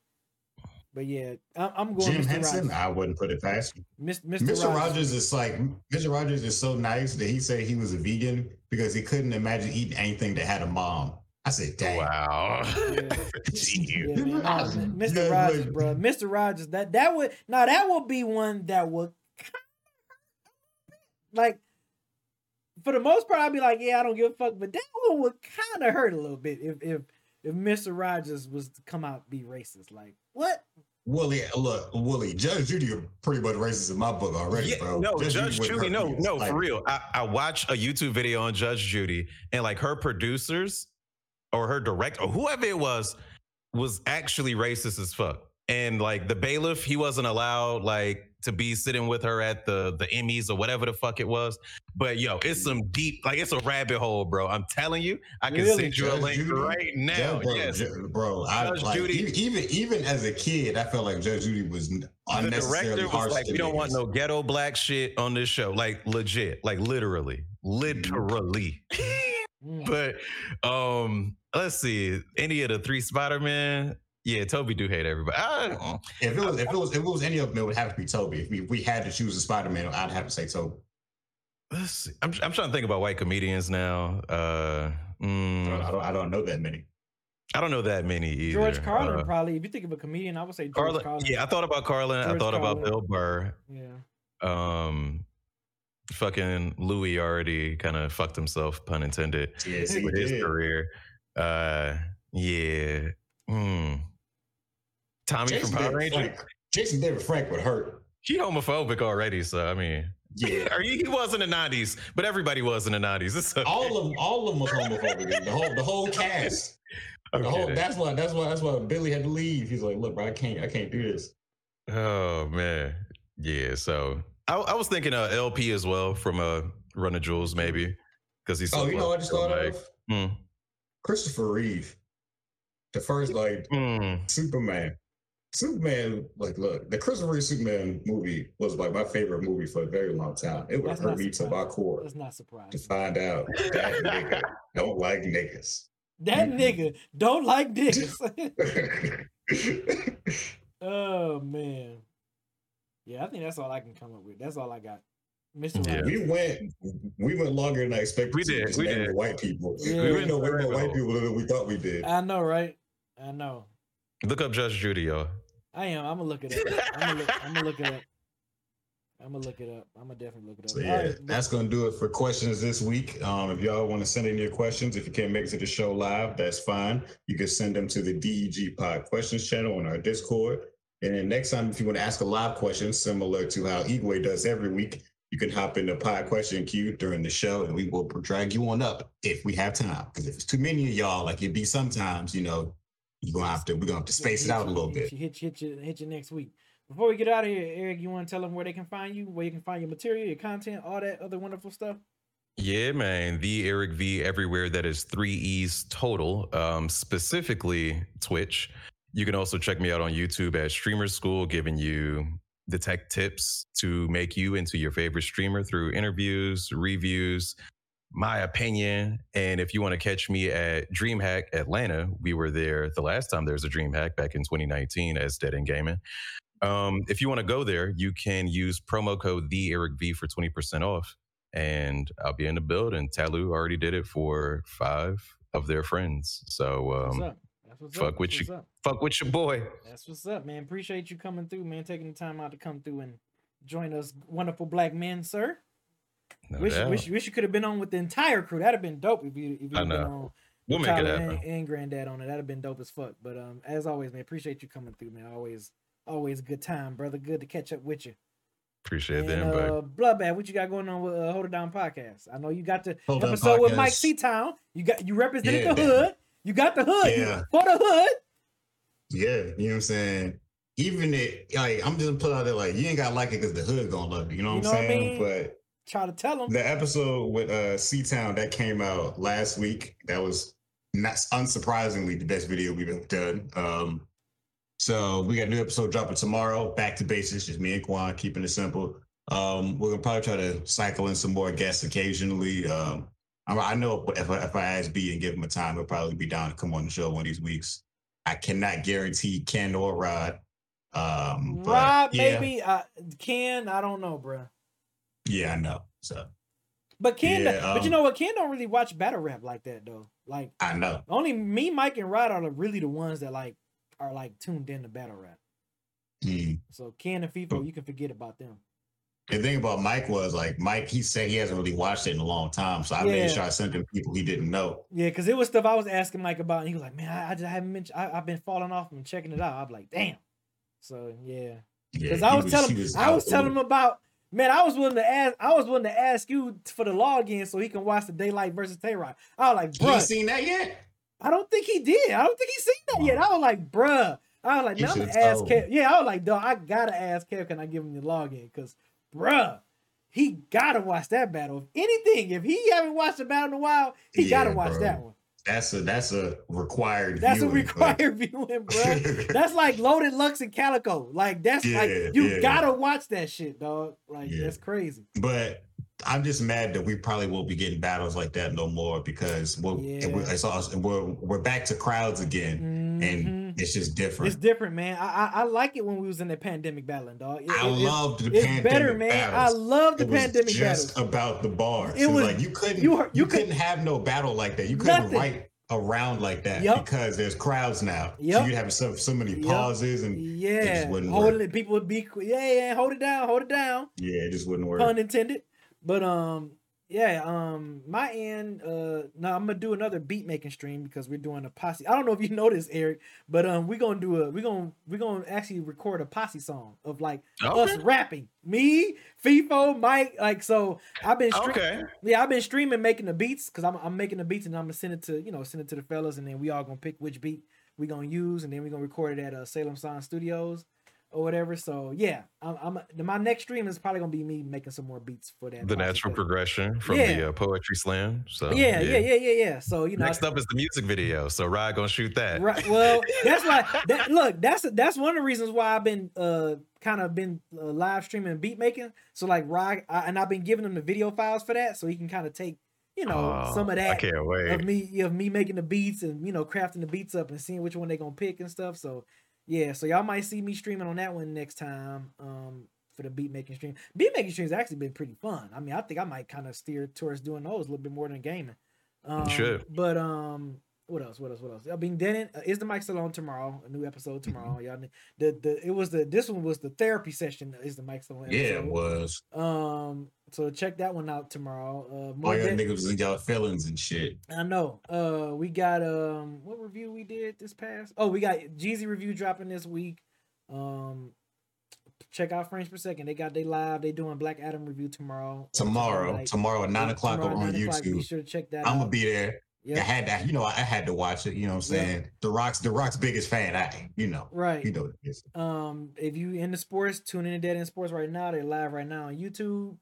But yeah, I'm, I'm going Jim Mr. Henson. Rogers. I wouldn't put it past him. Mis- Mr. Mr. Rogers. Rogers is like Mr. Rogers is so nice that he said he was a vegan because he couldn't imagine eating anything that had a mom. I said, dang. Wow. Yeah, Gee. man, no, Mr. Yeah, Rogers, bro. Mr. Rogers. That that would now that would be one that would like for the most part, I'd be like, yeah, I don't give a fuck. But that one would kind of hurt a little bit if if if Mr. Rogers was to come out be racist. Like what? Willie, look, Willie, Judge Judy are pretty much racist in my book already, Yeah, bro. no, Judge wouldn't Judy, no, me. no, Like, for real. I, I watched a YouTube video on Judge Judy, and like her producers or her director or whoever it was was actually racist as fuck. And like the bailiff, he wasn't allowed like to be sitting with her at the the Emmys or whatever the fuck it was. But yo, it's some deep, like it's a rabbit hole, bro. I'm telling you, I can Really? send you a link Judy? right now. Judge- bro, yes, bro, I Judge like Judy- even even as a kid, I felt like Judge Judy was n- the unnecessarily director harsh. was like, "We don't want no ghetto black shit on this show." Like legit, like literally, literally. Mm. but um, let's see, any of the three Spider Man. Yeah, Tobey do hate everybody. I, If it was if it was if it was any of them, it would have to be Tobey. If we, we had to choose a Spider Man, I'd have to say Tobey. let's see. I'm I'm trying to think about white comedians now. Uh, I, don't, mm, I don't I don't know that many. I don't know that many either. George Carlin Uh, probably. If you think of a comedian, I would say George Carlin, Carlin. yeah, I thought about Carlin. I George thought about Bill Burr. yeah. Um, fucking Louis already kind of fucked himself, pun intended. Yes, he with his did. career. Uh, yeah. Hmm. Tommy Jason from Power Rangers. Jason David Frank would hurt. He homophobic already, so I mean, Yeah. or he, he was in the nineties, but everybody was in the nineties. Okay. all of them, all of them was homophobic. The whole, the whole cast. The whole, that's why, that's why, that's why Billy had to leave. He's like, look, bro, I can't, I can't do this. Oh man, yeah. So I, I was thinking uh, El-P as well from uh, Run the Jewels, maybe because he's. Oh, you know, what I just thought like, of Hmm. Christopher Reeve, the first like Hmm. Superman. Superman, like, look, the Christopher Reeve Superman movie was like my favorite movie for a very long time. It would That's hurt me to my core That's not surprising. to find out that nigga don't like niggas. That nigga don't like niggas. oh man. Yeah, I think that's all I can come up with. That's all I got. Mr. Yeah. We went, we went longer than I expected. We did, just we did. white people. Yeah. We We didn't know way went more white rabbit people than we thought we did. I know, right? I know. Look up Judge Judy, y'all. I am. I'm gonna look it up. I'm gonna look, I'm gonna look it up. I'm gonna look it up. I'm gonna definitely look it up. So yeah, right, that's gonna do it for questions this week. Um, if y'all want to send in your questions, if you can't make it to the show live, that's fine. You can send them to the DEG Pod Questions channel on our Discord. And then next time, if you want to ask a live question, similar to how Igwe does every week, you can hop in the pod question queue during the show, and we will drag you on up if we have time. Because if it's too many of y'all, like it be sometimes, you know, you're gonna have to we're gonna have to space it hit out a little bit. You, hit, you, hit, you, hit you next week. Before we get out of here, Eric, you want to tell them where they can find you, where you can find your material, your content, all that other wonderful stuff? Yeah, man. The Eric V everywhere. That is three E's total. Um, specifically Twitch. You can also check me out on YouTube at Streamer School, giving you the tech tips to make you into your favorite streamer through interviews, reviews, my opinion. And if you want to catch me at DreamHack Atlanta, we were there the last time there was a DreamHack back in 2019 as Dead End Gaming. Um, if you want to go there, you can use promo code the Eric V for 20% off. And I'll be in the building. Talu already did it for five of their friends. So What's um, fuck up. with That's you. fuck with your boy. That's what's up, man. Appreciate you coming through, man. Taking the time out to come through and join us, wonderful black men, sir. No wish, doubt. wish, wish you could have been on with the entire crew. That'd have been dope if you if you I had been on. We'll with make it Tyler happen. And, and Granddad on it. That'd have been dope as fuck. But um, as always, man, appreciate you coming through, man. Always, always a good time, brother. Good to catch up with you. Appreciate And, the invite. uh, Bloodbath, what you got going on with uh, Hold It Down podcast? I know you got the Hold episode with Mike Podcast. C Town. You got you represented Yeah. the hood. You got the hood Yeah. for the hood. Yeah, you know what I'm saying? Even it like I'm just gonna put out there like you ain't gotta like it because the hood gonna love you. You know what You I'm know what I saying? mean? But Try to tell them. the episode with uh C Town that came out last week, that was not unsurprisingly the best video we've ever done. Um so we got a new episode dropping tomorrow. Back to basics, just me and Quan keeping it simple. Um, we're gonna probably try to cycle in some more guests occasionally. Um, I, I know if I, if I ask B and give him a time, he'll probably be down to come on the show one of these weeks. I cannot guarantee Ken or Rod. Um, but yeah, maybe. Uh, Ken, I don't know, bruh. Yeah, I know. So But Ken, Yeah, but you um, know what? Ken don't really watch battle rap like that though. Like I know. only me, Mike, and Rod are the, really the ones that like are like tuned in to battle rap. Mm. So Ken and FIFO, you can forget about them. The thing about Mike was like Mike, he said he hasn't really watched it in a long time. So I Yeah. made sure I sent him people he didn't know. Yeah, because it was stuff I was asking Mike about, and he was like, "Man, I, I just haven't mentioned. I, I've been falling off and checking it out." I'm like, "Damn." So yeah, Yeah, because I he was, telling, he I was telling him about. Man, I was willing to ask. I was willing to ask you for the login so he can watch the Daylyt versus Tay Roc. I was like, it. You "Bruh, seen that yet? I don't think he did. I don't think he's seen that yet." I was like, "Bruh." I was like, You "Man, I'm gonna ask told Kev." Yeah, I was like, "Dog, I gotta ask Kev. Can I give him the login? Because, bruh, he gotta watch that battle. If anything, if he haven't watched the battle in a while, he gotta watch bro. that one. That's a that's a required. That's viewing, a but- required viewing, bro. That's like Loaded Lux and Calicoe. Like that's like you yeah. gotta watch that shit, dog. Like Yeah. that's crazy. But I'm just mad that we probably won't be getting battles like that no more because we're Yeah. we're, it's all, we're, we're back to crowds again, Mhm. and it's just different. It's different, man. I, I I like it when we was in the pandemic battling, dog. It- I it- loved the It's pandemic better, man. battles. I love the it was pandemic just battles. about the bars. It It was was- like you couldn't you you, you could- couldn't have no battle like that. You couldn't Nothing. write around like that Yup. because there's crowds now. Yup. So you'd have so, so many pauses and it Yeah, just wouldn't holding work. it. People would be, yeah, yeah, hold it down, hold it down. Yeah, it just wouldn't work. Pun intended. But um, yeah, um, my end. Uh, now I'm gonna do another beat making stream because we're doing a posse. I don't know if you noticed, Eric, but um, we're gonna do a we're gonna we're gonna actually record a posse song of like us rapping. Me, FIFO, Mike. Like so, I've been stre- Okay. yeah, I've been streaming making the beats because I'm I'm making the beats and I'm gonna send it to you know send it to the fellas and then we all gonna pick which beat we gonna use and then we gonna record it at uh, Salem Sound Studios or whatever. So yeah, I'm, I'm my next stream is probably gonna be me making some more beats for that. The natural progression from Yeah. the uh, poetry slam. So Yeah, yeah, yeah, yeah, yeah. So you know, Next up is the music video. So Rod gonna shoot that. Right. Well, that's why. That, look, that's that's one of the reasons why I've been uh kind of been uh, live streaming beat making. So like, Rod, I, and I've been giving him the video files for that, so he can kind of take you know Oh, some of that. I can't wait. of me of me making the beats and you know crafting the beats up and seeing which one they're gonna pick and stuff. So yeah, so y'all might see me streaming on that one next time. Um. For the beat making stream, beat making streams actually been pretty fun. I mean, I think I might kind of steer towards doing those a little bit more than gaming. Um, should. But um, what else? What else? What else? I mean, then uh, is the mic still on tomorrow? A new episode Mm-hmm. tomorrow. Y'all, the the it was the this one was the therapy session. Is the mic still on? Yeah, it was. Um, so check that one out tomorrow. Uh, All y'all niggas was in y'all feelings and shit. I know. Uh, we got um, what review we did this past? Oh, we got Jeezy review dropping this week. Um, check out Frames per second. They got they live. They doing Black Adam review tomorrow. uh, Tomorrow, tomorrow at nine o'clock tomorrow on at 9 o'clock. Be sure to check that. I'm out. gonna be there. I had that, you know, I had to watch it. You know what I'm saying? The Rock's the Rock's biggest fan. I, you know, Right. you know what it is. Um, if you into sports, tune in to Dead End Sports right now. They're live right now on YouTube.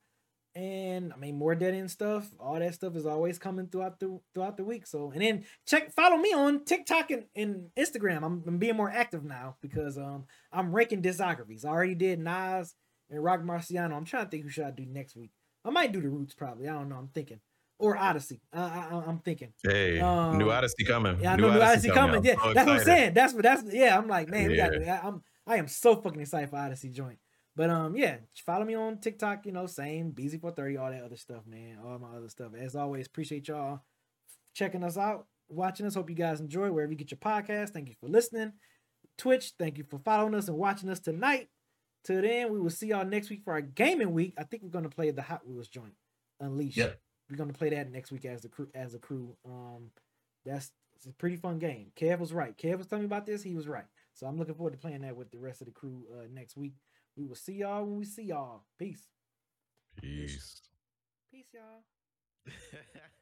And I mean more Dead End stuff. All that stuff is always coming throughout the throughout the week. So and then check follow me on TikTok and, and Instagram. I'm, I'm being more active now because um I'm ranking discographies. I already did Nas and Roc Marciano. I'm trying to think who should I do next week. I might do the Roots probably. I don't know. I'm thinking. Or Odyssey. I, I, I'm thinking. Hey, Um, new Odyssey coming. Yeah, I know new Odyssey coming. Yeah, so that's what I'm saying. That's what that's yeah. I'm like, man, we got. Yeah. I'm I am so fucking excited for Odyssey joint. But um, yeah, follow me on TikTok. You know, same BZ430, all that other stuff, man. All my other stuff. As always, appreciate y'all checking us out, watching us. Hope you guys enjoy wherever you get your podcast. Thank you for listening. Twitch, thank you for following us and watching us tonight. Till then, we will see y'all next week for our gaming week. I think we're gonna play the Hot Wheels joint, Unleashed. Yep. We're gonna play that next week as the crew. As a crew, um, that's it's a pretty fun game. Kev was right. Kev was telling me about this. He was right. So I'm looking forward to playing that with the rest of the crew uh, next week. We will see y'all when we see y'all. Peace. Peace. Peace, y'all.